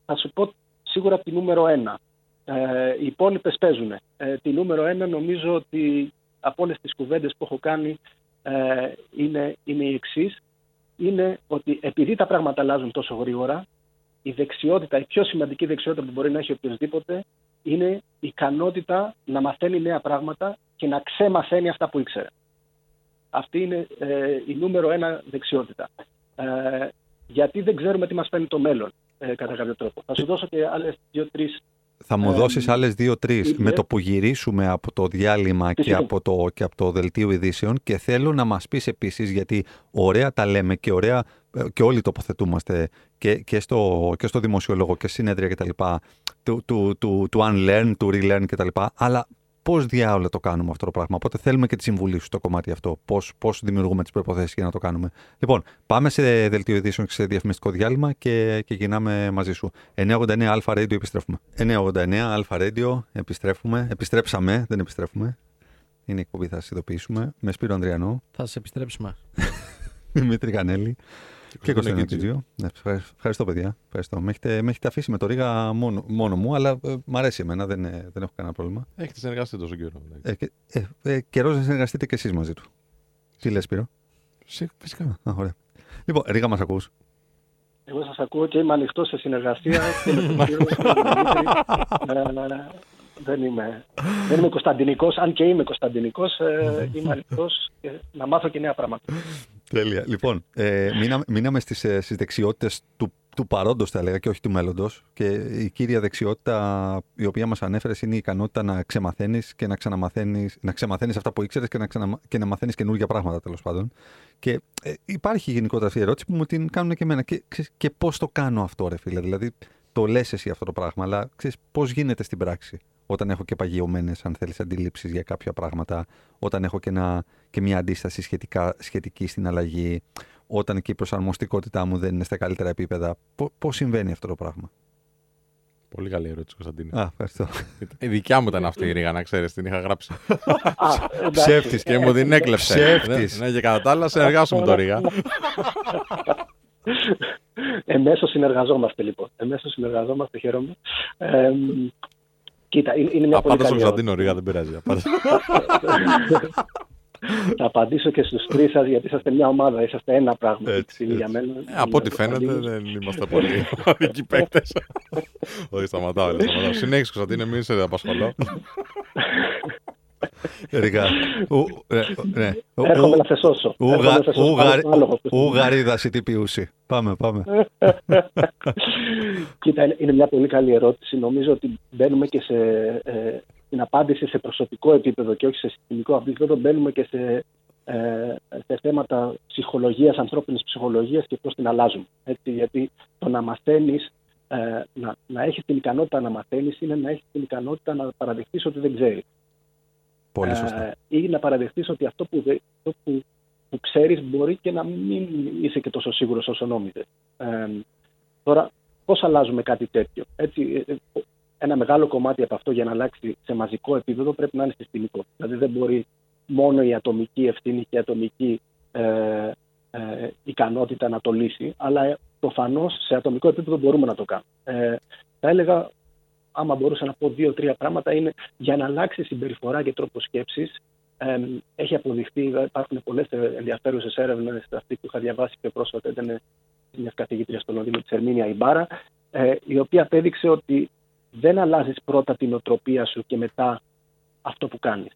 θα σου πω σίγουρα τη νούμερο ένα. Ε, οι υπόλοιπες παίζουν. Ε, τη νούμερο ένα νομίζω ότι από όλες τις κουβέντες που έχω κάνει ε, είναι, είναι η εξής. Είναι ότι επειδή τα πράγματα αλλάζουν τόσο γρήγορα, η δεξιότητα, η πιο σημαντική δεξιότητα που μπορεί να έχει οποιοδήποτε είναι η ικανότητα να μαθαίνει νέα πράγματα και να ξεμαθαίνει αυτά που ήξερε. Αυτή είναι ε, η νούμερο ένα δεξιότητα. Ε, γιατί δεν ξέρουμε τι μας φαίνει το μέλλον, ε, κατά κάποιο τρόπο. Θα σου δώσω και άλλες δύο-τρεις Θα μου Ε, δώσεις άλλες δύο-τρει είναι- με το που γυρίσουμε από το διάλειμμα και Φυσικά. από, το, και από το δελτίο ειδήσεων και θέλω να μας πεις επίσης γιατί ωραία τα λέμε και ωραία ε, και όλοι τοποθετούμαστε και, και, στο, και στο δημοσιολόγο και συνέδρια κτλ. Του, του, του, του unlearn, του relearn κτλ. Αλλά πώς διάολα το κάνουμε αυτό το πράγμα. Οπότε θέλουμε και τη συμβουλή σου στο κομμάτι αυτό. Πώς, πώς δημιουργούμε τις προϋποθέσεις για να το κάνουμε. Λοιπόν, πάμε σε δελτίο ειδήσεων και σε διαφημιστικό διάλειμμα και, και γυρνάμε μαζί σου. 989 Αλφα Radio επιστρέφουμε. 989 Αλφα Radio επιστρέφουμε. Επιστρέψαμε, δεν επιστρέφουμε. Είναι η εκπομπή, θα σας ειδοποιήσουμε. Με Σπύρο Ανδριανό, Θα σε επιστρέψουμε. Δημήτρη Κανέλη και Κωνσταντίνο Κίτζιο. Κιτζίου. Ναι, ευχαριστώ, ευχαριστώ, παιδιά. Ευχαριστώ. Με έχετε, με έχετε αφήσει με το Ρίγα μόνο, μόνο μου, αλλά ε, μ' αρέσει εμένα, δεν, ε, δεν έχω κανένα πρόβλημα. Έχετε συνεργαστεί τόσο καιρό. εντάξει. Ε, και, ε, ε, Καιρός να συνεργαστείτε και εσείς μαζί του. Τι λες, Σπύρο; Σε- Φυσικά. Α, ωραία. Λοιπόν, Ρίγα, μας ακούς. Εγώ σας ακούω και είμαι ανοιχτός σε συνεργασία και με τον κύριο και με τον Δημήτρη. Ε, ε, δεν είμαι, δεν είμαι Κωνσταντινικός, αν και είμαι Κωνσταντινικός, ε, είμαι ανοιχτός και να μάθω και νέα πράγματα. Τέλεια. Λοιπόν, ε, μείναμε, μείναμε στις, ε, στις δεξιότητες του, του παρόντος, θα έλεγα, και όχι του μέλλοντος. Και η κύρια δεξιότητα η οποία μας ανέφερες είναι η ικανότητα να ξεμαθαίνεις και να ξαναμαθαίνεις, να ξεμαθαίνεις αυτά που ήξερες και να, ξαναμα, και να μαθαίνεις καινούργια πράγματα, τέλος πάντων. Και ε, υπάρχει γενικότερα αυτή η ερώτηση που μου την κάνουν και εμένα. Και, ξέρεις, και πώς το κάνω αυτό, ρε φίλε; Δηλαδή, το λες εσύ αυτό το πράγμα, αλλά ξέρεις πώς γίνεται στην πράξη; Όταν έχω και παγιωμένες, αν θέλεις, αντιλήψεις για κάποια πράγματα, όταν έχω και, ένα, και μια αντίσταση σχετικά, σχετική στην αλλαγή, όταν και η προσαρμοστικότητά μου δεν είναι στα καλύτερα επίπεδα. Πώ πώς συμβαίνει αυτό το πράγμα; Πολύ καλή ερώτηση, Κωνσταντίνε. Α, ευχαριστώ. Η δικιά μου ήταν αυτή η ρίγα, να ξέρεις, την είχα γράψει. Α, εντάξει. Ψεύτης και μου την έκλεψε. Ψεύτης. Ναι, και κατά τα άλλα, συνεργάσου με το ρίγα. Εμέσως συνεργαζόμαστε λοιπόν. Εμέσως συνεργαζόμαστε, χαίρομαι. Ε, κοίτα, είναι, είναι μια πολύ Απάντα στον καλή Κωνσταντίνο ρίγα, δεν πειράζει. απάντα. Θα απαντήσω και στους τρεις σας γιατί είσαστε μια ομάδα, είσαστε ένα πράγμα. Έτσι, Είναι για έτσι. μένα. Ε, Από ό,τι Είναι φαίνεται Κωνσταντίνος. δεν είμαστε πολύ ομαδικοί παίκτες. Όχι, σταματάω. λέω, σταματάω. Συνέχισε, Κωνσταντίνε, μην σε απασχολώ. Ρίγα. ου, ε, ναι. Ου- Έρχομαι ου- να σε σώσω. ουγα- Έρχομαι να σε σώσω. ουγαρι- Άλλο άλογο. Ουγαρίδα η τυπιούση. Πάμε, πάμε. Κοίτα, είναι- είναι μια πολύ καλή ερώτηση. Νομίζω ότι μπαίνουμε και σε, ε, στην απάντηση σε προσωπικό επίπεδο και όχι σε συστημικό επίπεδο. Μπαίνουμε και σε, ε, σε θέματα ψυχολογίας, ανθρώπινης ψυχολογίας και πώς την αλλάζουμε. Έτσι, γιατί το να μαθαίνεις, ε, να, να έχεις την ικανότητα να μαθαίνεις είναι να έχεις την ικανότητα να παραδεχτείς ότι δεν ξέρεις. Πολύ Ε, σωστά. ή να παραδεχτείς ότι αυτό που, δε- αυτό που, που ξέρεις μπορεί και να μην είσαι και τόσο σίγουρος όσο νόμιζες. Ε, τώρα, πώς αλλάζουμε κάτι τέτοιο; Έτσι, ε, ε, ένα μεγάλο κομμάτι από αυτό για να αλλάξει σε μαζικό επίπεδο πρέπει να είναι συστημικό. Δηλαδή δεν μπορεί μόνο η ατομική ευθύνη και η ατομική ε, ε, ικανότητα να το λύσει, αλλά προφανώς σε ατομικό επίπεδο μπορούμε να το κάνουμε. Ε, θα έλεγα, άμα μπορούσα να πω δύο-τρία πράγματα, είναι για να αλλάξει συμπεριφορά και τρόπο σκέψης. Ε, έχει αποδειχθεί, υπάρχουν πολλές ενδιαφέρουσες έρευνες. Αυτή που είχα διαβάσει πιο πρόσφατα ήταν μια καθηγήτρια στο Λονδίνο, της Ερμήνια Ιμπάρα, ε, η οποία απέδειξε ότι δεν αλλάζεις πρώτα την οτροπία σου και μετά αυτό που κάνεις.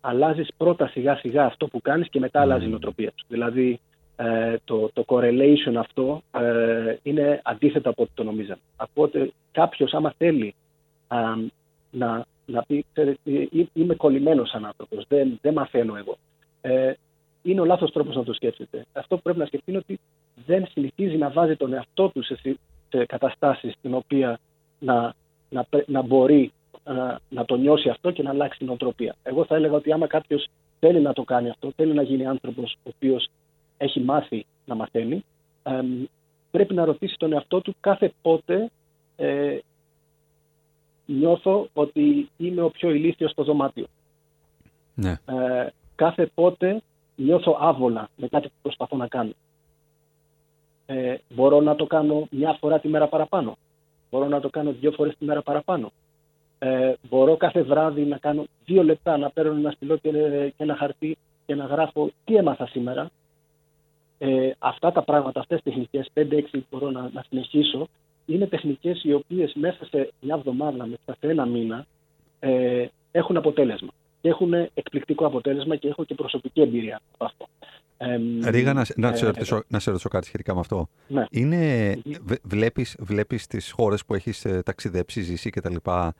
Αλλάζεις πρώτα σιγά σιγά αυτό που κάνεις και μετά αλλάζει η νοοτροπία σου. Δηλαδή, ε, το, το correlation αυτό ε, είναι αντίθετο από ό,τι το νομίζαμε. Οπότε κάποιος, άμα θέλει α, να, να πει, ξέρετε, «Ε, είμαι κολλημένος σαν άνθρωπος, δεν, δεν μαθαίνω εγώ. Ε, είναι ο λάθος τρόπος να το σκέφτεται. Αυτό που πρέπει να σκεφτεί είναι ότι δεν συνηθίζει να βάζει τον εαυτό του σε, σε καταστάσεις στην οποία να, να, πρέ- να μπορεί να, να το νιώσει αυτό και να αλλάξει την οτροπία. Εγώ θα έλεγα ότι άμα κάποιος θέλει να το κάνει αυτό, θέλει να γίνει άνθρωπος ο οποίος έχει μάθει να μαθαίνει, εμ, πρέπει να ρωτήσει τον εαυτό του κάθε πότε ε, νιώθω ότι είμαι ο πιο ηλίθιος στο δωμάτιο. Ναι. Ε, κάθε πότε νιώθω άβολα με κάτι που προσπαθώ να κάνω. Ε, μπορώ να το κάνω μια φορά τη μέρα παραπάνω. Μπορώ να το κάνω δύο φορές τη μέρα παραπάνω. Ε, μπορώ κάθε βράδυ να κάνω δύο λεπτά να παίρνω ένα στυλό και, και ένα χαρτί και να γράφω τι έμαθα σήμερα. Ε, αυτά τα πράγματα, αυτές τις τεχνικές, 5-6 μπορώ να, να συνεχίσω, είναι τεχνικές οι οποίες μέσα σε μια εβδομάδα, μέσα σε ένα μήνα, ε, έχουν αποτέλεσμα. Και έχουν εκπληκτικό αποτέλεσμα και έχω και προσωπική εμπειρία από αυτό. Ρίγα, να, να, σε ρωτήσω, να σε ρωτήσω κάτι σχετικά με αυτό. Ναι. Είναι, βλέπεις, βλέπεις τις χώρες που έχεις ε, ταξιδέψει, ζήσει και τα λοιπά,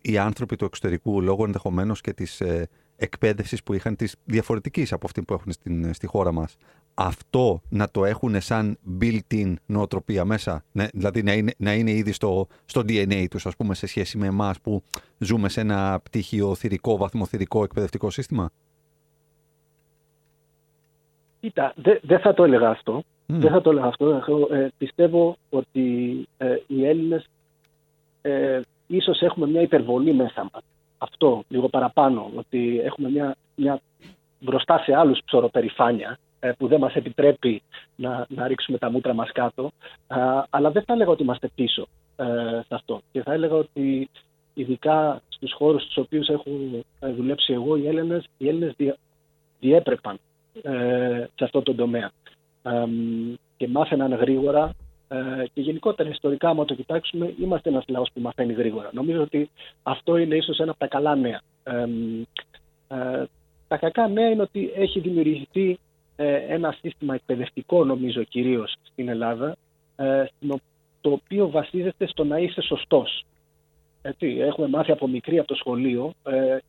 οι άνθρωποι του εξωτερικού λόγω ενδεχομένως και της ε, εκπαίδευσης που είχαν, της διαφορετικής από αυτή που έχουν στην, στη χώρα μας, αυτό να το έχουν σαν built-in νοοτροπία μέσα, ναι, δηλαδή να είναι, να είναι ήδη στο, στο DNA τους, ας πούμε, σε σχέση με εμάς που ζούμε σε ένα πτυχίο θηρικό, βαθμοθηρικό εκπαιδευτικό σύστημα; Κοίτα, δεν θα το έλεγα αυτό. Δεν θα το έλεγα αυτό. Ε, πιστεύω ότι ε, οι Έλληνες ε, ίσως έχουμε μια υπερβολή μέσα μας. Αυτό, λίγο παραπάνω, ότι έχουμε μια, μια μπροστά σε άλλους ψωροπερηφάνεια ε, που δεν μας επιτρέπει να, να ρίξουμε τα μούτρα μας κάτω. αλλά δεν θα έλεγα ότι είμαστε πίσω ε, σε αυτό. Και θα έλεγα ότι ειδικά στους χώρους στους οποίους έχω δουλέψει εγώ, οι Έλληνες, οι Έλληνες διέπρεπαν ε, σε αυτό το τομέα. Ε, και μάθαιναν γρήγορα ε, και γενικότερα ιστορικά, άμα το κοιτάξουμε, είμαστε ένας λαός που μαθαίνει γρήγορα. Νομίζω ότι αυτό είναι ίσως ένα από τα καλά νέα. Ε, τα κακά νέα είναι ότι έχει δημιουργηθεί ένα σύστημα εκπαιδευτικό, νομίζω κυρίως στην Ελλάδα, το οποίο βασίζεται στο να είσαι σωστός. Έτσι, έχουμε μάθει από μικρή από το σχολείο,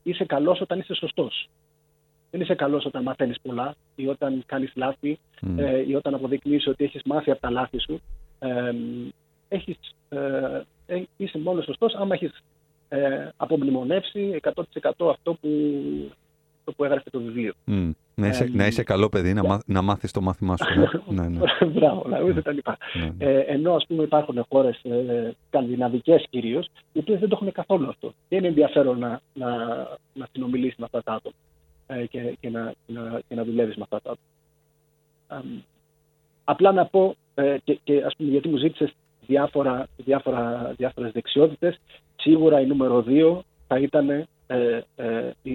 είσαι καλός όταν είσαι σωστός δεν είσαι καλός όταν μαθαίνεις πολλά ή όταν κάνεις λάθη ε, ή όταν αποδεικνύεις ότι έχεις μάθει από τα λάθη σου. Ε, έχεις, ε, είσαι μόνος σωστός άμα έχεις ε, απομνημονεύσει 100% αυτό που, το που έγραφε το βιβλίο. Mm. Να, είσαι, να είσαι καλό παιδί, να, μάθ, να μάθεις το μάθημά σου. ναι, ναι. Μπράβο, να ναι. τα λοιπά. Ναι, ναι. Ε, ενώ ας πούμε υπάρχουν χώρες ε, σκανδιναβικές κυρίως, οι οποίες δεν το έχουν καθόλου αυτό. Και είναι ενδιαφέρον να, να, να συνομιλήσεις με αυτά τα άτομα. Ε, και, και, να, να, και να δουλεύεις με αυτά τα άτομα. Απλά να πω, ε, και, και ας πούμε γιατί μου ζήτησες διάφορα, διάφορα, διάφορες δεξιότητες, σίγουρα η νούμερο δύο θα ήταν ε, ε, οι,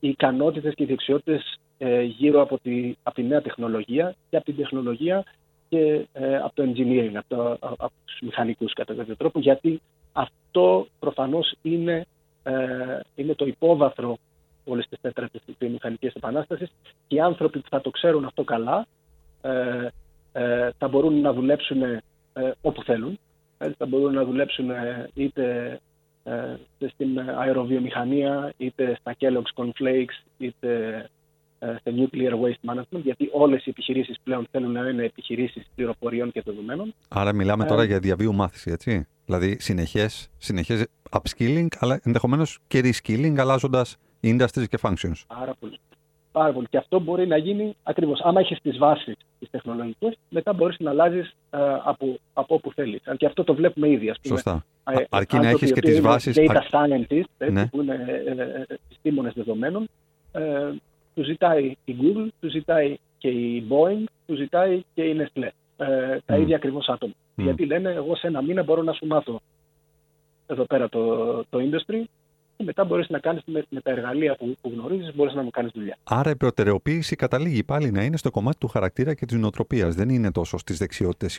οι ικανότητες και οι δεξιότητες ε, γύρω από τη, από τη νέα τεχνολογία και από την τεχνολογία και ε, από το engineering, από, το, από τους μηχανικούς κατά κάποιο τρόπο, γιατί αυτό προφανώς είναι, είναι το υπόβαθρο όλες τις τέταρτες μηχανικές επανάστασης και οι άνθρωποι που θα το ξέρουν αυτό καλά ε, ε, θα μπορούν να δουλέψουν ε, όπου θέλουν. θα μπορούν να δουλέψουν είτε στην αεροβιομηχανία, είτε στα Kellogg's Cornflakes, είτε στο Nuclear Waste Management, γιατί όλες οι επιχειρήσεις πλέον θέλουν να είναι επιχειρήσεις πληροφοριών και δεδομένων. Άρα μιλάμε τώρα για διαβίου μάθηση, έτσι. Δηλαδή συνεχές, συνεχές upskilling, αλλά ενδεχομένως και reskilling, αλλάζοντας industries και functions. Πάρα πολύ. Πάρα πολύ. Και αυτό μπορεί να γίνει ακριβώς. Άμα έχεις τις βάσεις τις τεχνολογικές, μετά μπορείς να αλλάζεις ε, από, από όπου θέλεις. Αν και αυτό το βλέπουμε ήδη. Ας πούμε. Σωστά. Ε, Αρκεί να έχεις και τις βάσεις. Data scientists, ναι. που είναι ε, επιστήμονες δεδομένων, ε, του ζητάει η Google, του ζητάει και η Boeing, του ζητάει και η Nestlé. Ε, τα mm. ίδια ακριβώς άτομα. Mm. Γιατί λένε, εγώ σε ένα μήνα μπορώ να σου μάθω εδώ πέρα το, το industry και μετά μπορείς να κάνεις με, με, τα εργαλεία που, που γνωρίζεις, μπορείς να μου κάνεις δουλειά. Άρα η προτεραιοποίηση καταλήγει πάλι να είναι στο κομμάτι του χαρακτήρα και της νοοτροπίας. Δεν είναι τόσο στις δεξιότητες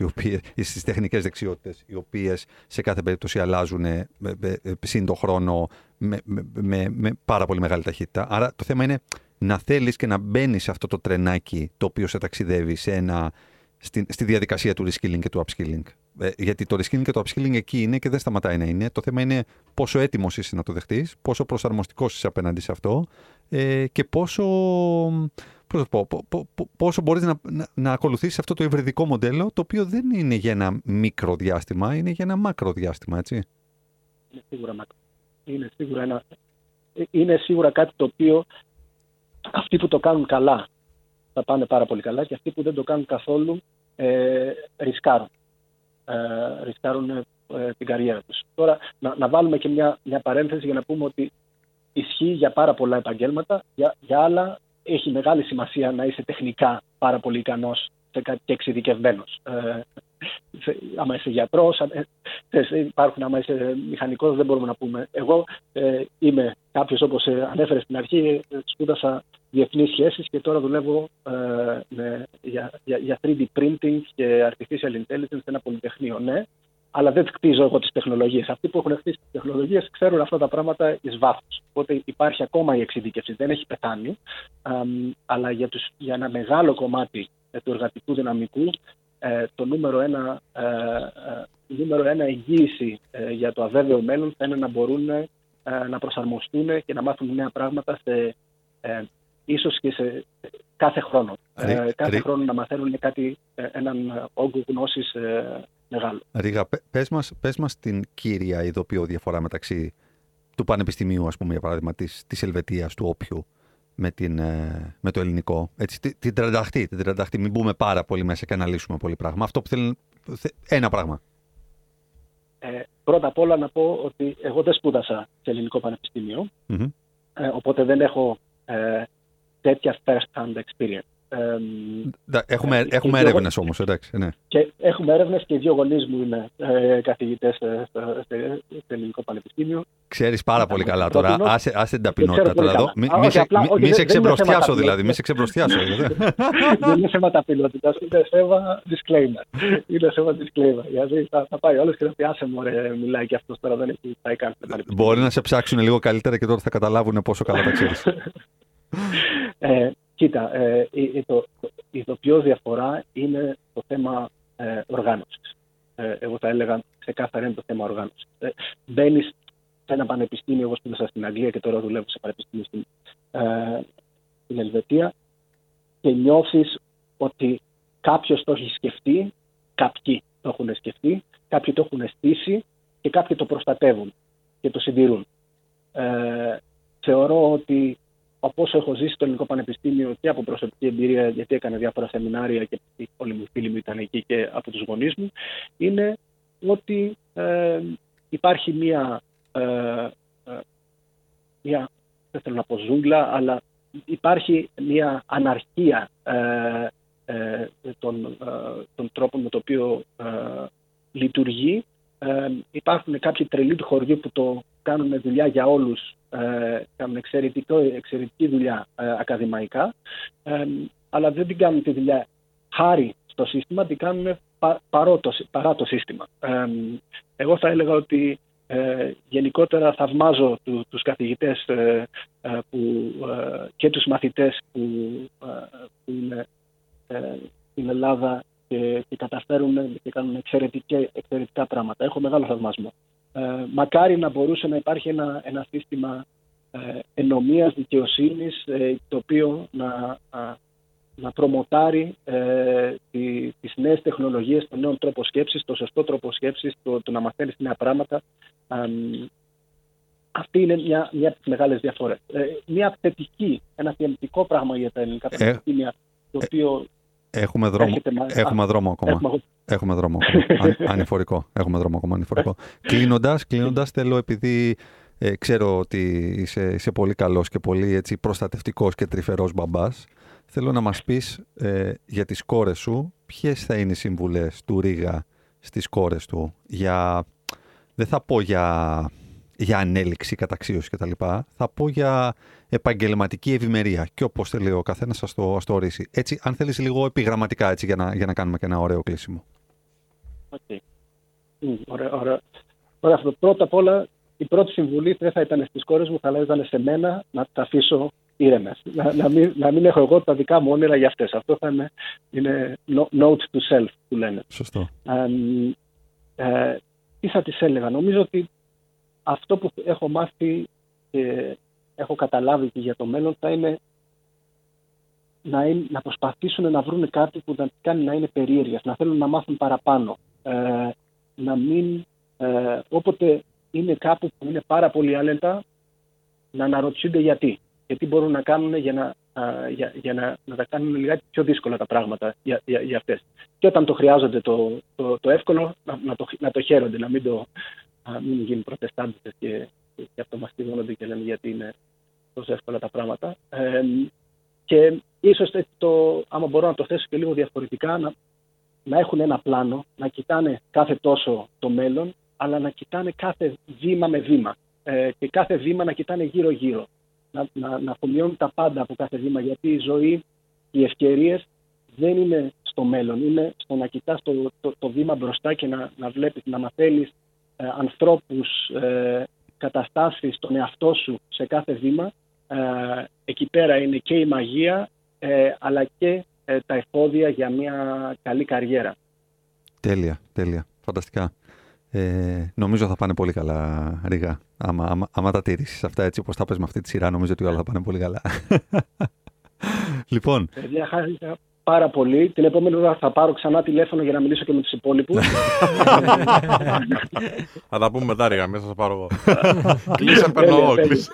ή στις τεχνικές δεξιότητες, οι οποίες σε κάθε περίπτωση αλλάζουν με, με, σύν το χρόνο με, με, με πάρα πολύ μεγάλη ταχύτητα. Άρα το θέμα είναι να θέλεις και να μπαίνεις σε αυτό το τρενάκι το οποίο σε ταξιδεύει σε ένα, στη, στη διαδικασία του reskilling και του upskilling. Ε, γιατί το reskilling και το upskilling εκεί είναι και δεν σταματάει να είναι. Το θέμα είναι πόσο έτοιμος είσαι να το δεχτείς, πόσο προσαρμοστικός είσαι απέναντι σε αυτό ε, και πόσο, πω, πόσο μπορείς να, να, να ακολουθήσεις αυτό το υβριδικό μοντέλο το οποίο δεν είναι για ένα μικρό διάστημα, είναι για ένα μάκρο διάστημα, έτσι. Είναι σίγουρα μάκρο. Είναι σίγουρα, ένα, είναι σίγουρα κάτι το οποίο αυτοί που το κάνουν καλά θα πάνε πάρα πολύ καλά και αυτοί που δεν το κάνουν καθόλου ε, ρισκάρουν ε, ρισκάρουν ε, την καριέρα τους. Τώρα, να, να βάλουμε και μια, μια παρένθεση για να πούμε ότι ισχύει για πάρα πολλά επαγγέλματα, για, για άλλα έχει μεγάλη σημασία να είσαι τεχνικά πάρα πολύ ικανός και εξειδικευμένος. Ε, άμα είσαι γιατρός, ε, υπάρχουν, άμα είσαι μηχανικός, δεν μπορούμε να πούμε. Εγώ ε, είμαι κάποιος όπως ε, ανέφερε στην αρχή, ε, σπούδασα διεθνείς σχέσεις και τώρα δουλεύω ε, για, για, για 3D printing και artificial intelligence σε ένα πολυτεχνείο. Ναι, αλλά δεν κτίζω εγώ τις τεχνολογίες. Αυτοί που έχουν χτίσει τις τεχνολογίες ξέρουν αυτά τα πράγματα εις βάθος. Οπότε υπάρχει ακόμα η εξειδίκευση. Δεν έχει πεθάνει, αλλά για, τους, για ένα μεγάλο κομμάτι ε, του εργατικού δυναμικού ε, το νούμερο ένα, ε, νούμερο ένα εγγύηση για το αβέβαιο μέλλον θα είναι να μπορούν να προσαρμοστούν και να μάθουν νέα πράγματα σε, ίσως και σε κάθε χρόνο. κάθε χρόνο να μαθαίνουν κάτι, έναν όγκο γνώσης μεγάλο. Ρίγα, πες μας, πες μας την κύρια ειδοποιώ διαφορά μεταξύ του Πανεπιστημίου, ας πούμε, για παράδειγμα, της, της Ελβετίας, του όποιου, με, την, ε, με το ελληνικό. Έτσι, την τρανταχτή, την τρανταχτή. Μην μπούμε πάρα πολύ μέσα και αναλύσουμε πολύ πράγμα. Αυτό που θέλει, ένα πράγμα. Ε, πρώτα απ' όλα να πω ότι εγώ δεν σπούδασα σε ελληνικό ε, οπότε δεν έχω ε, τέτοια first-hand experience. Έχουμε, ε, έχουμε έρευνες όμως, εντάξει. Ναι. Και έχουμε έρευνες και οι δύο γονείς μου είναι ε, καθηγητές ε, στο, στο, Ελληνικό Πανεπιστήμιο. Ξέρεις πάρα πολύ καλά τώρα. Άσε, άσε την ταπεινότητα τώρα εδώ. Μην σε, μη σε ξεμπροστιάσω δηλαδή. Μη σε ξεμπροστιάσω. Δεν είναι θέμα ταπεινότητας. Είναι θέμα disclaimer. Είναι θέμα disclaimer. Γιατί θα, θα πάει όλος και θα πει άσε μου, μιλάει και αυτός τώρα δεν έχει πάει καν. Μπορεί να σε ψάξουν λίγο καλύτερα και τώρα θα καταλάβουν πόσο καλά τα ξέρεις. Κοίτα, ε, η, το, η διαφορά είναι το θέμα ε, οργάνωσης. Ε, εγώ θα έλεγα ξεκάθαρα είναι το θέμα οργάνωσης. Ε, Μπαίνεις σε ένα πανεπιστήμιο, εγώ σπούδασα στην Αγγλία και τώρα δουλεύω σε πανεπιστήμιο στην, ε, στην Ελβετία και νιώθεις ότι κάποιος το έχει σκεφτεί, κάποιοι το έχουν σκεφτεί, κάποιοι το έχουν στήσει και κάποιοι το προστατεύουν και το συντηρούν. Ε, θεωρώ ότι από όσο έχω ζήσει στο Ελληνικό Πανεπιστήμιο και από προσωπική εμπειρία, γιατί έκανα διάφορα σεμινάρια και όλοι μου φίλοι μου ήταν εκεί και από τους γονείς μου, είναι ότι ε, υπάρχει μία, ε, ε, μία, δεν θέλω να πω ζούγκλα, αλλά υπάρχει μία αναρχία ε, ε, των, των τρόπων με το οποίο λειτουργεί. υπάρχουν κάποιοι τρελοί του χωριού που το κάνουν δουλειά για όλους ε, κάνουν εξαιρετική δουλειά ε, ακαδημαϊκά, ε, αλλά δεν την κάνουν τη δουλειά χάρη στο σύστημα, την κάνουν παρά το σύστημα. εγώ θα έλεγα ότι γενικότερα θαυμάζω του, τους καθηγητές που, και τους μαθητές που, που είναι στην Ελλάδα και, και καταφέρουν και κάνουν εξαιρετικά πράγματα. Έχω μεγάλο θαυμασμό. Ε, μακάρι να μπορούσε να υπάρχει ένα, ένα σύστημα ε, ενομίας δικαιοσύνης ε, το οποίο να, να προμοτάρει ε, τις νέες τεχνολογίες, τον νέο τρόπο σκέψης, το σωστό τρόπο σκέψης, το, το να μαθαίνεις νέα πράγματα. αυτή είναι μια, μια από τις μεγάλες διαφορές. Ε, μια θετική, ένα θετικό πράγμα για τα ελληνικά πανεπιστήμια, το οποίο Έχουμε δρόμο, έχουμε δρόμο ακόμα. Έχουμε, έχουμε δρόμο ακόμα. ανηφορικό. Έχουμε δρόμο ακόμα ανηφορικό. Κλείνοντας, κλείνοντας, θέλω επειδή ε, ξέρω ότι είσαι, είσαι πολύ καλός και πολύ έτσι, προστατευτικός και τρυφερός μπαμπάς, θέλω να μας πεις ε, για τις κόρες σου, ποιες θα είναι οι συμβουλές του Ρίγα στις κόρες του; Για, δεν θα πω για για ανέλυξη, καταξίωση κτλ. Θα πω για επαγγελματική ευημερία και όπως θέλει ο καθένας ας το, το ορίσει. Έτσι, αν θέλεις λίγο επιγραμματικά έτσι, για, να, για να κάνουμε και ένα ωραίο κλείσιμο. Okay. ωραία, ωραία. Ωραία, πρώτα απ' όλα η πρώτη συμβουλή δεν θα ήταν στις κόρες μου, θα ήταν σε μένα να τα αφήσω ήρεμες. Να, να, μην, να μην έχω εγώ τα δικά μου όνειρα για αυτές. Αυτό θα είναι, είναι note to self που λένε. Σωστό. Ε, τι θα τις έλεγα. Νομίζω ότι αυτό που έχω μάθει και έχω καταλάβει και για το μέλλον θα είναι να, είναι, να προσπαθήσουν να βρουν κάτι που θα κάνει να είναι περίεργες, να θέλουν να μάθουν παραπάνω. Ε, να μην, ε, όποτε είναι κάπου που είναι πάρα πολύ άλεντα, να αναρωτιούνται γιατί. Γιατί μπορούν να κάνουν για να, για, για να, να τα κάνουν λιγάκι πιο δύσκολα τα πράγματα για, για, για αυτές. Και όταν το χρειάζονται το, το, το εύκολο, να, να, το, να το χαίρονται, να μην το, να μην γίνουν προτεστάντες και, και αυτομαστιγώνονται και λένε γιατί είναι τόσο εύκολα τα πράγματα. Ε, και ίσως το, άμα μπορώ να το θέσω και λίγο διαφορετικά, να, να έχουν ένα πλάνο, να κοιτάνε κάθε τόσο το μέλλον, αλλά να κοιτάνε κάθε βήμα με βήμα. Ε, και κάθε βήμα να κοιτάνε γύρω-γύρω. Να, να, να τα πάντα από κάθε βήμα, γιατί η ζωή, οι ευκαιρίες δεν είναι στο μέλλον. Είναι στο να κοιτάς το, το, το βήμα μπροστά και να, να βλέπεις, να μαθαίνεις ε, ανθρώπους, ε, καταστάσεις, τον εαυτό σου σε κάθε βήμα. Ε, εκεί πέρα είναι και η μαγεία, ε, αλλά και ε, τα εφόδια για μια καλή καριέρα. Τέλεια, τέλεια. Φανταστικά. Ε, νομίζω θα πάνε πολύ καλά, Ρίγα. Άμα, άμα, άμα τα τηρήσεις αυτά έτσι όπως τα πες με αυτή τη σειρά, νομίζω ότι όλα θα πάνε πολύ καλά. λοιπόν, Παιδιά, χάρηκα πάρα πολύ. Την επόμενη ώρα θα πάρω ξανά τηλέφωνο για να μιλήσω και με τους υπόλοιπους. Θα τα πούμε μετά, Ρίγα, μέσα θα πάρω εγώ. Κλείσε, παίρνω εγώ. Τέλεια, κλείσε.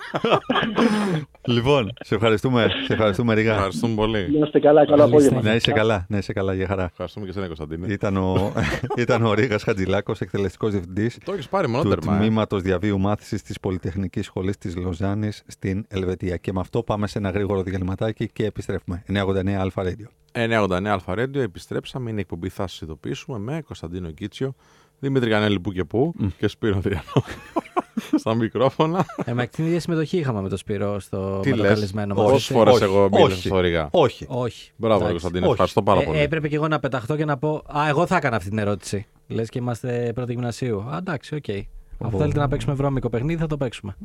λοιπόν σε ευχαριστούμε, σε ευχαριστούμε, Ρίγα. Ευχαριστούμε πολύ. Να είστε καλά, καλό Καλή απόγευμα. Να είσαι καλά, να είσαι καλά, για χαρά. Ευχαριστούμε και εσένα, Κωνσταντίνε. Ήταν ο, ήταν ο Ρίγας Χατζηλάκος, εκτελεστικός διευθυντής Το έχεις πάρει του μονότερμα. ε. τμήματος διαβίου μάθησης της Πολυτεχνικής Σχολής της Λοζάνης στην Ελβετία. Και με αυτό πάμε σε ένα γρήγορο διαλυματάκι και επιστρέφουμε. 989 Αλφα Radio. 989 Αλφα Radio, επιστρέψαμε. Είναι η εκπομπή Θα σας ειδοποιήσουμε με Κωνσταντίνο Κίτσιο, Δημήτρη Κανέλη που και που και Σπύρο Αδριανό στα μικρόφωνα. Ε, μα την ίδια συμμετοχή είχαμε με τον Σπυρό στο Τι με το λες, καλεσμένο μας. πόσε Ε, φορές όχι, εγώ μίλησα όχι. στο Ρίγα. Όχι. Όχι. Μπράβο, ρε Εντάξει. Κωνσταντίνε, όχι. ευχαριστώ πάρα Ε, πολύ. έπρεπε και εγώ να πεταχτώ και να πω Α, εγώ θα έκανα αυτή την ερώτηση. Λες και είμαστε πρώτη γυμνασίου. Α, εντάξει, οκ. Αν θέλετε να παίξουμε βρώμικο παιχνίδι, θα το παίξουμε.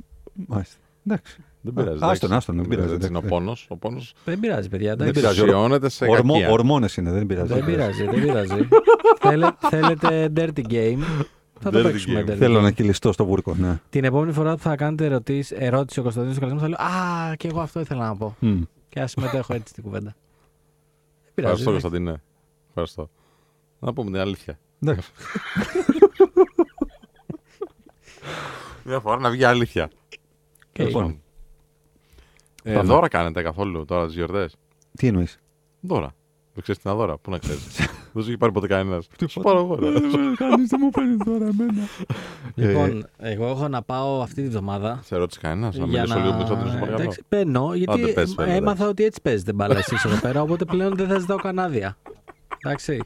Μάλιστα. Εντάξει. Δεν πειράζει. Άστον, εντάξει. άστον, δεν πειράζει, έτσι Είναι ο εντάξει. πόνος. Ο πόνος Δεν πειράζει, παιδιά. Δεν Εντάξει. πειράζει. εξουσιώνεται σε Ορμό, κακία. ορμόνες είναι, δεν πειράζει. Δεν πειράζει, δεν πειράζει. Θέλε- θέλετε dirty game; Θα το Dirty παίξουμε game. dirty Θέλω game. να κυλιστώ στο βούρκο, ναι. Την επόμενη φορά που θα κάνετε ερωτήσεις, ερώτηση ο Κωνσταντίνος του καλεσμένου θα λέω Α, και εγώ αυτό ήθελα να πω. Μμ. Και ας συμμετέχω έτσι στην κουβέντα. Δεν πειράζει. Ευχαριστώ, δεν- Κωνσταντίνε. Ευχαριστώ. Να πούμε την αλήθεια. Εντάξει. Μια φορά να βγει αλήθεια. Οκ. Λοιπόν, Ε, Πάμε. δώρα κάνετε καθόλου τώρα τις γιορτές; τι εννοείς; Δώρα. Δεν ξέρεις την δώρα. Πού να ξέρεις. Δεν σου έχει πάρει ποτέ κανένας. Σου πάρω εγώ. ρε. Κανείς δεν μου παίρνει τώρα εμένα. Λοιπόν, εγώ έχω να πάω αυτή τη βδομάδα. Σε ρώτησε κανένας. Να για μιλήσω λίγο περισσότερο, σε παρακαλώ. Εντάξει, παίρνω, γιατί Άντε, πες, βέβαια, έμαθα εντάξει. ότι έτσι παίζετε μπάλα εσείς εδώ πέρα, οπότε πλέον δεν θα ζητάω κανάδια. Εντάξει.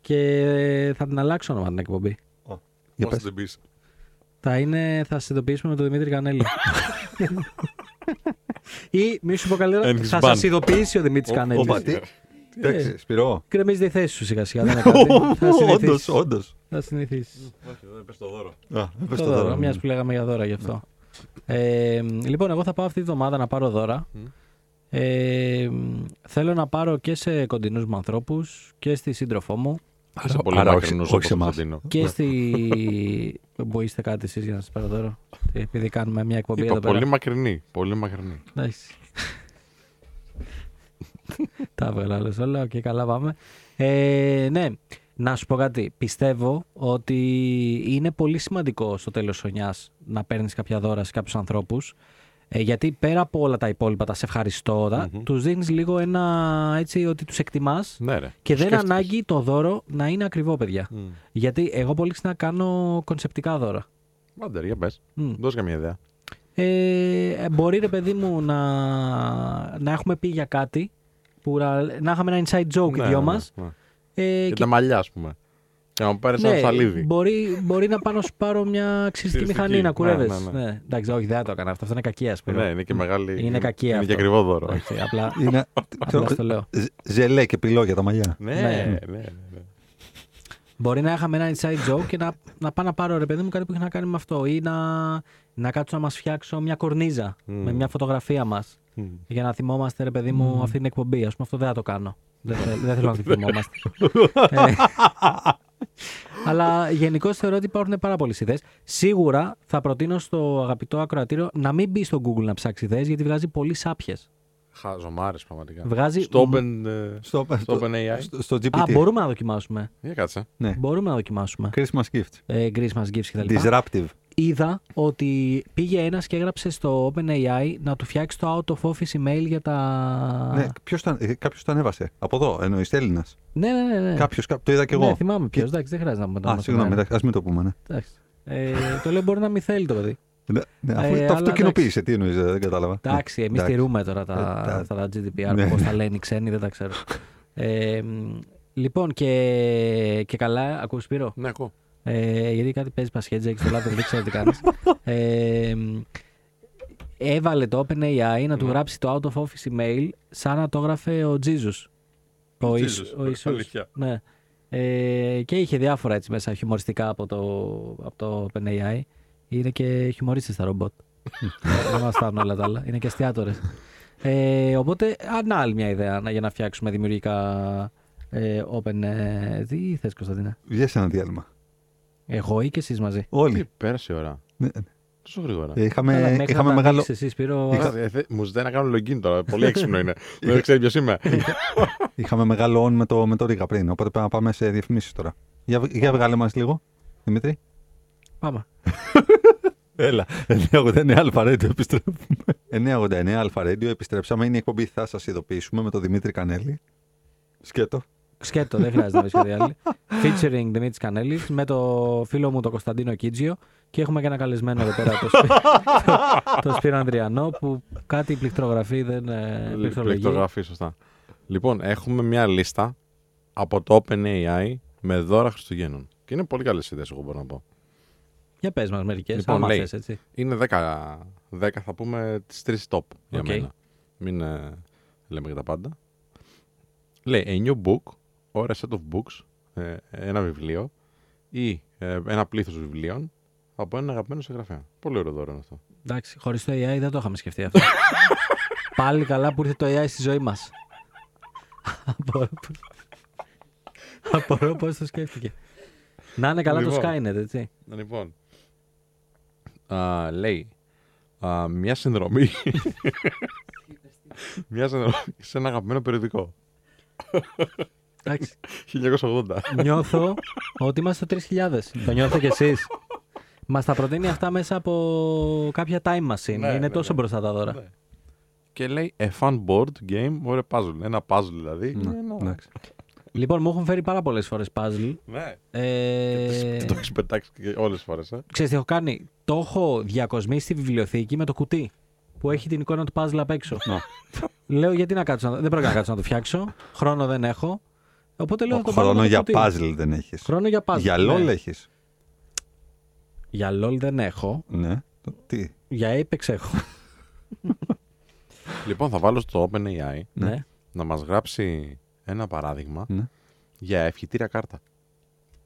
Και θα την αλλάξω όνομα την εκπομπή. Για Πώς πες. την πεις; Θα, είναι, θα συνειδητοποιήσουμε με τον Δημήτρη Κανέλη. Ή, μη σου πω καλύτερα, And his θα band. σας ειδοποιήσει ο Δημήτρης Κανέλης. Όπα, τι. Εντάξει, Σπυρό. Κρεμίζει τη θέση σου σιγά σιγά. Δεν είναι κάτι. θα Όντως, συνηθίσεις. όντως. Θα συνηθίσεις. Όχι, δεν πες το δώρο. Α, δεν πες Το το δώρο, δώρο. μιας που λέγαμε για δώρα γι' αυτό. Ε, λοιπόν, εγώ θα πάω αυτή τη βδομάδα να πάρω δώρα. Μμ. Ε, θέλω να πάρω και σε κοντινούς μου ανθρώπους και στη σύντροφό μου Είσαι πολύ άρα όχι- μακρινός όχι όπως σε εμάς. Κωνσταντίνο. και στη... Που είστε κάτι εσείς για να σας πάρω δώρο. Επειδή κάνουμε μια εκπομπή Είπα εδώ πέρα. πολύ μακρινή. Πολύ μακρινή. Εντάξει. Τα έβγαλα όλες όλα και καλά πάμε. Ε, ναι, να σου πω κάτι. Πιστεύω ότι είναι πολύ σημαντικό στο τέλος της χρονιάς να παίρνεις κάποια δώρα σε κάποιους ανθρώπους. Ε, γιατί πέρα από όλα τα υπόλοιπα, τα σε ευχαριστώ, τα, Μμμ. τους δίνεις λίγο ένα έτσι ότι τους εκτιμάς Ναι, ρε. και Το δεν σκέφτηκες. ανάγκη το δώρο να είναι ακριβό, παιδιά. Μμ. Γιατί εγώ πολύ συχνά κάνω κονσεπτικά δώρα. Άντε, ρε, για πες. Μμ. Δώσε καμία ιδέα. Ε, μπορεί ρε παιδί μου να, να έχουμε πει για κάτι που να, να είχαμε ένα inside joke οι Ναι, δυο ναι, μας ναι. ε, Για τα μαλλιά, ας πούμε. Και να μου πάρεις ναι, ένα ψαλίδι. μπορεί, μπορεί να πάω να σου πάρω μια ξυριστική Ξυριστική, μηχανή να ναι, κουρεύεις. ναι, ναι. Ναι, εντάξει, όχι, δεν θα το έκανα αυτό. Αυτό είναι κακία, ας πούμε. Ναι, είναι και μεγάλη. Είναι κακή Είναι αυτό. και ακριβό δώρο. Όχι, απλά, Είναι απλά στο λέω. ζ- ζελέ και πυλό για τα μαλλιά. Ναι, Ναι. ναι, ναι. ναι. Μπορεί να είχαμε ένα inside joke και να, να πάω να πάρω ρε παιδί μου κάτι που έχει να κάνει με αυτό. Ή να, να κάτσω να μας φτιάξω μια κορνίζα Μμ. με μια φωτογραφία μας. Μμ. Για να θυμόμαστε, ρε παιδί μου, αυτή την εκπομπή. Α πούμε, αυτό δεν θα το κάνω. δεν, θέλ- δεν θέλω να τη θυμόμαστε. Ε, αλλά γενικώς θεωρώ ότι υπάρχουν πάρα πολλές ιδέες. Σίγουρα θα προτείνω στο αγαπητό ακροατήριο να μην μπει στο Google να ψάξει ιδέες, γιατί βγάζει πολύ σάπιες. Χαζομάρες πραγματικά. Βγάζει. Στο Open, ε, Στο, στο OpenAI. στο, στο Α, GPT. μπορούμε να δοκιμάσουμε. Για κάτσε. Ναι. Μπορούμε να δοκιμάσουμε. Christmas gift. Ε, Christmas gifts κτλ. Disruptive. Είδα ότι πήγε ένας και έγραψε στο OpenAI να του φτιάξει το out of office email για τα. Ναι, ποιος το, ε, κάποιος το ανέβασε. Από εδώ, εννοείς Έλληνας. ναι, ναι. ναι, ναι. Κάποιος, κά- το είδα κι εγώ. Ναι, θυμάμαι ποιος. Εντάξει, δεν χρειάζεται να πούμε το Α, όνομα συγγνώμη, στον αέρα. εντάξει, ας μην το πούμε, ναι. Εντάξει. Ε, το λέω μπορεί να μην θέλει το παιδί. Ναι, ναι, αφού Ε, το αλλά αυτό κοινοποίησε, τι εννοείς, ε, δεν κατάλαβα. Εντάξει, εμείς εντάξει. τηρούμε τώρα τα, Ε, τα- αυτά τα GDPR, Ναι. πώς τα λένε οι ξένοι, δεν τα ξέρω. Ε, μ, λοιπόν, και, και καλά, ακούς Σπύρο, Ναι, ακούω. Ε, γιατί κάτι παίζει πασχέτζα, έχεις το λάθος, δεν ξέρω τι κάνεις. Ε, μ, έβαλε το OpenAI να του Ναι. γράψει το out of office email σαν να το έγραφε ο Jesus. Ο, Jesus, Ισ- ο Ιησούς. αλήθεια. Ναι. Ε, και είχε διάφορα έτσι μέσα χιουμοριστικά από το, από το OpenAI. Είναι και χιουμορίστες τα ρομπότ. Δεν μας φτάνουν όλα τα άλλα. Είναι και αστιάτορες. Ε, οπότε, αν άλλη μια ιδέα να- για να φτιάξουμε δημιουργικά ε, open. Ε, τι θες Κωνσταντίνα; Βγες ένα διάλειμμα. Εγώ ή και εσείς μαζί; Τι Όλοι. πέρασε η ώρα. Ναι. Τόσο γρήγορα. Ε, Είχαμε, Καλά, μέχρι είχαμε να τα μεγάλο. ανοίξεις Εσύ, Σπύρο, Ε, ε, θε- Μου ζητάει να κάνω login τώρα. Πολύ έξυπνο είναι. Δεν ξέρει ποιος είμαι. Είχαμε μεγάλο on με το, με το Ρίγα πριν, οπότε πρέπει να πάμε σε διαφημίσεις τώρα. Για, για βγάλε μας λίγο, Δημήτρη. Πάμε. Έλα, 989 Αλφα Radio επιστρέφουμε. 989 Αλφα Radio επιστρέψαμε. Είναι η εκπομπή θα σας ειδοποιήσουμε με τον Δημήτρη Κανέλη. Σκέτο. Σκέτο, δεν χρειάζεται να βρει κάτι άλλο. Featuring Δημήτρης Κανέλης με το φίλο μου τον Κωνσταντίνο Κίτζιο και έχουμε και ένα καλεσμένο εδώ πέρα, το, Σπύ... το Σπύρο Ανδριανό που κάτι πληκτρογραφεί δεν ε, πληκτρολογεί. Πληκτρογραφεί, σωστά. Λοιπόν, έχουμε μια λίστα από το OpenAI με δώρα Χριστουγέννων. Και είναι πολύ καλές ιδέες, εγώ μπορώ να πω. Για πες μας μερικές, Λοιπόν, άμα λέει. θες, έτσι. Είναι 10, 10 θα πούμε τις τρεις top για Οκ. μένα. Μην ε, λέμε για τα πάντα. Λέει a new book or a set of books, ε, ένα βιβλίο ή ε, ένα πλήθος βιβλίων από έναν αγαπημένο συγγραφέα. Πολύ ωραίο δώρο είναι αυτό. Εντάξει, χωρίς το AI δεν το είχαμε σκεφτεί αυτό. Πάλι καλά που ήρθε το AI στη ζωή μας. Απορώ πώς- Απορώ πώς το σκέφτηκε. Να είναι καλά το Λοιπόν. Skynet, έτσι. Λοιπόν, α, λέει α, μια συνδρομή. μια συνδρομή σε ένα αγαπημένο περιοδικό. Εντάξει. 1980. Νιώθω ότι είμαστε στο 3000. Το νιώθω κι εσείς. Μας τα προτείνει αυτά μέσα από κάποια time machine. Ναι, Είναι ναι, τόσο ναι. μπροστά τα δώρα. Ναι. Και λέει a fun board game or a puzzle. Ένα puzzle δηλαδή. Ναι, Είναι ένα- εντάξει. Λοιπόν, μου έχουν φέρει πάρα πολλές φορές puzzle. Ναι. Ε, Το έχεις πετάξει και όλες τις φορές. Ε. Ξέρεις τι έχω κάνει; Το έχω διακοσμήσει στη βιβλιοθήκη με το κουτί που έχει την εικόνα του puzzle απ' έξω. λέω γιατί να κάτσω, να... δεν πρέπει να κάτσω να το φτιάξω. Χρόνο δεν έχω. Οπότε λέω θα το πάρω Χρόνο με το για κουτί. puzzle δεν έχεις. Χρόνο για puzzle. Για ναι. LOL έχεις. Για LOL δεν έχω. Ναι. Το- Τι; Για Apex έχω. Λοιπόν, θα βάλω στο OpenAI ναι. να μας γράψει ένα παράδειγμα Ναι. για ευχητήρια κάρτα.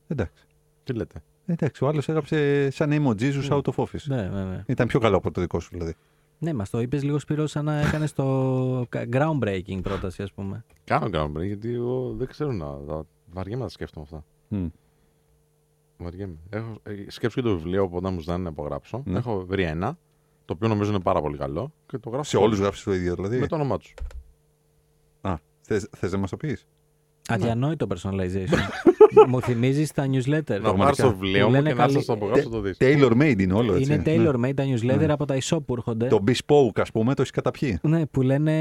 Εντάξει. Τι λέτε; Εντάξει, ο άλλος έγραψε σαν name ο Jesus out of office. Ναι, ναι, ναι. Ήταν πιο καλό από το δικό σου δηλαδή. Ναι, μας το είπες λίγο Σπύρος σαν να έκανες το groundbreaking πρόταση, ας πούμε. Κάνω groundbreak γιατί εγώ δεν ξέρω να. τα- Βαριέμαι να τα σκέφτομαι αυτά. Μμ. Βαριέμαι. Έχω, ε, σκέψου και το βιβλίο που όταν μου ζητάνε να υπογράψω. Ναι. Έχω βρει ένα, το οποίο νομίζω είναι πάρα πολύ καλό και το γράφω Σε όλους γράψεις το ίδιο δηλαδή; με το όνομά τους. Α, θες, θες να μας το πεις; Αδιανόητο personalization. Μου θυμίζεις τα newsletter. Να πάρει το Που βιβλίο μου λένε και να καλή- σας το απογράψω το δεις. Tailor made είναι όλο έτσι. Είναι tailor made τα newsletter Ναι. από τα e-shop που έρχονται. Το bespoke ας πούμε το έχεις καταπιεί. Ναι, που λένε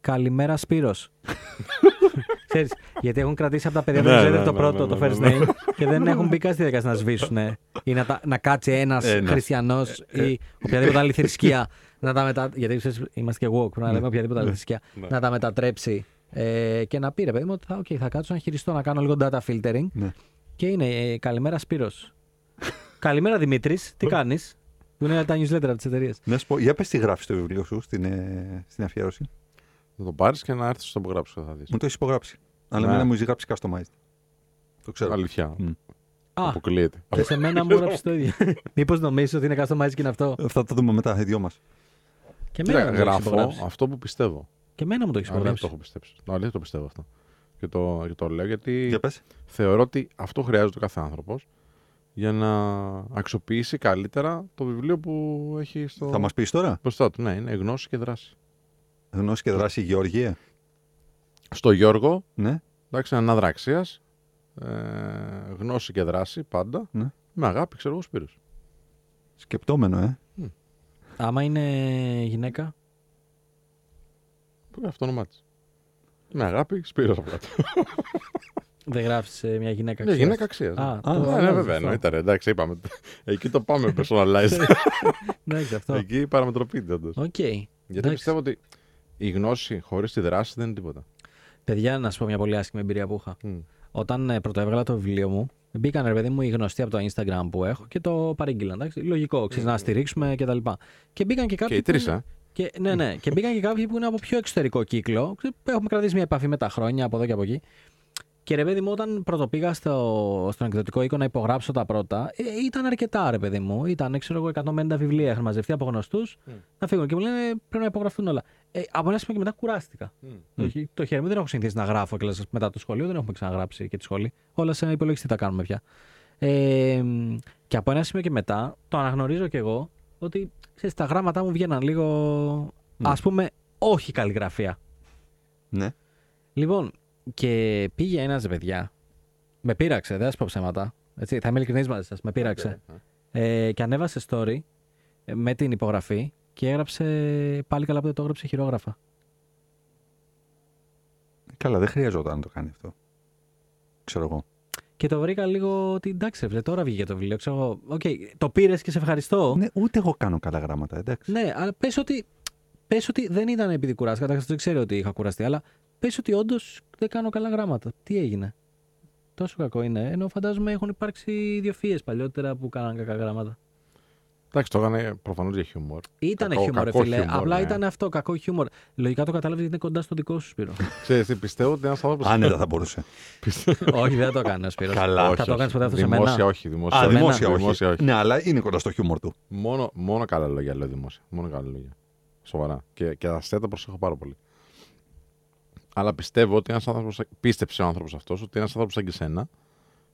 Καλημέρα Σπύρος. Ξέρεις, γιατί έχουν κρατήσει από τα παιδιά του Ναι, newsletter ναι, το ναι, πρώτο, ναι, το ναι, first ναι. name και δεν έχουν μπει καν στη διαδικασία να σβήσουν. Ή να, τα- να κάτσει ένας Ένας. χριστιανός ή οποιαδήποτε άλλη θρησκεία. να τα μετα... Γιατί ξέρεις, είμαστε και woke, πρέπει να λέμε οποιαδήποτε άλλη θρησκεία. Ναι. Να τα μετατρέψει ε, και να πει ρε παιδί μου ότι θα, okay, θα κάτσω να χειριστώ, να κάνω λίγο data filtering. Ναι. Και είναι ε, Καλημέρα Σπύρος. Καλημέρα Δημήτρης, τι κάνεις; Που είναι τα newsletter από τι εταιρείε. Να σου πω, για πες τι γράφεις στο βιβλίο σου στην, ε, στην αφιέρωση. Να το πάρεις και να έρθεις στο υπογράψω και θα δεις. Μου το έχεις υπογράψει. Αλλά Ναι. εμένα μου έχει γράψει customized. Το ξέρω. Αλήθεια. Μμ. Α, Αποκλείεται. και σε μένα μου έγραψες το ίδιο. Μήπως νομίζεις ότι είναι customized και είναι αυτό; Ε, Θα το δούμε μετά, οι δυο μας. Και Κοίτα, εμένα μου το έχεις γράφω υπογράψει. αυτό που πιστεύω. Και εμένα μου το έχεις Αλήθεια το υπογράψει. έχω πιστέψει. Αλήθεια το πιστεύω αυτό. Και το, και το λέω γιατί Για πες. θεωρώ ότι αυτό χρειάζεται ο κάθε άνθρωπος για να αξιοποιήσει καλύτερα το βιβλίο που έχει στο Θα μας πεις τώρα; μπροστά του. Ναι, είναι γνώση και δράση. Γνώση και δράση Γεωργία. Στο Γιώργο, Ναι. εντάξει, αναδραξίας. Ε, γνώση και δράση πάντα. Ναι. Με αγάπη, ξέρω εγώ, Σπύρος. Σκεπτόμενο, ε. Άμα είναι γυναίκα. Πού είναι αυτό το όνομά τη. Με αγάπη, Σπύρος από κάτω. Δεν γράφεις μια γυναίκα. Ναι, αξίας. γυναίκα αξίας. Α, Α, το Ναι, ναι, αλλάζεις βέβαια, αυτό. εννοείται. ρε, Εντάξει, είπαμε. Εκεί το πάμε personalized. Εντάξει, αυτό. Εκεί παραμετροποιείται όντως. Οκ. Γιατί Εντάξει. πιστεύω ότι η γνώση χωρίς τη δράση δεν είναι τίποτα. Παιδιά, να σου πω μια πολύ άσχημη εμπειρία που είχα. Μμ. Όταν ε, πρωτοέβγαλα το βιβλίο μου, μπήκαν ρε παιδί μου οι γνωστοί από το Instagram που έχω και το παρήγγειλαν. Εντάξει, λογικό, ξέρεις να στηρίξουμε κτλ. Και μπήκαν και Και κάποιοι. οι που τρεις, είναι- ε. Και, ναι, ναι. και μπήκαν και κάποιοι που είναι από πιο εξωτερικό κύκλο. Έχουμε κρατήσει μια επαφή με τα χρόνια από εδώ και από εκεί. Και ρε παιδί μου, όταν πρωτοπήγα στο, στον εκδοτικό οίκο να υπογράψω τα πρώτα, ε, ήταν αρκετά ρε παιδί μου. Ήταν, ξέρω εγώ, 150 βιβλία είχαν μαζευτεί από γνωστούς να φύγουν. Και μου λένε πρέπει να υπογραφούν όλα. Ε, από ένα σημείο και μετά κουράστηκα. Το, χει- το χέρι μου δεν έχω συνηθίσει να γράφω και μετά το σχολείο, δεν έχουμε ξαναγράψει και τη σχολή. Όλα σε υπολογιστή τα κάνουμε πια. Ε, και από ένα σημείο και μετά το αναγνωρίζω κι εγώ ότι ξέρεις, τα γράμματά μου βγαίναν λίγο, ας πούμε, όχι καλλιγραφία. Ναι. Λοιπόν, και πήγε ένας παιδιά. Με πείραξε, δεν θα σα πω ψέματα. Έτσι, θα είμαι ειλικρινής μαζί σας. Με πείραξε. Ε, και ανέβασε story ε, με την υπογραφή και έγραψε πάλι καλά που δεν το έγραψε χειρόγραφα. Καλά, δεν χρειαζόταν να το κάνει αυτό. Ξέρω εγώ. Και το βρήκα λίγο ότι εντάξει, ρε, τώρα βγήκε το βιβλίο. Ξέρω, εγώ, οκ, το πήρες και σε ευχαριστώ. Ναι, ούτε εγώ κάνω καλά γράμματα, εντάξει. Ναι, αλλά πες ότι, πες ότι δεν ήταν επειδή κουράστηκα. Καταρχάς δεν ξέρω ότι είχα κουραστεί, αλλά πες ότι όντως δεν κάνω καλά γράμματα. Τι έγινε; Τόσο κακό είναι. Ενώ φαντάζομαι έχουν υπάρξει ιδιοφυίε παλιότερα που κάναν κακά γράμματα. Εντάξει, το έκανε προφανώς για χιούμορ. Ήταν Κακό- χιούμορ, ρε κακό φίλε. χιούμορ, Απλά ναι. ήταν αυτό, κακό χιούμορ. Λογικά το κατάλαβες γιατί είναι κοντά στο δικό σου Σπύρο. Ξέρεις, τι, πιστεύω ότι ένας άνθρωπο. Άνετα θα μπορούσε. όχι, δεν θα το έκανε ο Σπύρο. Καλά. Θα το έκανες ποτέ αυτό σε Δημόσια μένα. όχι. Δημόσια, Α, όχι. δημόσια όχι. Δημόσια όχι. Ναι, αλλά είναι κοντά στο χιούμορ του. Μόνο, μόνο καλά λόγια λέω δημόσια. Μόνο καλά λόγια. Σοβαρά. Και, και αστεία τα προσέχω πάρα πολύ. Αλλά πιστεύω ότι ένας άνθρωπο. Πίστεψε ο άνθρωπος αυτός ότι ένας άνθρωπος σαν και σένα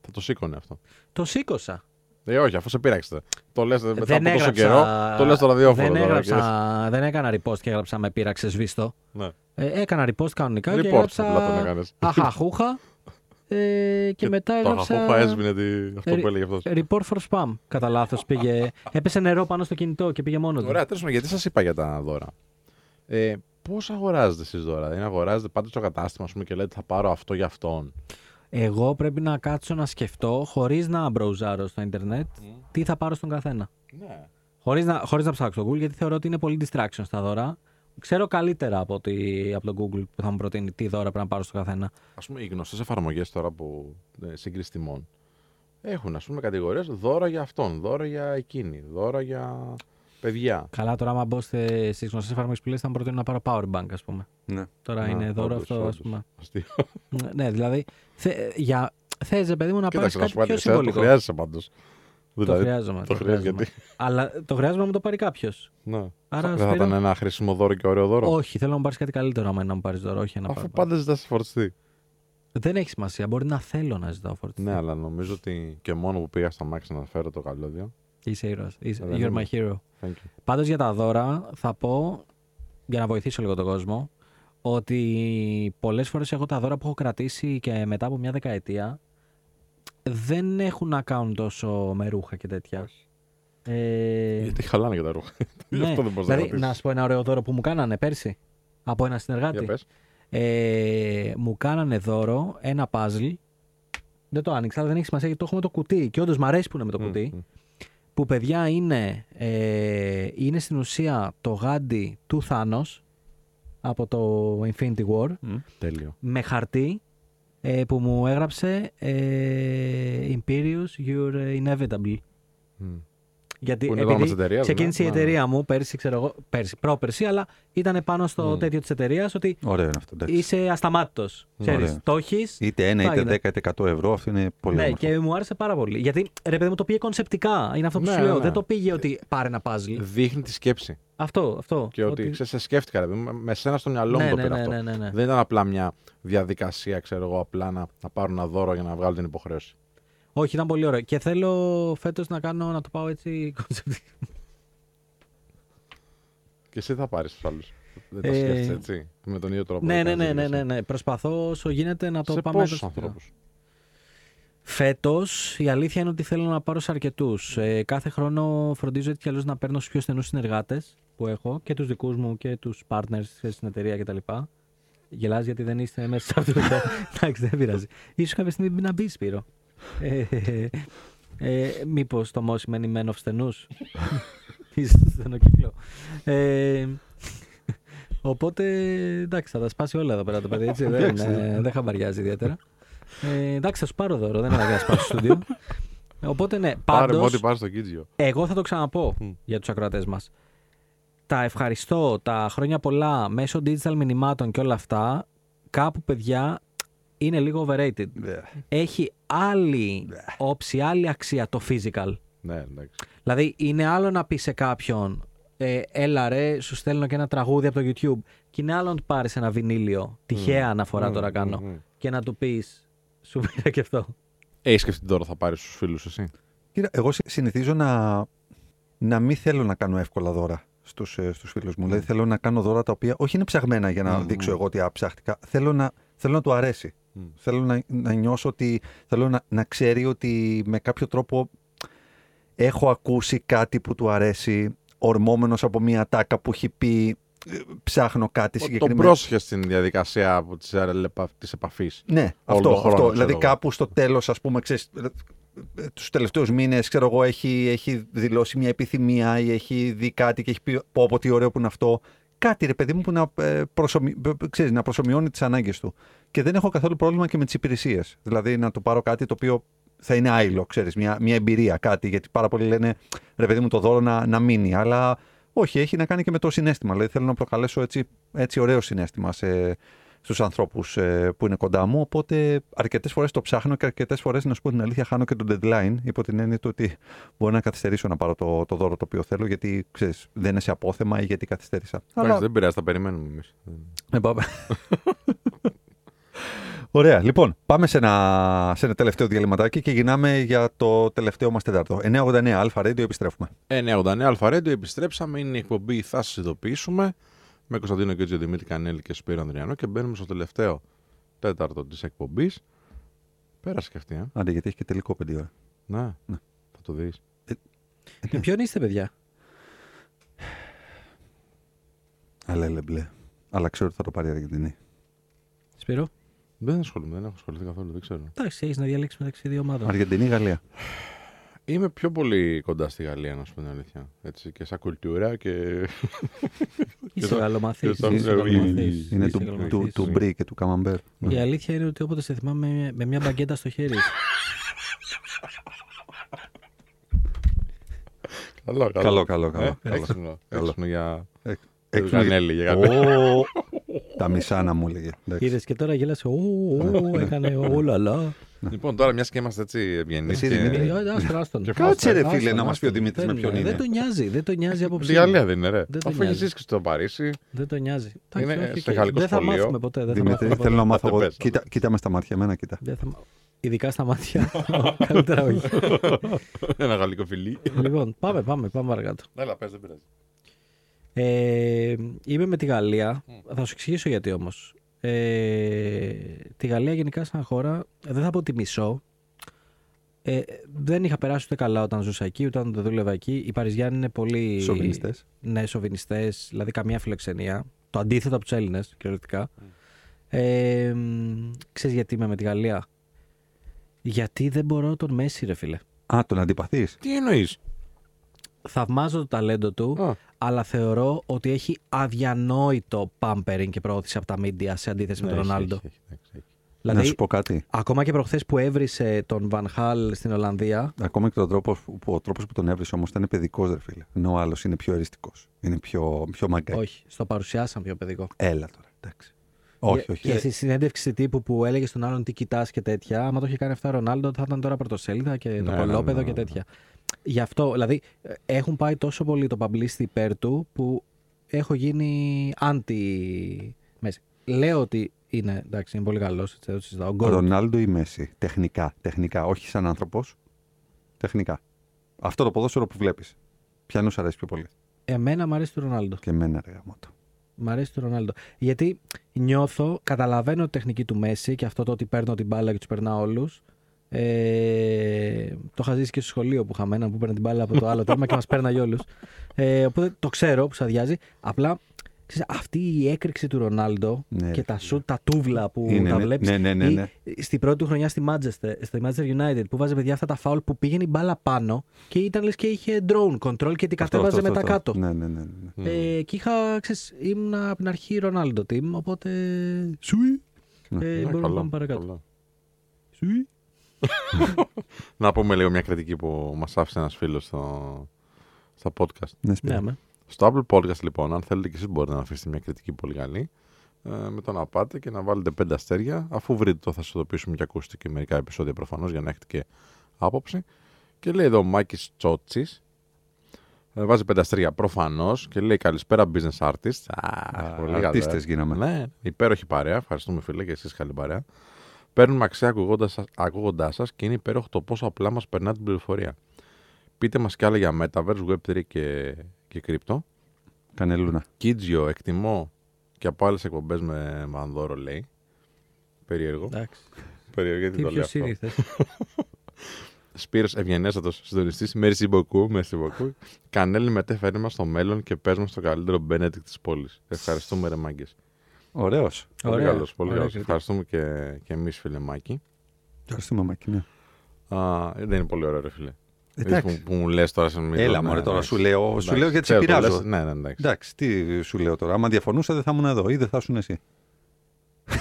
θα το σήκωνε αυτό. Το σήκωσα. Ε, όχι, αφού σε πείραξε. Το λες μετά δεν από τόσο έγραψα, καιρό. Το λες στο ραδιόφωνο. Δεν, τώρα, έγραψα, δεν έκανα repost και έγραψα με πείραξες σβήστο. και- Ναι. Ε, έκανα repost κανονικά και Report έγραψα. απλά τον έκανες. Αχαχούχα. Ε, και, μετά Το έγραψα. αχαχούχα έσβηνε τι- αυτό Ε, που έλεγε αυτός. Report for spam. Κατά λάθος πήγε. Έπεσε νερό πάνω στο κινητό και πήγε μόνος του. Ωραία, τέλος πάντων, γιατί σας είπα για τα δώρα; Ε, Πώς αγοράζετε εσείς δώρα, Δηλαδή, αγοράζετε πάτε στο κατάστημα ας πούμε, και λέτε θα πάρω αυτό για αυτόν. Εγώ πρέπει να κάτσω να σκεφτώ χωρίς να μπροουζάρω στο Ιντερνετ τι θα πάρω στον καθένα. Ναι. Χωρίς να, χωρίς να ψάξω στο Google, γιατί θεωρώ ότι είναι πολύ distraction στα δώρα. Ξέρω καλύτερα από, ότι, από το Google που θα μου προτείνει τι δώρα πρέπει να πάρω στο καθένα. Α πούμε, οι γνωστές εφαρμογές τώρα που ε, σύγκριση τιμών έχουν ας πούμε κατηγορίες δώρα για αυτόν, δώρα για εκείνη, δώρα για παιδιά. Καλά, τώρα, άμα μπω στις γνωστές εφαρμογές που λες, θα μου προτείνω να πάρω Powerbank, ας πούμε. Ναι. Τώρα Να, είναι δώρο όντως, αυτό, ας όντως. πούμε. Αστείο. ναι, δηλαδή. Θε, για, θες, ρε παιδί μου, να πάρεις Κοίταξε να κάτι σου πω πιο κάτι, εσένα το συμβολικό. χρειάζεσαι πάντως. Το χρειάζομαι. το χρειάζεται γιατί. Αλλά το χρειάζομαι να μου το πάρει κάποιος. Ναι. Άρα, δεν θα Σπύρο- ήταν ένα χρήσιμο δώρο και ωραίο δώρο; Όχι, θέλω να μου πάρεις κάτι καλύτερο άμα είναι να μου πάρεις δώρο. Όχι ένα Αφού Powerbank. πάντα ζητά φορτιστή. Δεν έχει σημασία. Μπορεί να θέλω να ζητάω φορτιστή. Ναι, αλλά νομίζω ότι και μόνο που πήγα στα μάξι να φέρω το καλώδιο. Είσαι ήρωας. Είσαι, Δεν You're είμαι. my hero. Thank you. Πάντως για τα δώρα θα πω, για να βοηθήσω λίγο τον κόσμο, ότι πολλές φορές έχω τα δώρα που έχω κρατήσει και μετά από μια δεκαετία δεν έχουν να κάνουν τόσο με ρούχα και τέτοια. Ε, Γιατί χαλάνε και τα ρούχα. Γι' ναι. αυτό δεν μπορεί να δηλαδή, να ρωτήσεις. σου πω ένα ωραίο δώρο που μου κάνανε πέρσι από ένα Για συνεργάτη. πες. Ε, μου κάνανε δώρο ένα puzzle. Δεν το άνοιξα, αλλά δεν έχει σημασία γιατί το έχω με το κουτί. Και όντως μου αρέσει που είναι με το κουτί. μμ. Που παιδιά είναι, ε, είναι στην ουσία το γάντι του Θάνος από το Infinity War Τέλειο. με χαρτί ε, που μου έγραψε ε, Imperius, you're inevitable. Μμ. Γιατί Που είναι το όνομα επειδή της εταιρείας, ξεκίνησε η ναι. εταιρεία μου πέρσι, ξέρω εγώ, πέρσι, πρόπερσι, αλλά ήταν πάνω στο Μμ. τέτοιο της εταιρείας ότι Ωραίο είναι αυτό. εντάξει. είσαι ασταμάτητος. Ξέρεις, Ωραία. το έχεις, Είτε ένα, είτε Πάγεται. 10, είτε 100 ευρώ, αυτό είναι πολύ ναι, όμορφο. και μου άρεσε πάρα πολύ. Γιατί ρε παιδί μου το πήγε κονσεπτικά. Είναι αυτό που Ναι, σου λέω. ναι. Δεν το πήγε ότι πάρε ένα puzzle. Δείχνει τη σκέψη. Αυτό, αυτό. Και ότι, ξέρεις, σε σκέφτηκα, ρε παιδί μου, με σένα στο μυαλό μου ναι, το ναι, πήρα ναι, αυτό. ναι, ναι, ναι. Δεν ήταν απλά μια διαδικασία, ξέρω εγώ, απλά να, να πάρω ένα δώρο για να βγάλω την υποχρέωση. Όχι, ήταν πολύ ωραίο. Και θέλω φέτος να κάνω, να το πάω έτσι κονσεπτικά. Και εσύ θα πάρεις τους άλλους. Δεν τα Ε, σκέφτεσαι έτσι. Με τον ίδιο τρόπο. ναι, δεν ναι, κάνεις ναι, ναι, δήλωση. ναι, ναι. Προσπαθώ όσο γίνεται να το Σε πάμε πόσους έτσι. ανθρώπους; Φέτος η αλήθεια είναι ότι θέλω να πάρω σε αρκετούς. Ε, κάθε χρόνο φροντίζω έτσι κι αλλιώς να παίρνω στους πιο στενούς συνεργάτες που έχω και τους δικούς μου και τους partners στην εταιρεία κτλ. Γελάς γιατί δεν είστε μέσα σε αυτό. Εντάξει, δεν πειράζει. Ίσως κάποια στιγμή να μπεις, Σπύρο. Ε, ε, ε, Μήπως το μό σημαίνει men of στενούς; Είσαι στο στενό κύκλο. Ε, οπότε, εντάξει, θα τα σπάσει όλα εδώ πέρα το παιδί, έτσι. δεν, ε, δεν χαμπαριάζει ιδιαίτερα. Ε, εντάξει, θα σου πάρω δώρο, δεν είναι ανάγκη να σπάσει στο στούντιο. Οπότε, ναι, Πάρε με πάντως, ό,τι πάρει στο Κίτζιο. εγώ θα το ξαναπώ Μμ. για τους ακροατές μας. τα ευχαριστώ, τα χρόνια πολλά μέσω digital μηνυμάτων και όλα αυτά, κάπου παιδιά είναι λίγο overrated. Ναι. Έχει άλλη όψη, άλλη αξία το physical. Ναι, εντάξει. Δηλαδή είναι άλλο να πεις σε κάποιον ε, έλα ρε, σου στέλνω και ένα τραγούδι από το YouTube και είναι άλλο να του πάρεις ένα βινίλιο, τυχαία αναφορά Μμ, τώρα κάνω, μμ, μμ. και να του πεις σου πήρα και αυτό. Έχεις σκεφτεί τώρα θα πάρεις στους φίλους εσύ; Κοίτα, εγώ συ- συνηθίζω να, να μην θέλω να κάνω εύκολα δώρα στους, ε, στους φίλους μου. Δηλαδή θέλω να κάνω δώρα τα οποία όχι είναι ψαγμένα για να Μμμ. δείξω εγώ ότι αψάχτηκα. Θέλω να, θέλω να του αρέσει. Μμ. Θέλω να, να νιώσω ότι, θέλω να, να ξέρει ότι με κάποιο τρόπο έχω ακούσει κάτι που του αρέσει, ορμόμενος από μια τάκα που έχει πει, ε, ψάχνω κάτι Τον συγκεκριμένο. πρόσεχε στην διαδικασία της επαφής. Ναι, Όλο αυτό. τον χρόνο, αυτό. ξέρω Δηλαδή εγώ. κάπου στο τέλος, ας πούμε, ξέρεις, ε, ε, τους τελευταίους μήνες, ξέρω εγώ, έχει, έχει δηλώσει μια επιθυμία ή έχει δει κάτι και έχει πει πω, πω τι ωραίο που είναι αυτό. Κάτι ρε παιδί μου που να, ε, προσωμι... ε, ξέρεις, να προσωμιώνει τις ανάγκες του. Και δεν έχω καθόλου πρόβλημα και με τις υπηρεσίες. Δηλαδή να του πάρω κάτι το οποίο θα είναι άειλο, ξέρεις, μια, μια εμπειρία, κάτι. Γιατί πάρα πολλοί λένε, ρε παιδί μου, το δώρο να, να μείνει. Αλλά όχι, έχει να κάνει και με το συνέστημα. Δηλαδή θέλω να προκαλέσω έτσι, έτσι ωραίο συνέστημα σε, στους ανθρώπους ε, που είναι κοντά μου. Οπότε αρκετές φορές το ψάχνω και αρκετές φορές, να σου πω την αλήθεια, χάνω και το deadline υπό την έννοια του ότι μπορεί να καθυστερήσω να πάρω το, το δώρο το οποίο θέλω γιατί ξέρεις, δεν είναι σε απόθεμα ή γιατί καθυστέρησα. Εντάξει, δεν πειράζει, τα περιμένουμε εμείς. Ε, πάμε. Ωραία. Λοιπόν, πάμε σε ένα, σε ένα τελευταίο διαλυματάκι και γυρνάμε για το τελευταίο μας τέταρτο. 989 Αλφα Radio, επιστρέφουμε. 989 Αλφα Radio, επιστρέψαμε. Είναι η εκπομπή Θα σας ειδοποιήσουμε. Με Κωνσταντίνο και Δημήτρη Κανέλη και Σπύρο Ανδριανό και μπαίνουμε στο τελευταίο τέταρτο της εκπομπής. Πέρασε και αυτή, ε. Άντε, γιατί έχει και τελικό πέντε ώρα. Ναι, Ναι. θα το δεις. Με ποιον είστε παιδιά; Αλλά έλε μπλε. Αλλά ξέρω ότι θα το πάρει η Αργεντινή. Σπύρο; Δεν ασχολούμαι, δεν έχω ασχοληθεί καθόλου, δεν ξέρω. Εντάξει, έχεις να διαλέξεις μεταξύ δύο ομάδων. Αργεντινή, Γαλλία. Είμαι πιο πολύ κοντά στη Γαλλία, να σου πω την αλήθεια. Έτσι, και σαν κουλτούρα και. Είσαι το- γαλλομαθής, και το- είσαι ε, γαλλομαθής, Είναι είσαι του, γαλλομαθής. του, του μπρι και του καμαμπέρ. Η αλήθεια είναι ότι όποτε σε θυμάμαι με- με μια μπαγκέτα στο χέρι. Καλό, Καλό, καλό, καλό. Ε, καλό. Έξυπνο. Καλό. Έξυπνο για. Εξ- Για έξυπνο- Κανέλη, για Κανέλη. Ω, Τα μισά να μου έλεγε. Εντάξει. Είδες και τώρα γέλασε. Ω, ω, έκανε όλα, λα. Λοιπόν, τώρα μιας και είμαστε έτσι ευγενείς. Εσύ, Και... Δημήτρη. Ε, άστον, άστον. Και Κάτσε ρε Άστον, φίλε να μας πει ο άστον. Δημήτρης με Δεν- ποιον είναι. Δεν τον νοιάζει, δεν τον νοιάζει από Στη Γαλλία δεν είναι, ρε. Δεν τον Αφού έχεις νοιάζει. ζήσει και στο Παρίσι. Δεν τον νοιάζει. Είναι Εντάξει, όχι, σε όχι. γαλλικό Δεν θα σχολείο. μάθουμε ποτέ. Δεν θα Δημήτρη, μάθουμε θέλω να ποτέ. μάθω Άντε, εγώ. πες, Κοίτα, κοίτα με στα μάτια, εμένα κοίτα. Δεν θα μ- Ειδικά στα μάτια. Καλύτερα όχι. Ένα γαλλικό φιλί. λοιπόν, πάμε, πάμε, πάμε παρακάτω. Έλα, πες, δεν πειράζει. Ε, είμαι με τη Γαλλία. Θα σου εξηγήσω γιατί όμως. Ε, τη Γαλλία γενικά σαν χώρα δεν θα πω τη μισώ. Ε, δεν είχα περάσει ούτε καλά όταν ζούσα εκεί, ούτε όταν δούλευα εκεί. Οι Παριζιάνοι είναι πολύ. Σοβινιστές. Ναι, σοβινιστές, δηλαδή καμία φιλοξενία. Το αντίθετο από τους Έλληνες, κυριολεκτικά. Ε, μ, ξέρεις γιατί είμαι με τη Γαλλία; Γιατί δεν μπορώ τον Μέση, ρε φίλε. Α, τον αντιπαθείς. Τι εννοείς; Θαυμάζω το ταλέντο του, Α. αλλά θεωρώ ότι έχει αδιανόητο pampering και προώθηση από τα media σε αντίθεση Ναι, με τον Ρονάλντο. Να Δηλαδή, σου πω κάτι. ακόμα και προχθές που έβρισε τον Van Hal στην Ολλανδία, Ακόμα και τον τρόπο που, ο τρόπος που τον έβρισε όμως ήταν παιδικός, ρε φίλε. Ενώ ο άλλος είναι πιο εριστικός. Είναι πιο, πιο μαγκάκι. όχι, στο παρουσιάσαν πιο παιδικό. Έλα τώρα, εντάξει. Όχι, Και- όχι. Και Ε, στη συνέντευξη τύπου που έλεγε στον άλλον τι κοιτάς και τέτοια, άμα το είχε κάνει αυτό ο Ρονάλντο, θα ήταν τώρα πρωτοσέλιδα και το Ναι, κολόπεδο ναι, και ναι, τέτοια. Γι' αυτό, δηλαδή, ε, έχουν πάει τόσο πολύ το publicity υπέρ του που έχω γίνει anti Μέση. Λέω ότι είναι, εντάξει, είναι πολύ καλός. Έτσι, δεν το συζητάω. Ο Goat. Ρονάλντο ή Μέση. Τεχνικά. Τεχνικά. Όχι σαν άνθρωπος. Τεχνικά. Αυτό το ποδόσφαιρο που βλέπεις. Ποιανού σου αρέσει πιο πολύ; Εμένα μου αρέσει το Ρονάλντο. Και εμένα, ρε γαμώτο. Μ' αρέσει το Ρονάλντο. Γιατί νιώθω, καταλαβαίνω τη τεχνική του Μέση και αυτό το ότι παίρνω την μπάλα και τους περνάω όλους. Ε, το είχα ζήσει και στο σχολείο που είχαμε έναν που παίρνει την μπάλα από το άλλο τέρμα και μας πέρναγε όλου. Ε, οπότε το ξέρω που σα αδειάζει. Απλά ξέρεις, αυτή η έκρηξη του Ρονάλντο Ναι, και ρε, τα σουτ, τα τούβλα που Είναι, τα ναι, βλέπεις. ναι, ναι, ναι, ναι. Στην πρώτη του χρονιά στη Manchester, στη Manchester United που βάζε παιδιά αυτά τα φάουλ που πήγαινε η μπάλα πάνω και ήταν λες και είχε drone control και την Αυτό, κατέβαζε αυτό, μετά αυτό. κάτω. Ναι, ναι, ναι. ναι. Ε, και είχα, ξέρεις, ήμουν από την αρχή Ρονάλντο team, οπότε σουί. Ναι. Ε, μπορούμε να πάμε παρακάτω. Σουί. Να πούμε λίγο μια κριτική που μας άφησε ένας φίλος στο, στο podcast. Ναι, Σπύρο. Ναι, με. Στο Apple Podcast, λοιπόν, αν θέλετε και εσείς μπορείτε να αφήσετε μια κριτική πολύ καλή, ε, με το να πάτε και να βάλετε πέντε αστέρια. Αφού βρείτε το, θα σας ειδοποιήσουμε και ακούσετε και μερικά επεισόδια προφανώς για να έχετε και άποψη. Και λέει εδώ ο Μάκης Τσότσι. Ε, βάζει πέντε αστέρια προφανώς και λέει καλησπέρα business artist. Αρτίστε γίναμε. Ναι, υπέροχη παρέα. Ευχαριστούμε φίλε και εσείς καλή παρέα. Παίρνουμε αξία ακούγοντάς σας και είναι υπέροχο το πόσο απλά μας περνά την πληροφορία. Πείτε μας κι άλλα για Metaverse, Web3 και, και Crypto. Κανελούνα. Κίτζιο, εκτιμώ και από άλλες εκπομπές με Μανδόρο λέει. Περίεργο. Εντάξει. Περίεργο γιατί Τι το πιο λέω αυτό. σύνηθε. Σπύρος ευγενέστατος συντονιστής. Merci beaucoup, merci beaucoup. Κανέλη μετέφερε μας στο μέλλον και πες μας το καλύτερο Μπένετικ της πόλης. Ευχαριστούμε ρε μάγκες. Ωραίος. Πολύ Ωραία. καλός, πολύ Ωραία καλός. κριτική. Ευχαριστούμε και, και εμείς φίλε Μάκη. Ευχαριστούμε, Μάκη. Ναι. Α, δεν είναι πολύ ωραίο ρε φίλε. Εντάξει. Που, που μου λες τώρα σε μικρό. Έλα, ναι, μωρέ, τώρα εντάξει. σου λέω, σου Εντάξει. λέω γιατί σε Ξέρω, το πειράζω. λες. Ναι, ναι, εντάξει. Εντάξει, τι σου λέω τώρα. Άμα διαφωνούσα, δεν θα ήμουν εδώ ή δεν θα ήσουν εσύ.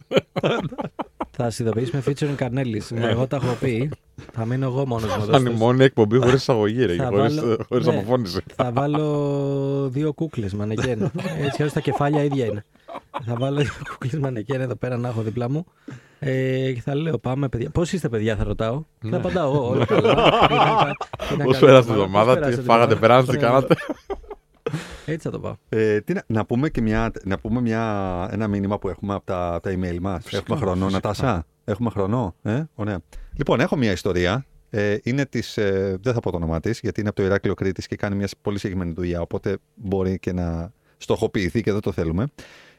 Θα σε ειδοποιήσουμε featuring Καρνέλης. Εγώ τα έχω πει. Θα μείνω εγώ μόνος μου. Θα είναι η μόνη εκπομπή χωρίς εισαγωγή ρε, και Θα χωρίς, βάλω- χωρίς ναι. αποφώνηση. Θα βάλω δύο κούκλες μανεκέν. Έτσι ώστε τα κεφάλια ίδια είναι. θα βάλω δύο κούκλες μανεκέν εδώ πέρα να έχω δίπλα μου. Ε, και θα λέω πάμε παιδιά. Πώς είστε παιδιά, θα ρωτάω. Και θα απαντάω εγώ. Όλα καλά. Τι να κα- τι να Πώς κάνω, πέρασε τη πώς εβδομάδα, πέρασε τι τη φάγατε, εβδομάδα. περάσατε, τι Ναι, κάνατε. Έτσι θα το πάω. Ε, τι να, να πούμε και μια, να πούμε μια, ένα μήνυμα που έχουμε από τα, από τα email μας. Έχουμε χρόνο, φυσικά. Νατάσα; Έχουμε χρόνο. Ε; Ωραία. Λοιπόν, έχω μια ιστορία. Ε, είναι της, ε, δεν θα πω το όνομά της, γιατί είναι από το Ηράκλειο Κρήτης και κάνει μια πολύ συγκεκριμένη δουλειά. Οπότε μπορεί και να στοχοποιηθεί και δεν το θέλουμε.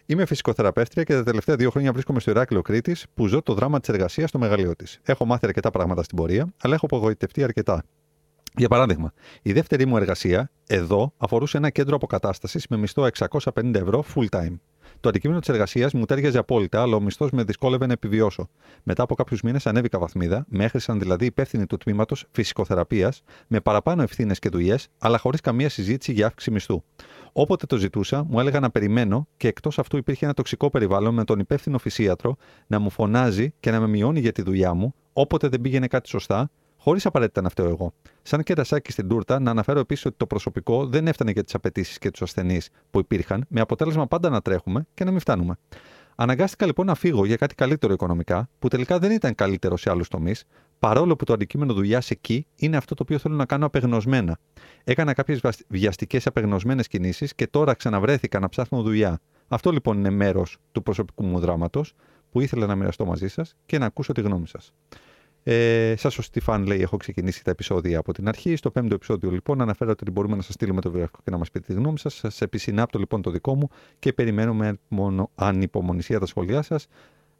Είμαι φυσικοθεραπεύτρια και τα τελευταία δύο χρόνια βρίσκομαι στο Ηράκλειο Κρήτης που ζω το δράμα της εργασίας στο μεγαλείο της. Έχω μάθει αρκετά πράγματα στην πορεία, αλλά έχω απογοητευτεί αρκετά. Για παράδειγμα, η δεύτερη μου εργασία εδώ αφορούσε ένα κέντρο αποκατάστασης με μισθό 650 ευρώ full time. Το αντικείμενο της εργασίας μου τέριαζε απόλυτα, αλλά ο μισθός με δυσκόλευε να επιβιώσω. Μετά από κάποιους μήνες ανέβηκα βαθμίδα, με έχρισαν δηλαδή υπεύθυνοι του τμήματος φυσικοθεραπείας, με παραπάνω ευθύνες και δουλειές, αλλά χωρίς καμία συζήτηση για αύξηση μισθού. Όποτε το ζητούσα, μου έλεγα να περιμένω και εκτός αυτού υπήρχε ένα τοξικό περιβάλλον με τον υπεύθυνο φυσίατρο να μου φωνάζει και να με μειώνει για τη δουλειά μου, όποτε δεν πήγαινε κάτι σωστά, χωρίς απαραίτητα να φταίω εγώ. Σαν κερασάκι στην τούρτα, να αναφέρω επίσης ότι το προσωπικό δεν έφτανε για τις απαιτήσεις και τους ασθενείς που υπήρχαν, με αποτέλεσμα πάντα να τρέχουμε και να μην φτάνουμε. Αναγκάστηκα λοιπόν να φύγω για κάτι καλύτερο οικονομικά, που τελικά δεν ήταν καλύτερο σε άλλους τομείς, παρόλο που το αντικείμενο δουλειά εκεί είναι αυτό το οποίο θέλω να κάνω απεγνωσμένα. Έκανα κάποιες βιαστικές απεγνωσμένες κινήσεις και τώρα ξαναβρέθηκα να ψάχνω δουλειά. Αυτό λοιπόν είναι μέρος του προσωπικού μου δράματος που ήθελα να μοιραστώ μαζί σας και να ακούσω τη γνώμη σας. Ε, Σα ο Στιφάν λέει: Έχω ξεκινήσει τα επεισόδια από την αρχή. Στο πέμπτο επεισόδιο, λοιπόν, αναφέρω ότι μπορούμε να σας στείλουμε το βιογραφικό και να μας πείτε τη γνώμη σας. Σας επισυνάπτω λοιπόν το δικό μου και περιμένουμε μόνο ανυπομονησία τα σχόλιά σας.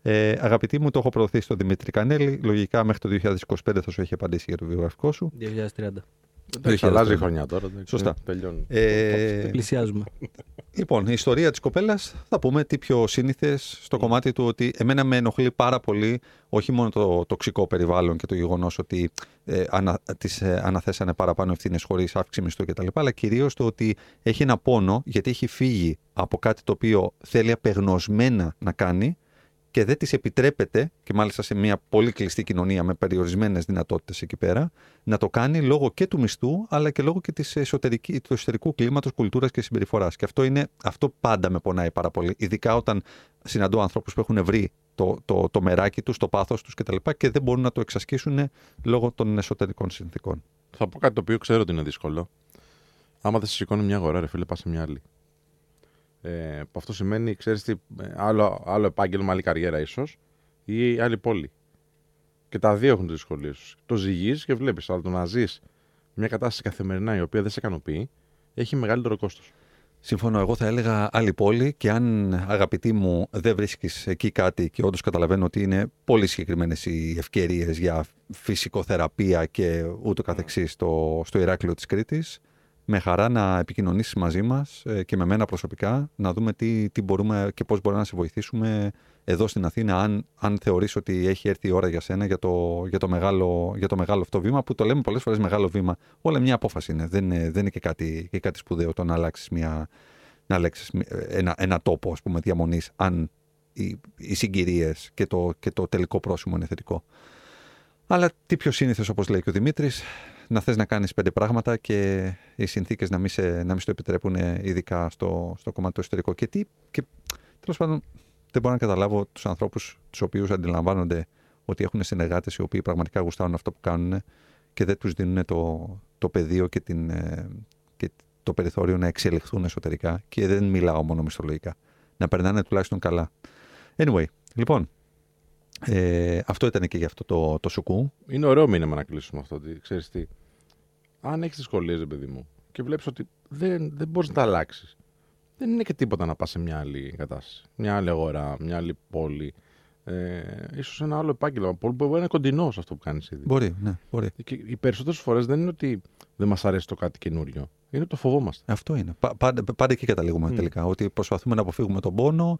Ε, αγαπητοί μου, το έχω προωθήσει στο Δημήτρη Κανέλη. Λογικά μέχρι το 2025 θα σου έχει απαντήσει για το βιογραφικό σου. 2030. Εντάξει, αλλάζει η χρονιά τώρα. εντάξει, Σωστά. Τελειώνει. Ε, Πλησιάζουμε. Λοιπόν, η ιστορία της κοπέλας θα πούμε τι πιο σύνηθες στο κομμάτι του ότι εμένα με ενοχλεί πάρα πολύ όχι μόνο το τοξικό περιβάλλον και το γεγονός ότι ε, ανα, της ε, αναθέσανε παραπάνω ευθύνες χωρίς αύξηση μισθού κτλ. Αλλά κυρίως το ότι έχει ένα πόνο γιατί έχει φύγει από κάτι το οποίο θέλει απεγνωσμένα να κάνει και δεν της επιτρέπεται, και μάλιστα σε μια πολύ κλειστή κοινωνία με περιορισμένες δυνατότητες εκεί πέρα, να το κάνει λόγω και του μισθού, αλλά και λόγω και της εσωτερική, του εσωτερικού κλίματος, κουλτούρας και συμπεριφοράς. Και αυτό, είναι, αυτό πάντα με πονάει πάρα πολύ, ειδικά όταν συναντώ ανθρώπους που έχουν βρει το, το, το μεράκι τους, το πάθος τους κτλ. Και, και δεν μπορούν να το εξασκήσουν λόγω των εσωτερικών συνθήκων. Θα πω κάτι το οποίο ξέρω ότι είναι δύσκολο. Άμα δεν σε σηκώνει μια αγορά, ρε φίλε, πας σε μια άλλη. Ε, που αυτό σημαίνει, ξέρεις τι, ε, άλλο, άλλο επάγγελμα, άλλη καριέρα ίσως ή άλλη πόλη. Και τα δύο έχουν τι δυσκολίε τους. Το ζυγίζει και βλέπεις, αλλά το να ζεις μια κατάσταση καθημερινά η οποία δεν σε ικανοποιεί, έχει μεγαλύτερο κόστος. Συμφωνώ. Εγώ θα έλεγα άλλη πόλη και αν αγαπητή μου δεν βρίσκεις εκεί κάτι και όντως καταλαβαίνω ότι είναι πολύ συγκεκριμένες οι ευκαιρίες για φυσικοθεραπεία και ούτω καθεξής στο, στο Ηράκλειο της Κρήτης, με χαρά να επικοινωνήσεις μαζί μας ε, και με μένα προσωπικά να δούμε τι, τι μπορούμε και πώς μπορούμε να σε βοηθήσουμε εδώ στην Αθήνα αν, αν θεωρείς ότι έχει έρθει η ώρα για σένα για το, για το, μεγάλο, για το μεγάλο αυτό βήμα που το λέμε πολλές φορές μεγάλο βήμα. Όλα μια απόφαση είναι. Δεν είναι, δεν είναι και, κάτι, και κάτι σπουδαίο το να αλλάξεις, μια, να αλλάξεις ένα, ένα τόπο ας πούμε, διαμονής αν οι, οι συγκυρίες και το, και το τελικό πρόσημο είναι θετικό. Αλλά τι πιο σύνηθες, όπως λέει και ο Δημήτρης, να θες να κάνεις πέντε πράγματα και οι συνθήκες να μην, σε, να μην στο επιτρέπουν ειδικά στο, στο κομμάτι το εσωτερικό. Και τι, και τέλος πάντων δεν μπορώ να καταλάβω τους ανθρώπους τους οποίους αντιλαμβάνονται ότι έχουν συνεργάτες οι οποίοι πραγματικά γουστάρουν αυτό που κάνουν και δεν τους δίνουν το, το πεδίο και, την, ε, και το περιθώριο να εξελιχθούν εσωτερικά και δεν μιλάω μόνο μισθολογικά. Να περνάνε τουλάχιστον καλά. Anyway, λοιπόν, ε, αυτό ήταν και για αυτό το, το σουκού. Είναι ωραίο μήνυμα να κλείσουμε αυτό. Ότι, ξέρεις τι, αν έχεις δυσκολίες, ρε παιδί μου, και βλέπεις ότι δεν, δεν μπορείς να τα αλλάξεις, δεν είναι και τίποτα να πας σε μια άλλη κατάσταση. Μια άλλη αγορά, μια άλλη πόλη. Ε, ίσως ένα άλλο επάγγελμα. Μπορεί μπορεί να είναι κοντινός αυτό που κάνεις ήδη. Μπορεί, ναι, μπορεί. Και οι περισσότερες φορές δεν είναι ότι δεν μας αρέσει το κάτι καινούριο. Είναι ότι το φοβόμαστε. Αυτό είναι. Πα- Πάντα, πάντα εκεί καταλήγουμε Μμ. τελικά. Ότι προσπαθούμε να αποφύγουμε τον πόνο.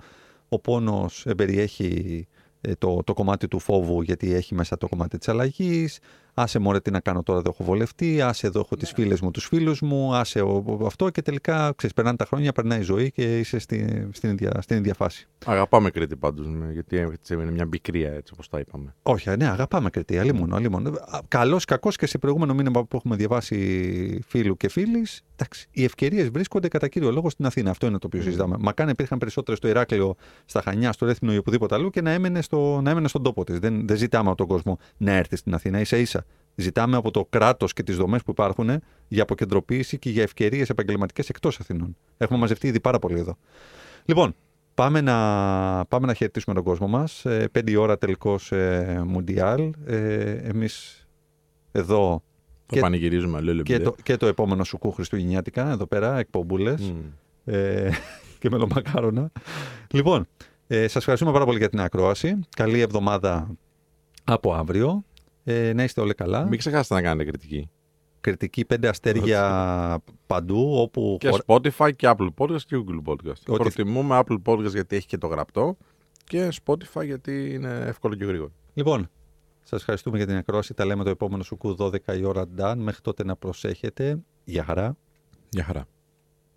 Ο πόνος εμπεριέχει ε, το, το κομμάτι του φόβου γιατί έχει μέσα το κομμάτι της αλλαγής. Άσε μωρέ τι να κάνω τώρα, δεν έχω βολευτεί. Άσε εδώ έχω τις φίλες μου, τους φίλους μου. Άσε ο- ο- αυτό και τελικά ξέρεις, περνάνε τα χρόνια, περνάει η ζωή και είσαι στη, στην, ίδια, στην ίδια φάση. Αγαπάμε Κρήτη πάντως, γιατί έτσι είναι μια πικρία έτσι όπως τα είπαμε. Όχι, ναι, αγαπάμε Κρήτη. Αλλήμον, αλλήμον. Καλός, κακός και σε προηγούμενο μήνυμα που έχουμε διαβάσει φίλου και φίλης. Εντάξει, οι ευκαιρίες βρίσκονται κατά κύριο λόγο στην Αθήνα. Αυτό είναι το οποίο συζητάμε. Μακάρι να υπήρχαν περισσότερες στο Ηράκλειο, στα Χανιά, στο Ρέθινο ή οπουδήποτε αλλού και να έμενε, στο, να έμενε στον τόπο της. Δεν, δεν ζητάμε από τον κόσμο να έρθει στην Αθήνα. σα ίσα. Ζητάμε από το κράτος και τις δομές που υπάρχουν για αποκεντροποίηση και για ευκαιρίες επαγγελματικές εκτός Αθηνών. Έχουμε μαζευτεί ήδη πάρα πολύ εδώ. Λοιπόν, Πάμε να, πάμε να χαιρετήσουμε τον κόσμο μας. Ε, πέντε η ώρα τελικός ε, Μουντιάλ. Ε, εμείς εδώ Το Και- πανηγυρίζουμε, λέω και το, και το επόμενο σουκού Χριστουγεννιάτικα, εδώ πέρα, εκπομπούλες ε, και μελομακάρονα. Λοιπόν, ε, σας ευχαριστούμε πάρα πολύ για την ακρόαση. Καλή εβδομάδα από αύριο. Ε, να είστε όλοι καλά. Μην ξεχάσετε να κάνετε κριτική. Κριτική πέντε αστέρια παντού, όπου... Και Spotify και Apple Podcast και Google Podcast. Ότι- Προτιμούμε Apple Podcast γιατί έχει και το γραπτό και Spotify γιατί είναι εύκολο και γρήγορο. Λοιπόν, σας ευχαριστούμε για την ακρόαση. Τα λέμε το επόμενο σουκού 12 η ώρα, Dan. Μέχρι τότε να προσέχετε. Γεια χαρά. Γεια χαρά.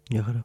Γεια χαρά.